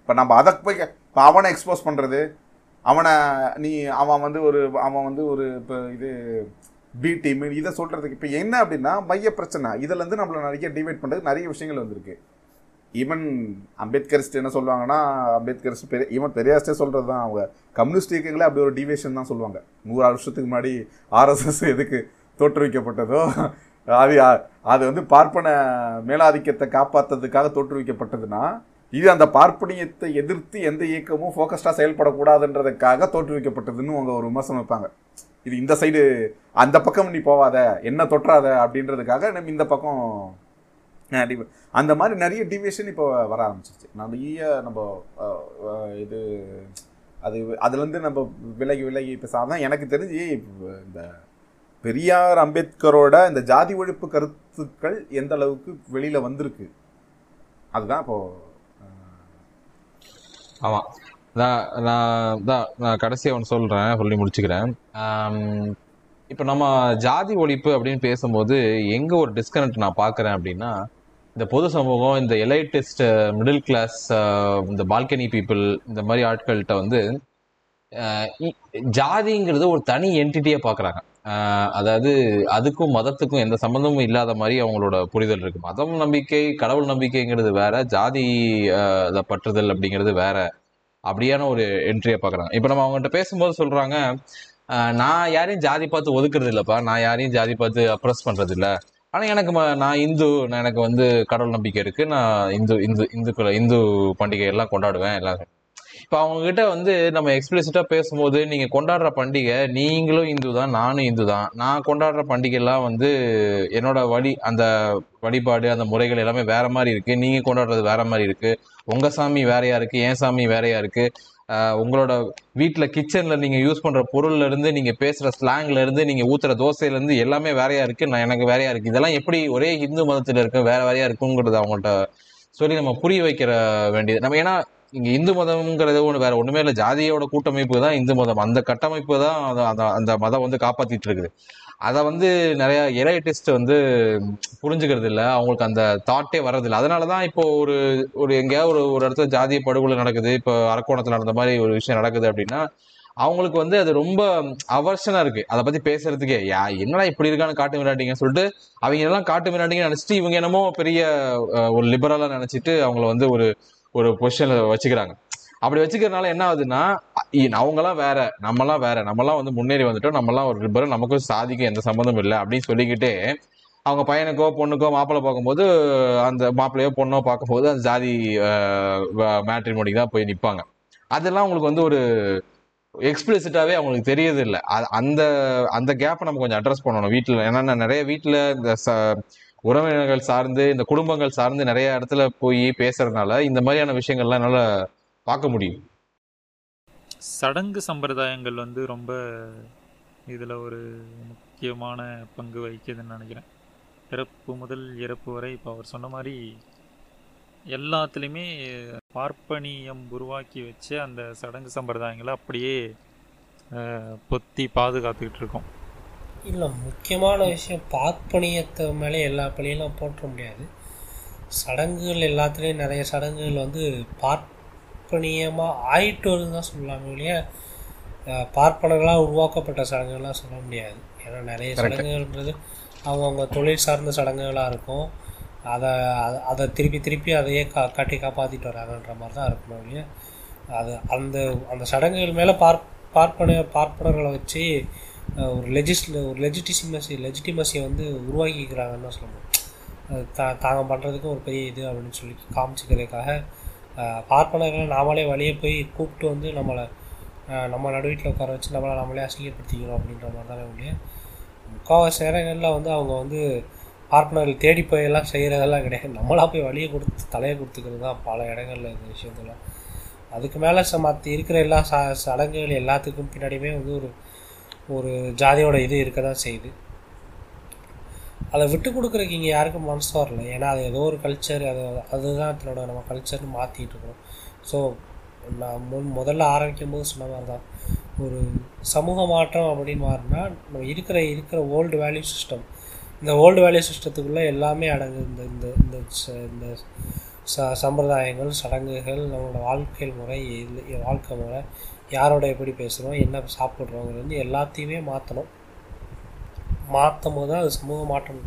[SPEAKER 2] இப்போ நம்ம அதை போய் இப்போ அவனை எக்ஸ்போஸ் பண்ணுறது அவனை நீ அவன் வந்து ஒரு அவன் வந்து ஒரு இப்போ இது பி டீம் இதை சொல்கிறதுக்கு இப்போ என்ன அப்படின்னா மைய பிரச்சனை. இதுலேருந்து நம்மளை நிறைய டிவைட் பண்ணுறதுக்கு நிறைய விஷயங்கள் வந்திருக்கு. ஈவன் அம்பேத்கரிஸ்ட் என்ன சொல்லுவாங்கன்னா அம்பேத்கரிஸ்ட் பெரிய ஈவன் பெரியார்ஸ்டே சொல்கிறது தான் அவங்க. கம்யூனிஸ்ட் இயக்கங்களே அப்படி ஒரு டிவியேஷன் தான் சொல்லுவாங்க. நூறு வருஷத்துக்கு முன்னாடி ஆர்எஸ்எஸ் எதுக்கு தோற்றுவிக்கப்பட்டதோ அது அது வந்து பார்ப்பன மேலாதிக்கத்தை காப்பாற்றுறதுக்காக தோற்றுவிக்கப்பட்டதுன்னா இது அந்த பார்ப்பனியத்தை எதிர்த்து எந்த இயக்கமும் ஃபோக்கஸ்டாக செயல்படக்கூடாதுன்றதுக்காக தோற்றுவிக்கப்பட்டதுன்னு அவங்க ஒரு விமர்சனம் வைப்பாங்க. இது இந்த சைடு அந்த பக்கம் நீ போவாத என்ன தொற்றாத அப்படின்றதுக்காக நம்ம இந்த பக்கம் அந்த மாதிரி நிறைய டிவியேஷன் இப்போ வர ஆரம்பிச்சிருச்சு. நிறைய நம்ம இது அது அதுலேருந்து நம்ம விலகி விலகி இப்போ சாதான் எனக்கு தெரிஞ்சு இந்த பெரியார் அம்பேத்கரோட இந்த ஜாதி ஒழிப்பு கருத்துக்கள் எந்த அளவுக்கு வெளியில் வந்திருக்கு? அதுதான் இப்போ
[SPEAKER 4] ஆமாம் நான் நான் தான் நான் கடைசியாக ஒன்று சொல்கிறேன் சொல்லி முடிச்சுக்கிறேன். இப்போ நம்ம ஜாதி ஒழிப்பு அப்படின்னு பேசும்போது எங்கே ஒரு டிஸ்கனெக்ட் நான் பார்க்குறேன் அப்படின்னா இந்த பொது சமூகம் இந்த எலைட்டிஸ்ட் மிடில் கிளாஸ் இந்த பால்கனி பீப்புள் இந்த மாதிரி ஆட்கள்கிட்ட வந்து ஜாதிங்கிறது ஒரு தனி என்டிட்டியாக பார்க்குறாங்க அதாவது அதுக்கும் மதத்துக்கும் எந்த சம்மந்தமும் இல்லாத மாதிரி அவங்களோட புரிதல் இருக்கு. மதம் நம்பிக்கை கடவுள் நம்பிக்கைங்கிறது வேற ஜாதி பற்றுதல் அப்படிங்கிறது வேற. அப்படியான ஒரு என்ட்ரியை பார்க்குறாங்க இப்போ நம்ம அவங்ககிட்ட பேசும்போது சொல்கிறாங்க நான் யாரையும் ஜாதி பார்த்து ஒதுக்குறது இல்லைப்பா. நான் யாரையும் ஜாதி பார்த்து அப்ரஸ் பண்ணுறது இல்லை. ஆனால் எனக்கு ம- நான் இந்து நான் எனக்கு வந்து கடவுள் நம்பிக்கை இருக்குது நான் இந்து இந்து இந்துக்களை இந்து பண்டிகை எல்லாம் கொண்டாடுவேன் எல்லாரும். இப்போ அவங்ககிட்ட வந்து நம்ம எக்ஸ்பிளிசிட்டாக பேசும்போது நீங்கள் கொண்டாடுற பண்டிகை நீங்களும் இந்து தான் நானும் இந்து தான். நான் கொண்டாடுற பண்டிகைலாம் வந்து என்னோட வழி அந்த வழிபாடு அந்த முறைகள் எல்லாமே வேற மாதிரி இருக்குது நீங்கள் கொண்டாடுறது வேற மாதிரி இருக்குது உங்கள் சாமி வேறையா இருக்குது என் சாமி வேறையா இருக்குது உங்களோட வீட்டில் கிச்சனில் நீங்கள் யூஸ் பண்ணுற பொருள்லேருந்து நீங்கள் பேசுகிற ஸ்லாங்லேருந்து நீங்கள் ஊற்றுற தோசையிலேருந்து எல்லாமே வேறையாக இருக்குது நான் எனக்கு வேறையாக இருக்குது இதெல்லாம் எப்படி ஒரே ஹிந்து மதத்தில் இருக்கு வேற வேறையாக இருக்குங்கிறது அவங்கள்ட்ட சொல்லி நம்ம புரிய வைக்கிற வேண்டியது. நம்ம ஏன்னா இங்கே இந்து மதம்ங்கிறது ஒன்று வேற ஒன்றுமே இல்லை. ஜாதியோட கூட்டமைப்பு தான் இந்து மதம். அந்த கட்டமைப்பு தான் அந்த- அந்த மதம் வந்து காப்பாற்றிட்டு இருக்குது. அதை வந்து நிறைய எலைட்டிஸ்ட் வந்து புரிஞ்சுக்கிறது இல்லை அவங்களுக்கு அந்த தாட்டே வர்றதில்லை. அதனால தான் இப்போ ஒரு ஒரு எங்கேயாவது ஒரு ஒரு இடத்துல ஜாதிய படுகொலை நடக்குது. இப்போ அரக்கோணத்தில் நடந்த மாதிரி ஒரு விஷயம் நடக்குது அப்படின்னா அவங்களுக்கு வந்து அது ரொம்ப அவர்ஷனா இருக்கு. அதை பத்தி பேசுறதுக்கே. யா என்னடா இப்படி இருக்கான்னு காட்டு மிராட்டிங்கன்னு சொல்லிட்டு அவங்க எல்லாம் காட்டு விளையாட்டிங்கன்னு நினைச்சிட்டு இவங்க என்னமோ பெரிய ஒரு லிபரலா நினைச்சிட்டு அவங்கள வந்து ஒரு ஒரு பொசிஷன்ல வச்சுக்கிறாங்க. அப்படி வச்சுக்கிறதுனால என்ன ஆகுதுன்னா இ- அவங்கெல்லாம் வேற நம்மலாம் வேற நம்மலாம் வந்து முன்னேறி வந்துட்டோம் நம்மலாம் ஒரு லிபரல் நமக்கும் சாதிக்கும் எந்த சம்மந்தமும் இல்லை அப்படின்னு சொல்லிக்கிட்டே அவங்க பையனுக்கோ பொண்ணுக்கோ மாப்பிள்ளை பார்க்கும்போது அந்த மாப்பிள்ளையோ பொண்ணோ பார்க்கும்போது அந்த ஜாதி மேட்ரிமோனிக்கு தான் போய் நிற்பாங்க அதெல்லாம் அவங்களுக்கு வந்து ஒரு எக்ஸ்பிளிசிட்டாவே அவங்களுக்கு தெரியுது இல்லை. அந்த அந்த கேப்பை நம்ம கொஞ்சம் அட்ரஸ் பண்ணணும் வீட்டில் ஏன்னா நிறைய வீட்டில் இந்த ச உறவினர்கள் சார்ந்து இந்த குடும்பங்கள் சார்ந்து நிறைய இடத்துல போய் பேசுறதுனால இந்த மாதிரியான விஷயங்கள்லாம் என்னால் பார்க்க முடியும்.
[SPEAKER 1] சடங்கு சம்பிரதாயங்கள் வந்து ரொம்ப இதில் ஒரு முக்கியமான பங்கு வகிக்குதுன்னு நினைக்கிறேன். பிறப்பு முதல் இறப்பு வரை இப்போ அவர் சொன்ன மாதிரி எல்லாத்துலேயுமே பார்ப்பனியம் உருவாக்கி வச்ச அந்த சடங்கு சம்பிரதாயங்களை அப்படியே பொத்தி பாதுகாத்துக்கிட்டு இருக்கோம்.
[SPEAKER 3] இல்லை முக்கியமான விஷயம் பார்ப்பனியத்தை மேலே எல்லா பழியெல்லாம் போற்ற முடியாது. சடங்குகள் எல்லாத்துலேயும் நிறைய சடங்குகள் வந்து பார்ப்பனியமாக ஆயிட்டு வருதுன்னு தான் சொல்லலாமே ஒழிய அஹ், பார்ப்பனர்களால் உருவாக்கப்பட்ட சடங்குகள்லாம் சொல்ல முடியாது. ஏன்னா நிறைய. சடங்குகள்ன்றது அவங்கவுங்க தொழில் சார்ந்த சடங்குகளாக இருக்கும். அதை அதை- திருப்பி திருப்பி அதையே கா காட்டி காப்பாற்றிட்டு வராங்கன்ற மாதிரி தான் இருக்கணும் ஒழிய அது அந்த அந்த சடங்குகள் மேலே பார் பார்ப்பன பார்ப்பனர்களை வச்சு ஒரு லெஜிஸ்ல ஒரு லெஜிட்டிசிமசி லெஜிட்டிமசியை வந்து உருவாக்கிக்கிறாங்கன்னு தான் சொல்லணும் அது தா தாங்க பண்ணுறதுக்கு ஒரு பெரிய இது அப்படின்னு சொல்லி காமிச்சிக்கிறதுக்காக பார்ப்பனர்களை நாமளே வழியே போய் கூப்பிட்டு வந்து நம்மளை நம்ம நடுவீட்டில் உட்கார வச்சு நம்மளை நம்மளே அசிங்கப்படுத்திக்கிறோம் அப்படின்ற மாதிரி தானே ஒழிய முக்கால்வாசி நேரங்களில் வந்து அவங்க வந்து பார்ப்பனர்கள் தேடி போய் எல்லாம் செய்கிறதெல்லாம் கிடையாது. நம்மளாக போய் வழியை கொடுத்து தலையை கொடுத்துக்கிறது தான் பல இடங்கள்ல இந்த விஷயத்தெல்லாம் அதுக்கு மேலே ச மற்ற இருக்கிற எல்லா ச சடங்குகள் எல்லாத்துக்கும் பின்னாடியுமே வந்து ஒரு ஒரு ஜாதியோட இது இருக்க தான் செய்யுது. அதை விட்டு கொடுக்குறதுக்கு இங்கே யாருக்கும் மனசு வரல. ஏன்னா அது ஏதோ ஒரு கல்ச்சர் அது அதுதான் அதனோட நம்ம கல்ச்சர்னு மாற்றிட்டு இருக்கோம். ஸோ நான் முன் முதல்ல ஆரம்பிக்கும் போது சொன்ன மாதிரி தான் ஒரு சமூக மாற்றம் அப்படின்னு மாறினா நம்ம இருக்கிற இருக்கிற ஓல்டு வேல்யூ சிஸ்டம் இந்த ஓல்டு வேல்யூ சிஸ்டத்துக்குள்ளே எல்லாமே அடங்கு. இந்த இந்த இந்த ச- இந்த ச சம்பிரதாயங்கள் சடங்குகள் நம்மளோட வாழ்க்கை முறை வாழ்க்கை முறை யாரோட எப்படி பேசுகிறோம் என்ன சாப்பிட்றோங்கிறது எல்லாத்தையுமே மாற்றணும் மாற்றும் போது தான் அது சமூக மாற்றம்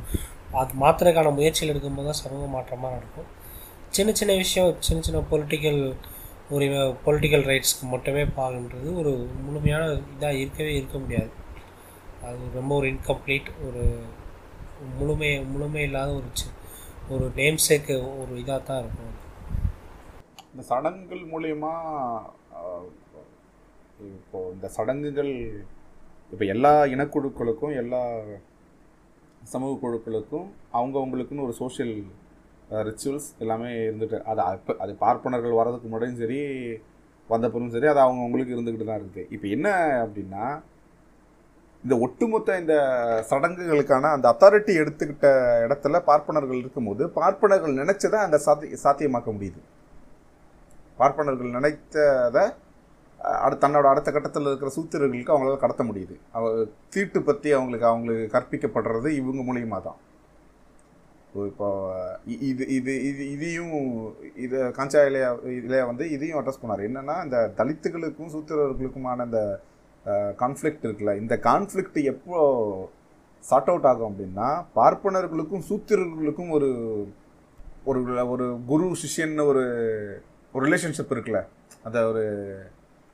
[SPEAKER 3] அது மாற்றுறதுக்கான முயற்சியில் எடுக்கும்போது தான் சமூக மாற்றமாக நடக்கும். சின்ன சின்ன விஷயம் சின்ன சின்ன பொலிட்டிக்கல் உரிமை பொலிட்டிக்கல் ரைட்ஸ்க்கு மட்டுமே பாருன்றது ஒரு முழுமையான இதாக இருக்கவே இருக்க முடியாது. அது ரொம்ப ஒரு இன்கம்ப்ளீட் ஒரு முழுமை முழுமை இல்லாத ஒரு சி- ஒரு நேம் சேக்கு ஒரு இதாக தான் இருக்கும்
[SPEAKER 2] இந்த சடங்குகள் மூலயமா இப்போ இந்த சடங்குகள் இப்போ எல்லா இனக்குழுக்களுக்கும் எல்லா சமூக குழுக்களுக்கும் அவங்கவுங்களுக்குன்னு ஒரு சோஷியல் ரிச்சுவல்ஸ் எல்லாமே இருந்துட்டு அது அப்போ அது பார்ப்பனர்கள் வர்றதுக்கு முன்னாடியும் சரி வந்த சரி அது அவங்கவுங்களுக்கு இருந்துக்கிட்டு தான் இருக்குது இப்போ என்ன அப்படின்னா இந்த ஒட்டுமொத்த இந்த சடங்குகளுக்கான அந்த அத்தாரிட்டி எடுத்துக்கிட்ட இடத்துல பார்ப்பனர்கள் இருக்கும்போது பார்ப்பனர்கள் நினைச்சதை அங்கே சாத்தி சாத்தியமாக்க முடியுது. பார்ப்பனர்கள் நினைத்ததை அடுத்த தன்னோட அடுத்த கட்டத்தில் இருக்கிற சூத்திரர்களுக்கு அவங்களால கடத்த முடியுது. அவ தீட்டு பற்றி அவங்களுக்கு அவங்களுக்கு கற்பிக்கப்படுறது இவங்க மூலியமாக தான். இப்போ இது இது இது இதையும் இது காஞ்சா இலையா இலையா வந்து இதையும் அட்ரஸ் பண்ணார். என்னன்னா இந்த தலித்துகளுக்கும் சூத்திரர்களுக்குமான இந்த கான்ஃப்ளிக்ட் இருக்குல்ல இந்த கான்ஃப்ளிக்ட் எப்போ சார்ட் அவுட் ஆகும் அப்படின்னா பார்ப்பனர்களுக்கும் சூத்திரர்களுக்கும் ஒரு ஒரு ஒரு குரு சிஷ்யன்னு ஒரு ஒரு ரிலேஷன்ஷிப் இருக்குல்ல அந்த ஒரு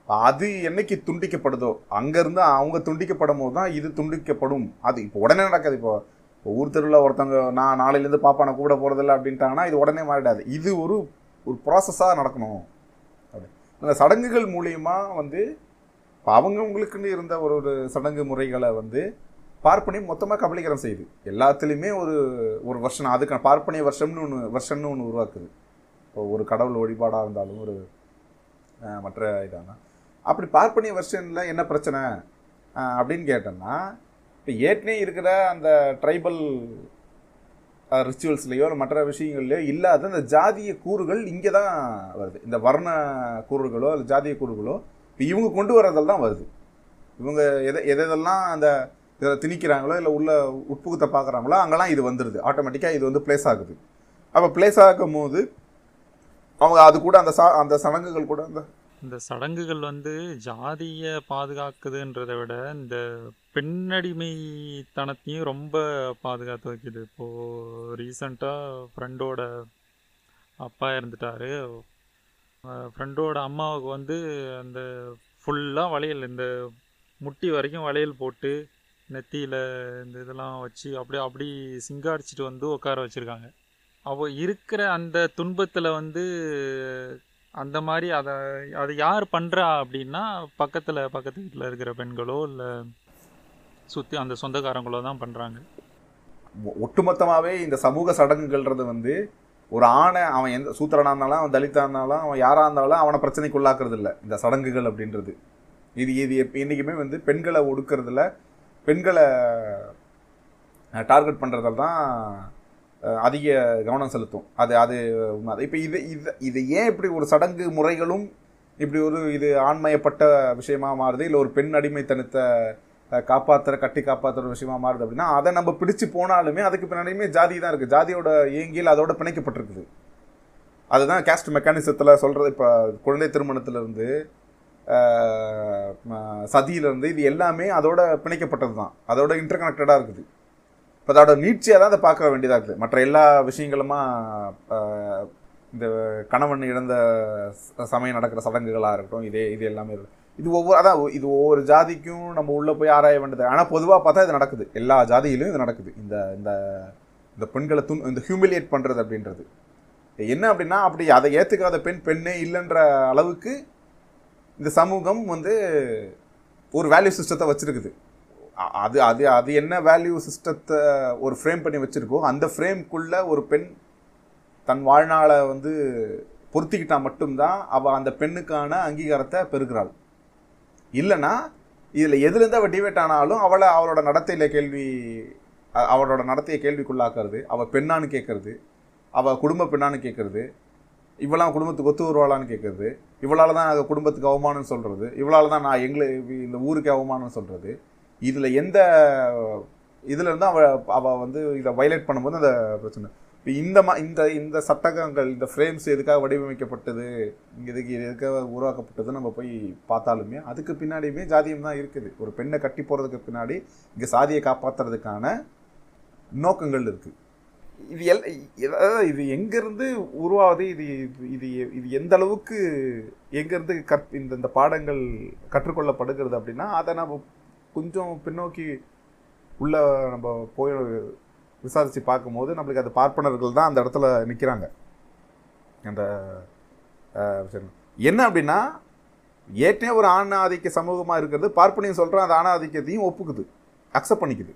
[SPEAKER 2] அது என்னைக்கு துண்டிக்கப்படுதோ அங்கேருந்து அவங்க துண்டிக்கப்படும் போது தான் இது துண்டிக்கப்படும். அது இப்போ உடனே நடக்காது. இப்போ இப்போ ஊர் தெருவில் ஒருத்தவங்க நான் நாளையிலேருந்து பாப்பா நான் கூட போகிறதில்ல அப்படின்ட்டாங்கன்னா இது உடனே மாறிடாது. இது ஒரு ஒரு ப்ராசஸாக நடக்கணும். அப்படி. அந்த சடங்குகள் மூலயமா வந்து இப்போ அவங்கவுங்களுக்குன்னு இருந்த ஒரு ஒரு சடங்கு முறைகளை வந்து பார்ப்பனி மொத்தமாக கபலீகரம் செய்யுது. எல்லாத்துலேயுமே ஒரு ஒரு வருஷம் அதுக்கான பார்ப்பனிய வருஷம்னு ஒன்று வருஷம்னு ஒன்று உருவாக்குது. இப்போ ஒரு கடவுள் வழிபாடாக இருந்தாலும் ஒரு மற்ற இதானா? அப்படி பார்ப்பனிய வருஷனில் என்ன பிரச்சனை? அப்படின்னு கேட்டோம்னா இப்போ ஏற்கனவே இருக்கிற அந்த ட்ரைபல் ரிச்சுவல்ஸ்லையோ இல்லை மற்ற விஷயங்கள்லையோ இல்லாத அந்த ஜாதிய கூறுகள் இங்கே தான் வருது. இந்த வர்ண கூறுகளோ இல்லை ஜாதிய கூறுகளோ இப்போ இவங்க கொண்டு வரதில் தான் வருது. இவங்க எதை எதெல்லாம் அந்த இதை திணிக்கிறாங்களோ இல்லை உள்ள உட்புகுத்தை பார்க்குறாங்களோ அங்கெல்லாம் இது வந்துடுது ஆட்டோமேட்டிக்காக இது வந்து ப்ளேஸ் ஆகுது. அப்போ ப்ளேஸ் ஆகும் போது அவங்க அது கூட அந்த சா அந்த சடங்குகள் கூட அந்த
[SPEAKER 1] இந்த சடங்குகள் வந்து ஜாதியை பாதுகாக்குதுன்றதை விட இந்த பெண்ணடிமைத்தனத்தையும் ரொம்ப பாதுகாத்து வைக்குது. இப்போது ரீசண்டாக ஃப்ரெண்டோட அப்பா இறந்துட்டாரு. ஃப்ரெண்டோட அம்மாவுக்கு வந்து அந்த ஃபுல்லாக வளையல் இந்த முட்டி வரைக்கும் வளையல் போட்டு நெத்தியில் இந்த இதெல்லாம் வச்சு அப்படி அப்படி சிங்காரிச்சிட்டு வந்து உட்கார வச்சுருக்காங்க. அவ இருக்கிற அந்த துன்பத்தில் வந்து அந்த மாதிரி அதை அதை யார் பண்ணுறா அப்படின்னா பக்கத்தில் பக்கத்து வீட்டில் இருக்கிற பெண்களோ இல்லை சுற்றி அந்த சொந்தக்காரங்களோ தான் பண்ணுறாங்க
[SPEAKER 2] ஒட்டுமொத்தமாகவே இந்த சமூக சடங்குகள்ன்றது வந்து ஒரு ஆணை அவன் எந்த சூத்திரனா இருந்தாலும் அவன் தலித்தாக இருந்தாலும் அவன் யாராக இருந்தாலும் அவனை பிரச்சனைக்குள்ளாக்குறது இல்லை இந்த சடங்குகள் அப்படின்றது. இது இது என்றைக்குமே வந்து பெண்களை ஒடுக்கிறதுல பெண்களை டார்கெட் பண்ணுறதால தான் அதிக கவனம் செலுத்தும். அது அது இப்போ இது இது இது ஏன் இப்படி ஒரு சடங்கு முறைகளும் இப்படி ஒரு இது ஆண்மயப்பட்ட விஷயமா மாறுது? இல்லை ஒரு பெண் அடிமைத்தனத்தை காப்பாற்றுற கட்டி காப்பாற்றுற விஷயமா மாறுது அப்படின்னா அதை நம்ம பிடிச்சு போனாலுமே அதுக்கு பின்னாடியுமே ஜாதி தான் இருக்குது ஜாதியோட இயங்கியல் அதோட பிணைக்கப்பட்டிருக்குது. அதுதான் கேஸ்ட் மெக்கானிசத்தில் சொல்கிறது இப்போ குழந்தை திருமணத்திலேருந்து சதியிலேருந்து இது எல்லாமே அதோட பிணைக்கப்பட்டது தான் அதோட இன்டர் கனெக்டடாக இருக்குது. இப்போ அதோட நீட்சியாக தான் அதை பார்க்க வேண்டியதாக இருக்குது. மற்ற எல்லா விஷயங்களுமா இந்த கணவன் இழந்த ச- சமயம் நடக்கிற சடங்குகளாக இருக்கட்டும் இதே இது எல்லாமே இருக்கு. இது ஒவ்வொரு அதான் இது ஒவ்வொரு ஜாதிக்கும் நம்ம உள்ளே போய் ஆராய வேண்டியது. ஆனால் பொதுவாக பார்த்தா இது நடக்குது. எல்லா ஜாதியிலும் இது நடக்குது. இந்த இந்த இந்த பெண்களை துன் இந்த ஹியூமிலியேட் பண்ணுறது அப்படின்றது. என்ன அப்படின்னா அப்படி அதை ஏற்றுக்காத பெண் பெண்ணே இல்லைன்ற அளவுக்கு இந்த சமூகம் வந்து ஒரு வேல்யூ சிஸ்டத்தை வச்சுருக்குது. அது அது அது என்ன வேல்யூ சிஸ்டத்தை ஒரு ஃப்ரேம் பண்ணி வச்சுருக்கோ அந்த ஃப்ரேம்குள்ளே ஒரு பெண் தன் வாழ்நாளை வந்து பொருத்திக்கிட்டா மட்டும்தான் அவள் அந்த பெண்ணுக்கான அங்கீகாரத்தை பெறுகிறாள். இல்லைன்னா இதில் எதுலேருந்து அவள் டிவேட் ஆனாலும் அவளை அவளோட நடத்தையில் கேள்வி அவளோட நடத்தையை கேள்விக்குள்ளாக்குறது அவள் பெண்ணான்னு கேட்கறது அவள் குடும்ப பெண்ணான்னு கேட்குறது இவளாம் குடும்பத்துக்கு ஒத்து வருவாளான்னு கேட்குறது இவளால் தான் குடும்பத்துக்கு அவமானம் சொல்கிறது இவளால் தான் நான் எங்களை இந்த ஊருக்கு அவமானம் சொல்கிறது இதில் எந்த இதுலேருந்து இருந்து அவ அவள் வந்து இதை வயலேட் பண்ணும்போது அந்த பிரச்சனை. இப்போ இந்த மா இந்த இந்த சட்டகங்கள் இந்த ஃப்ரேம்ஸ் எதுக்காக வடிவமைக்கப்பட்டது இதுக்கு எதுக்காக உருவாக்கப்பட்டது நம்ம போய் பார்த்தாலுமே அதுக்கு பின்னாடியுமே ஜாதியம் தான் இருக்குது. ஒரு பெண்ணை கட்டி போகிறதுக்கு பின்னாடி இங்கே சாதியை காப்பாற்றுறதுக்கான நோக்கங்கள் இருக்குது இது எல் இது- அதாவது இது எங்கேருந்து உருவாகுது இது இது- இது இது எந்த அளவுக்கு எங்கேருந்து கற் இந்த இந்த பாடங்கள் கற்றுக்கொள்ளப்படுகிறது அப்படின்னா அதை நம்ம கொஞ்சம் பின்னோக்கி உள்ள நம்ம போய் விசாரித்து பார்க்கும்போது நம்மளுக்கு அது பார்ப்பனர்கள் தான் அந்த இடத்துல நிற்கிறாங்க அந்த என்ன அப்படின்னா ஏற்கனவே ஒரு ஆண் ஆதிக்க சமூகமாக இருக்கிறது பார்ப்பனையும் சொல்கிறேன் அந்த ஆணாதிக்கத்தையும் ஆதிக்கத்தையும் ஒப்புக்குது அக்செப்ட் பண்ணிக்குது.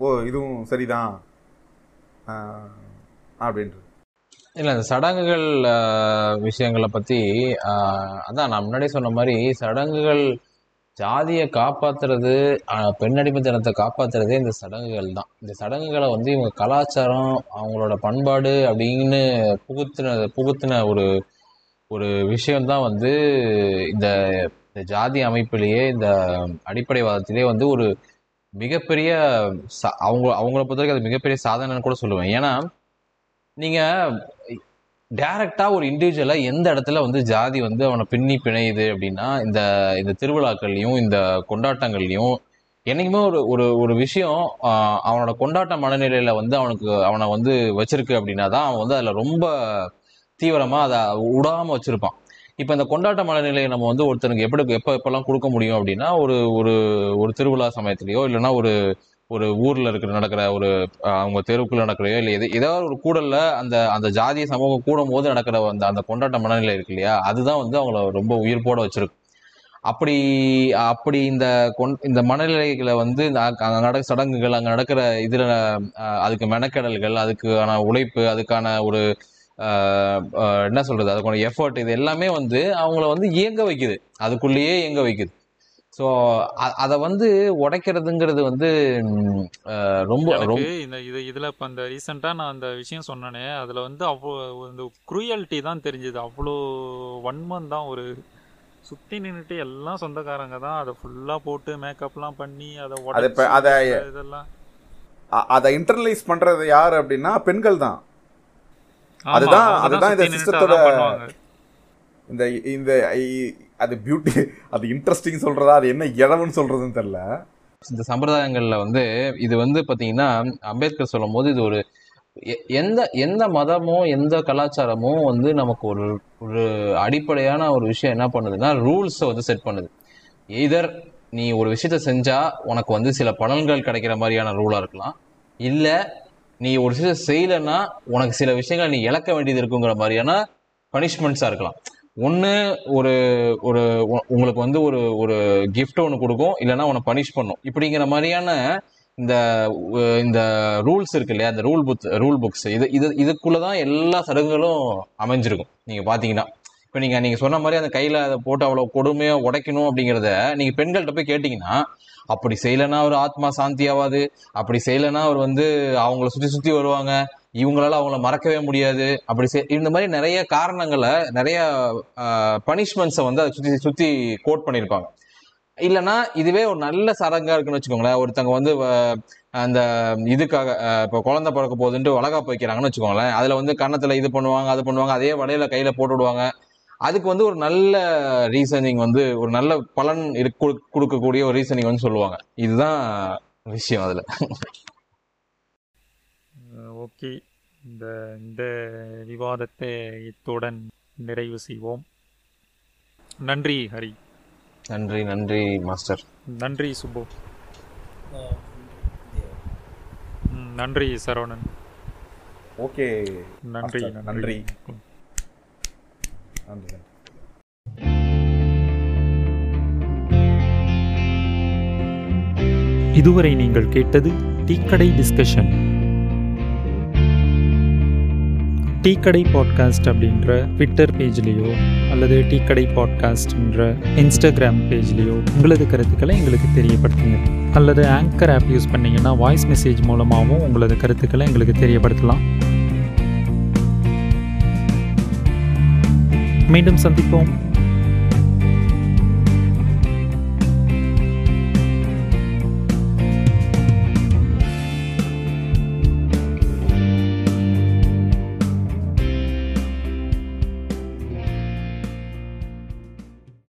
[SPEAKER 2] ஓ இதுவும் சரிதான் அப்படின்றது.
[SPEAKER 4] இல்லை இந்த சடங்குகள் விஷயங்களை பற்றி அதான் நான் முன்னாடியே சொன்ன மாதிரி சடங்குகள் ஜாதியை காப்பாத்துறது பெண்ணடிமை தினத்தை காப்பாத்துறதே இந்த சடங்குகள் தான். இந்த சடங்குகளை வந்து இவங்க கலாச்சாரம் அவங்களோட பண்பாடு அப்படின்னு புகுத்தின புகுத்தின ஒரு ஒரு விஷயம்தான் வந்து இந்த இந்த ஜாதி அமைப்பிலேயே இந்த அடிப்படைவாதத்திலேயே வந்து ஒரு மிகப்பெரிய சா- அவங்க அவங்கள பொறுத்த வரைக்கும் அது மிகப்பெரிய சாதனைன்னு கூட சொல்லுவேன். ஏன்னா நீங்கள் டேரெக்டாக ஒரு இண்டிவிஜுவலாக எந்த இடத்துல வந்து ஜாதி வந்து அவனை பின்னி பிணையுது அப்படின்னா இந்த இந்த திருவிழாக்கள்லையும் இந்த கொண்டாட்டங்கள்லையும் என்றைக்குமே ஒரு ஒரு ஒரு விஷயம் அவனோட கொண்டாட்ட மனநிலையில் வந்து அவனுக்கு அவனை வந்து வச்சிருக்கு அப்படின்னா தான் அவன் வந்து அதில் ரொம்ப தீவிரமாக அதை விடாமல் வச்சிருப்பான். இப்போ இந்த கொண்டாட்ட மனநிலையை நம்ம வந்து ஒருத்தனுக்கு எப்படி எப்போ எப்போல்லாம் கொடுக்க முடியும் அப்படின்னா ஒரு ஒரு ஒரு திருவிழா சமயத்துலையோ இல்லைன்னா ஒரு ஒரு ஊர்ல இருக்கிற நடக்கிற ஒரு அவங்க தெருவுக்குள்ள நடக்கிறையோ இல்லை எது ஏதாவது ஒரு கூடல்ல அந்த அந்த ஜாதிய சமூகம் கூடும் போது நடக்கிற அந்த அந்த கொண்டாட்ட மனநிலை இருக்கு இல்லையா? அதுதான் வந்து அவங்கள ரொம்ப உயிர்ப்போட வச்சிருக்கு. அப்படி அப்படி இந்த கொண் இந்த மனநிலைகளை வந்து அங்கே நடக்க சடங்குகள் அங்கே நடக்கிற இதில் அதுக்கு மெனக்கெடல்கள் அதுக்கான உழைப்பு அதுக்கான ஒரு என்ன சொல்றது? அதுக்கான எஃபர்ட் இது எல்லாமே வந்து அவங்கள வந்து இயங்க வைக்குது. அதுக்குள்ளேயே இயங்க வைக்குது. ஸோ அதை வந்து உடைக்கிறதுங்கிறது வந்து ரொம்ப
[SPEAKER 1] இந்த இது இதில் இப்போ அந்த ரீசெண்டாக நான் அந்த விஷயம் சொன்னேனே அதில் வந்து அவ்வளோ இந்த குரூயல்ட்டி தான் தெரிஞ்சுது. அவ்வளோ வன்மம் தான் ஒரு சுற்றி நின்றுட்டு எல்லாம் சொந்தக்காரங்க தான். அதை ஃபுல்லாக போட்டு மேக்கப்லாம் பண்ணி அதை
[SPEAKER 2] அது
[SPEAKER 1] இதெல்லாம்.
[SPEAKER 2] அதை இன்டர்னலைஸ் பண்றது யார் அப்படின்னா பெண்கள் தான். அதுதான்- அதுதான் இந்த
[SPEAKER 1] சுத்தி
[SPEAKER 2] சிஸ்டத்தோட-. இந்த இந்த அது பியூட்டி அது இன்ட்ரெஸ்டிங் சொல்றதா அது என்ன இழவுன்னு சொல்றதுன்னு தெரியல.
[SPEAKER 4] இந்த சம்பிரதாயங்கள்ல வந்து இது வந்து பாத்தீங்கன்னா அம்பேத்கர் சொல்லும் போது இது ஒரு எ- எந்த எந்த மதமும் எந்த கலாச்சாரமும் வந்து நமக்கு ஒரு ஒரு அடிப்படையான ஒரு விஷயம் என்ன பண்ணுதுன்னா ரூல்ஸை வந்து செட் பண்ணுது. எய்தர் நீ ஒரு விஷயத்த செஞ்சா உனக்கு வந்து சில பலன்கள் கிடைக்கிற மாதிரியான ரூலா இருக்கலாம். இல்ல நீ ஒரு விஷயத்த செய்யலைன்னா உனக்கு சில விஷயங்கள் நீ இழக்க வேண்டியது இருக்குங்கிற மாதிரியான பனிஷ்மெண்ட்ஸா இருக்கலாம். ஒன்று ஒரு ஒரு உங்களுக்கு வந்து ஒரு ஒரு கிஃப்ட் ஒன்று கொடுக்கும். இல்லைன்னா உன்னை பனிஷ் பண்ணும். இப்படிங்கிற மாதிரியான இந்த இந்த ரூல்ஸ் இருக்கு இல்லையா? அந்த ரூல் புக் ரூல் புக்ஸ் இது இது இதுக்குள்ளே தான் எல்லா சடங்குகளும் அமைஞ்சிருக்கும். நீங்க பாத்தீங்கன்னா. இப்போ நீங்க நீங்க சொன்ன மாதிரி அந்த கையில அதை போட்டு அவ்வளவு கொடுமையா உடைக்கணும் அப்படிங்கிறத நீங்க பெண்கள்கிட்ட போய் கேட்டீங்கன்னா அப்படி செய்யலைன்னா அவர் ஆத்மா சாந்தி ஆகாது அப்படி செய்யலைன்னா அவர் வந்து அவங்கள சுத்தி சுத்தி வருவாங்க. இவங்களால அவங்கள மறக்கவே முடியாது. அப்படி செய் இந்த மாதிரி நிறைய காரணங்களை நிறைய பனிஷ்மெண்ட்ஸை வந்து அதை சுத்தி சுத்தி கோட் பண்ணியிருப்பாங்க இல்லைன்னா இதுவே ஒரு நல்ல சடங்கா இருக்குன்னு வச்சுக்கோங்களேன். ஒருத்தங்க வந்து அந்த இதுக்காக இப்போ குழந்தை பிறக்க போகுதுன்ட்டு வளகாப்பு வைக்கிறாங்கன்னு வச்சுக்கோங்களேன். அதுல வந்து கன்னத்துல இது பண்ணுவாங்க அது பண்ணுவாங்க அதே வலையில கையில போட்டு விடுவாங்க. அதுக்கு வந்து ஒரு நல்ல ரீசனிங் வந்து ஒரு நல்ல பலன் கொடுக்கக்கூடிய ஒரு ரீசனிங் வந்து சொல்லுவாங்க. இதுதான் விஷயம் அதுல.
[SPEAKER 1] ஓகே இந்த இந்த விவாதத்தை இத்துடன் நிறைவு செய்வோம். நன்றி ஹரி.
[SPEAKER 4] நன்றி நன்றி மாஸ்டர்.
[SPEAKER 1] நன்றி சுப்பு. நன்றி சரவணன்.
[SPEAKER 2] ஓகே
[SPEAKER 1] நன்றி.
[SPEAKER 2] நன்றி நன்றி.
[SPEAKER 1] இதுவரை நீங்கள் கேட்டது டீக்கடை டிஸ்கஷன். டீக்கடை பாட்காஸ்ட் அப்படின்ற ட்விட்டர் பேஜ்லேயோ அல்லது டீக்கடை பாட்காஸ்ட்ன்ற இன்ஸ்டாகிராம் பேஜ்லேயோ உங்களது கருத்துக்களை எங்களுக்கு தெரியப்படுத்துங்க. அல்லது ஆங்கர் ஆப் யூஸ் பண்ணிங்கன்னா வாய்ஸ் மெசேஜ் மூலமாகவும் உங்களது கருத்துக்களை எங்களுக்கு தெரியப்படுத்தலாம். மீண்டும் சந்திப்போம்.